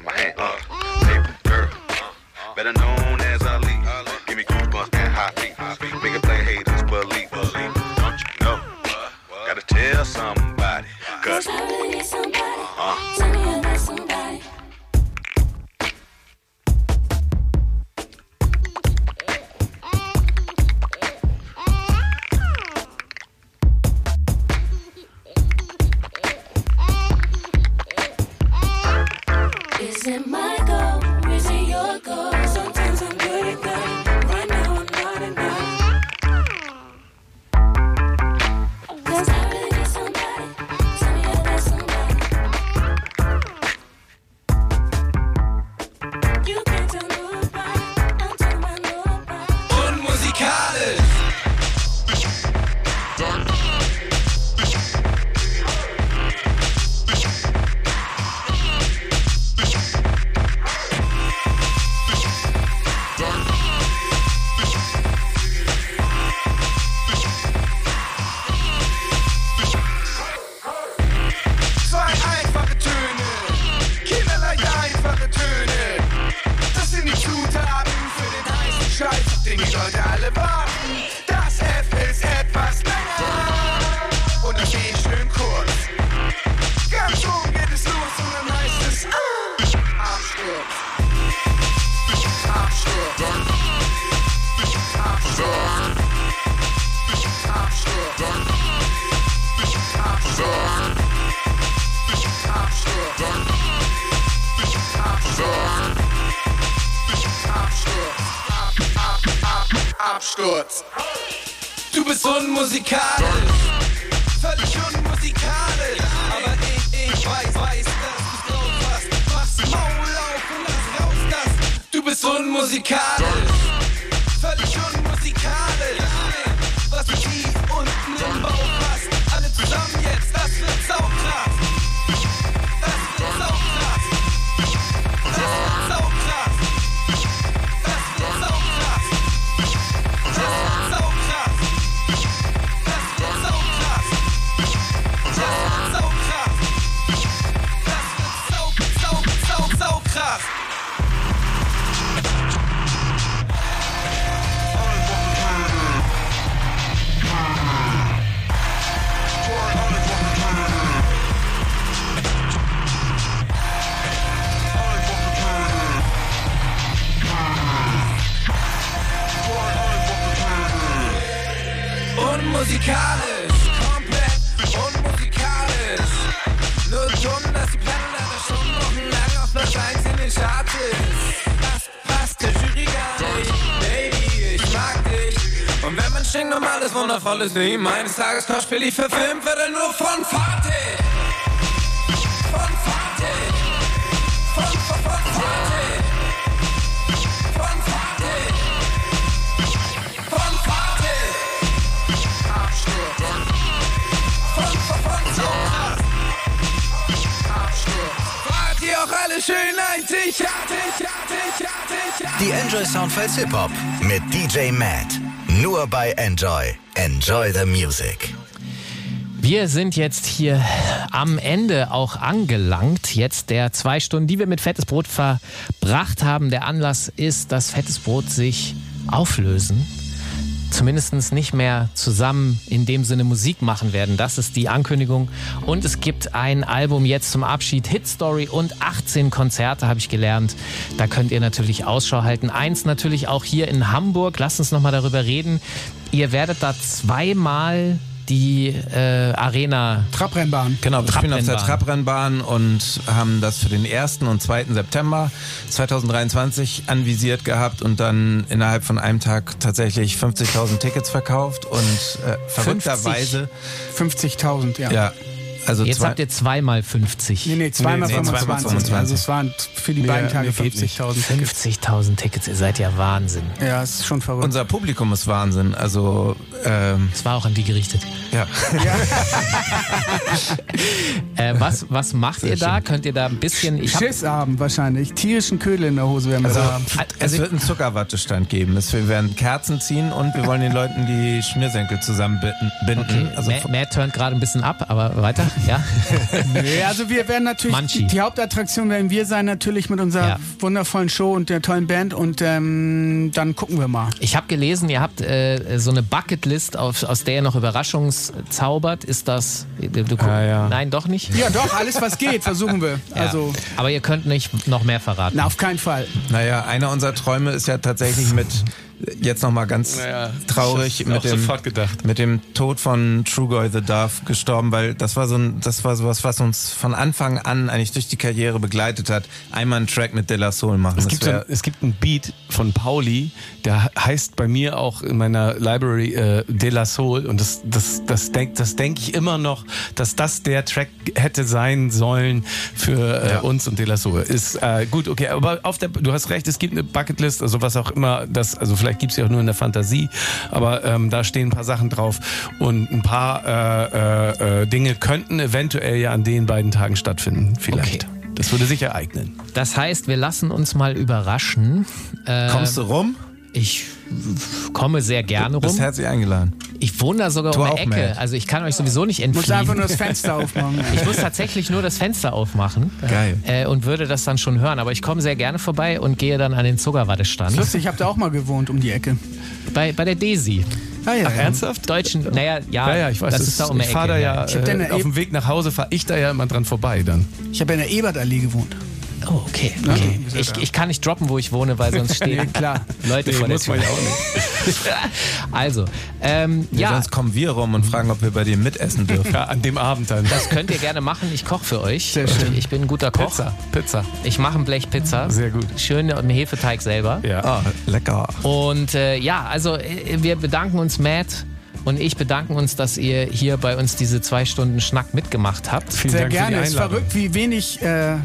Absturz. Du bist unmusikalisch, völlig unmusikalisch. Aber ich, ich weiß, weiß, dass du drauf hast. Mach's Maul auf und lass raus das. Du bist unmusikalisch. Musikalisch, komplett unmusikalisch. Nur dumm, dass die Platte leider schon wochenlang auf Platz 1 in den Charts ist. Das passt der Jury gar nicht. Baby, ich mag dich. Und wenn man schenkt normales, wundervolles Leben eines Tages kostspielig verfilmt, wird er nur von Fatih. Die Enjoy Soundfiles Hip Hop mit DJ Matt. Nur bei Enjoy. Enjoy the Music. Wir sind jetzt hier am Ende auch angelangt. Jetzt der zwei Stunden, die wir mit Fettes Brot verbracht haben. Der Anlass ist, dass Fettes Brot sich auflösen. Zumindest nicht mehr zusammen in dem Sinne Musik machen werden. Das ist die Ankündigung. Und es gibt ein Album jetzt zum Abschied, Hit Story und 18 Konzerte, habe ich gelernt. Da könnt ihr natürlich Ausschau halten. Eins natürlich auch hier in Hamburg. Lasst uns nochmal darüber reden. Ihr werdet da zweimal die äh, Arena. Trabrennbahn. Genau, wir spielen auf der Trabrennbahn. Und haben das für den 1. und 2. September 2023 anvisiert gehabt und dann innerhalb von einem Tag tatsächlich 50.000 Tickets verkauft und äh, verrückterweise 50.000, ja. ja, also Jetzt habt ihr zweimal 50. Nee, nee, zweimal Nee, nee, 25. zweimal 25. Also es waren für die Mehr- beiden Tage nicht. 50.000 Tickets. 50.000 Tickets, ihr seid ja Wahnsinn. Ja, es ist schon verrückt. unser Publikum ist Wahnsinn. Also ähm, Es war auch an die gerichtet. ja. Äh, was, was macht ihr da? Könnt ihr da ein bisschen. Ich hab, Schissabend wahrscheinlich. Tierischen Ködel in der Hose werden wir Also, da haben. es also- wird einen Zuckerwattestand geben. Es, wir werden Kerzen ziehen und wir wollen den Leuten die Schnürsenkel zusammenbinden. okay, Also Matt, Matt turnt gerade ein bisschen ab, aber weiter, ja? Nee, also wir werden natürlich, Manchi. die, die Hauptattraktion werden wir sein natürlich mit unserer Ja. wundervollen Show und der tollen Band und ähm, dann gucken wir mal. Ich habe gelesen, ihr habt äh, so eine Bucketlist, auf, aus der ihr noch Überraschungszaubert. Ist das. Du, du, Ja, ja. Nein, doch nicht? Ja doch, alles was geht, versuchen wir. Ja. Also, Aber ihr könnt nicht noch mehr verraten. na auf keinen Fall. Naja, einer unserer Träume ist ja tatsächlich mit, jetzt nochmal ganz Naja, traurig, mit dem, sofort gedacht. mit dem Tod von Trugoy the Dove gestorben, weil das war so ein, das war sowas, was uns von Anfang an eigentlich durch die Karriere begleitet hat. Einmal einen Track mit De La Soul machen. Es gibt, so ein, es gibt einen Beat von Pauli, der heißt bei mir auch in meiner Library äh, De La Soul und das, das, das denke das denk ich immer noch, dass das der Track hätte sein sollen für äh, Ja. uns und De La Soul. Ist äh, gut, okay, aber auf der, du hast recht, es gibt eine Bucketlist, also was auch immer, das, also vielleicht gibt's ja auch nur in der Fantasie, aber ähm, da stehen ein paar Sachen drauf und ein paar äh, äh, äh, Dinge könnten eventuell ja an den beiden Tagen stattfinden, vielleicht. Okay. Das würde sich ereignen. Das heißt, wir lassen uns mal überraschen. Äh, Kommst du rum? Ich komme sehr gerne Bist rum. herzlich eingeladen. Ich wohne da sogar Du um die Ecke. Matt. Also ich kann euch sowieso nicht Muss einfach entfliehen. nur das Fenster aufmachen. Ich muss tatsächlich nur das Fenster aufmachen. Geil. Äh, und würde das dann schon hören. Aber ich komme sehr gerne vorbei und gehe dann an den Zuckerwattestand. Lustig, ich habe da auch mal gewohnt um die Ecke. Bei, bei der Desi. Ah, ja, ja. Ernsthaft? Deutschen, naja, ja, Ja, ja, ich weiß, das das ist da um die ich fahre da Ecke, ja, Ich äh, auf dem Weg nach Hause fahre ich da ja immer dran vorbei dann. Ich habe in der Ebertallee gewohnt. Oh, okay. okay. Ja. Ich, ich kann nicht droppen, wo ich wohne, weil sonst stehen Nee, klar. Leute vor der Tür. Also, ähm, Ja. ja, Sonst kommen wir rum und fragen, ob wir bei dir mitessen dürfen. Ja, an dem Abend dann. das könnt ihr gerne machen. Ich koche für euch. Sehr schön. Ich bin ein guter Koch. Pizza, Pizza. Ich mache ein Blech Pizza. Sehr gut. Schön im Hefeteig selber. Ja. Ah, lecker. Und äh, ja, also äh, wir bedanken uns, Matt. Und ich bedanken uns, dass ihr hier bei uns diese zwei Stunden Schnack mitgemacht habt. Vielen Sehr Dank für die gerne. Es ist verrückt, wie wenig, äh,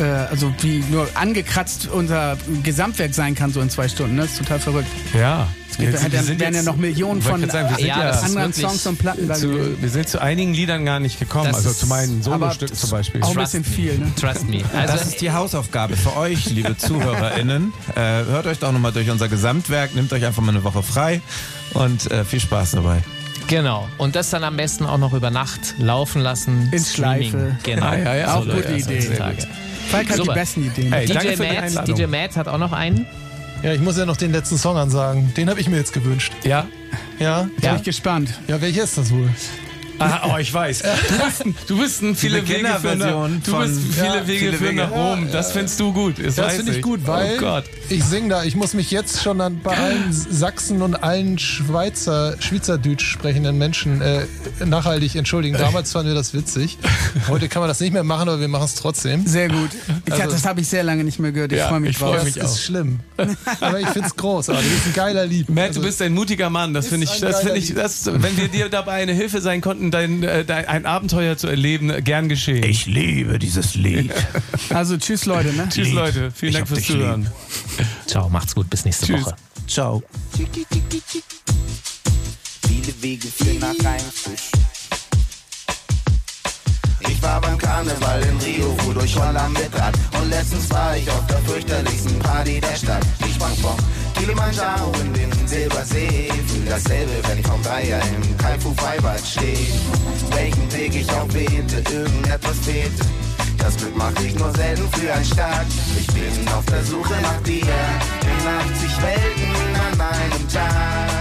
äh, also wie nur angekratzt unser Gesamtwerk sein kann, so in zwei Stunden. Das ist total verrückt. Ja. gibt- Wir da sind werden ja noch Millionen von sagen, wir sind Ja, ja, anderen Songs und Platten da zu, wir sind zu einigen Liedern gar nicht gekommen. Das Also zu meinen Solostücken zum Beispiel. Auch ein Trust bisschen me. viel, ne? Trust me. Also, Das ist die Hausaufgabe für euch, liebe ZuhörerInnen. Äh, hört euch doch nochmal durch unser Gesamtwerk, nehmt euch einfach mal eine Woche frei und äh, viel Spaß dabei. Genau. Und das dann am besten auch noch über Nacht laufen lassen. In Streaming. Schleife. Genau. Ah, ja, ja. Auch So gute Idee. Falk hat Super. die besten Ideen. Hey, danke DJ für die Matt. DJ Matt hat auch noch einen. Ja, ich muss ja noch den letzten Song ansagen. Den habe ich mir jetzt gewünscht. Ja. Ja? Bin ich gespannt. Ja, welcher ist das wohl? Ah, oh, ich weiß. Du bist ein, du bist ein viele Wege für nach, Du bist viele Ja, Wege viele für Wege. nach Rom. Ja, Das ja. findest du gut. Das, Das finde ich gut, weil Oh Gott. ich singe da. Ich muss mich jetzt schon dann bei allen Sachsen und allen Schweizer, Schweizerdeutsch sprechenden Menschen äh, nachhaltig entschuldigen. Damals fanden wir das witzig. Heute kann man das nicht mehr machen, aber wir machen es trotzdem. Sehr gut. Ich, Also- das habe ich sehr lange nicht mehr gehört. Ich Ja, freue mich ich freu drauf. mich Das auch. ist schlimm. Aber ich finde es großartig. Das ist ein geiler Lied. Matt, Also- du bist ein mutiger Mann. Das finde ich, das finde ich, das, wenn wir dir dabei eine Hilfe sein konnten, dein, äh, dein ein Abenteuer zu erleben, äh, gern geschehen. Ich liebe dieses Lied. Also tschüss Leute. Ne? Tschüss Leute, vielen Ich Dank fürs. Zuhören. Ciao, macht's gut, bis nächste Tschüss. Woche. Ciao. Viele Wege führen nach. Ich war beim Karneval in Rio, fuhr durch Holland mit Rad. Und letztens war ich auf der fürchterlichsten Party der Stadt. Ich sprang vom Kilimanjaro in den Silbersee. Fühl dasselbe, wenn ich vom Dreier im Kaifu Freibad steh. Welchen Weg ich auch wählte, irgendetwas fehlte. Das Glück macht dich nur selten für ein Start. Ich bin auf der Suche nach dir, in 80 Welten an einem Tag.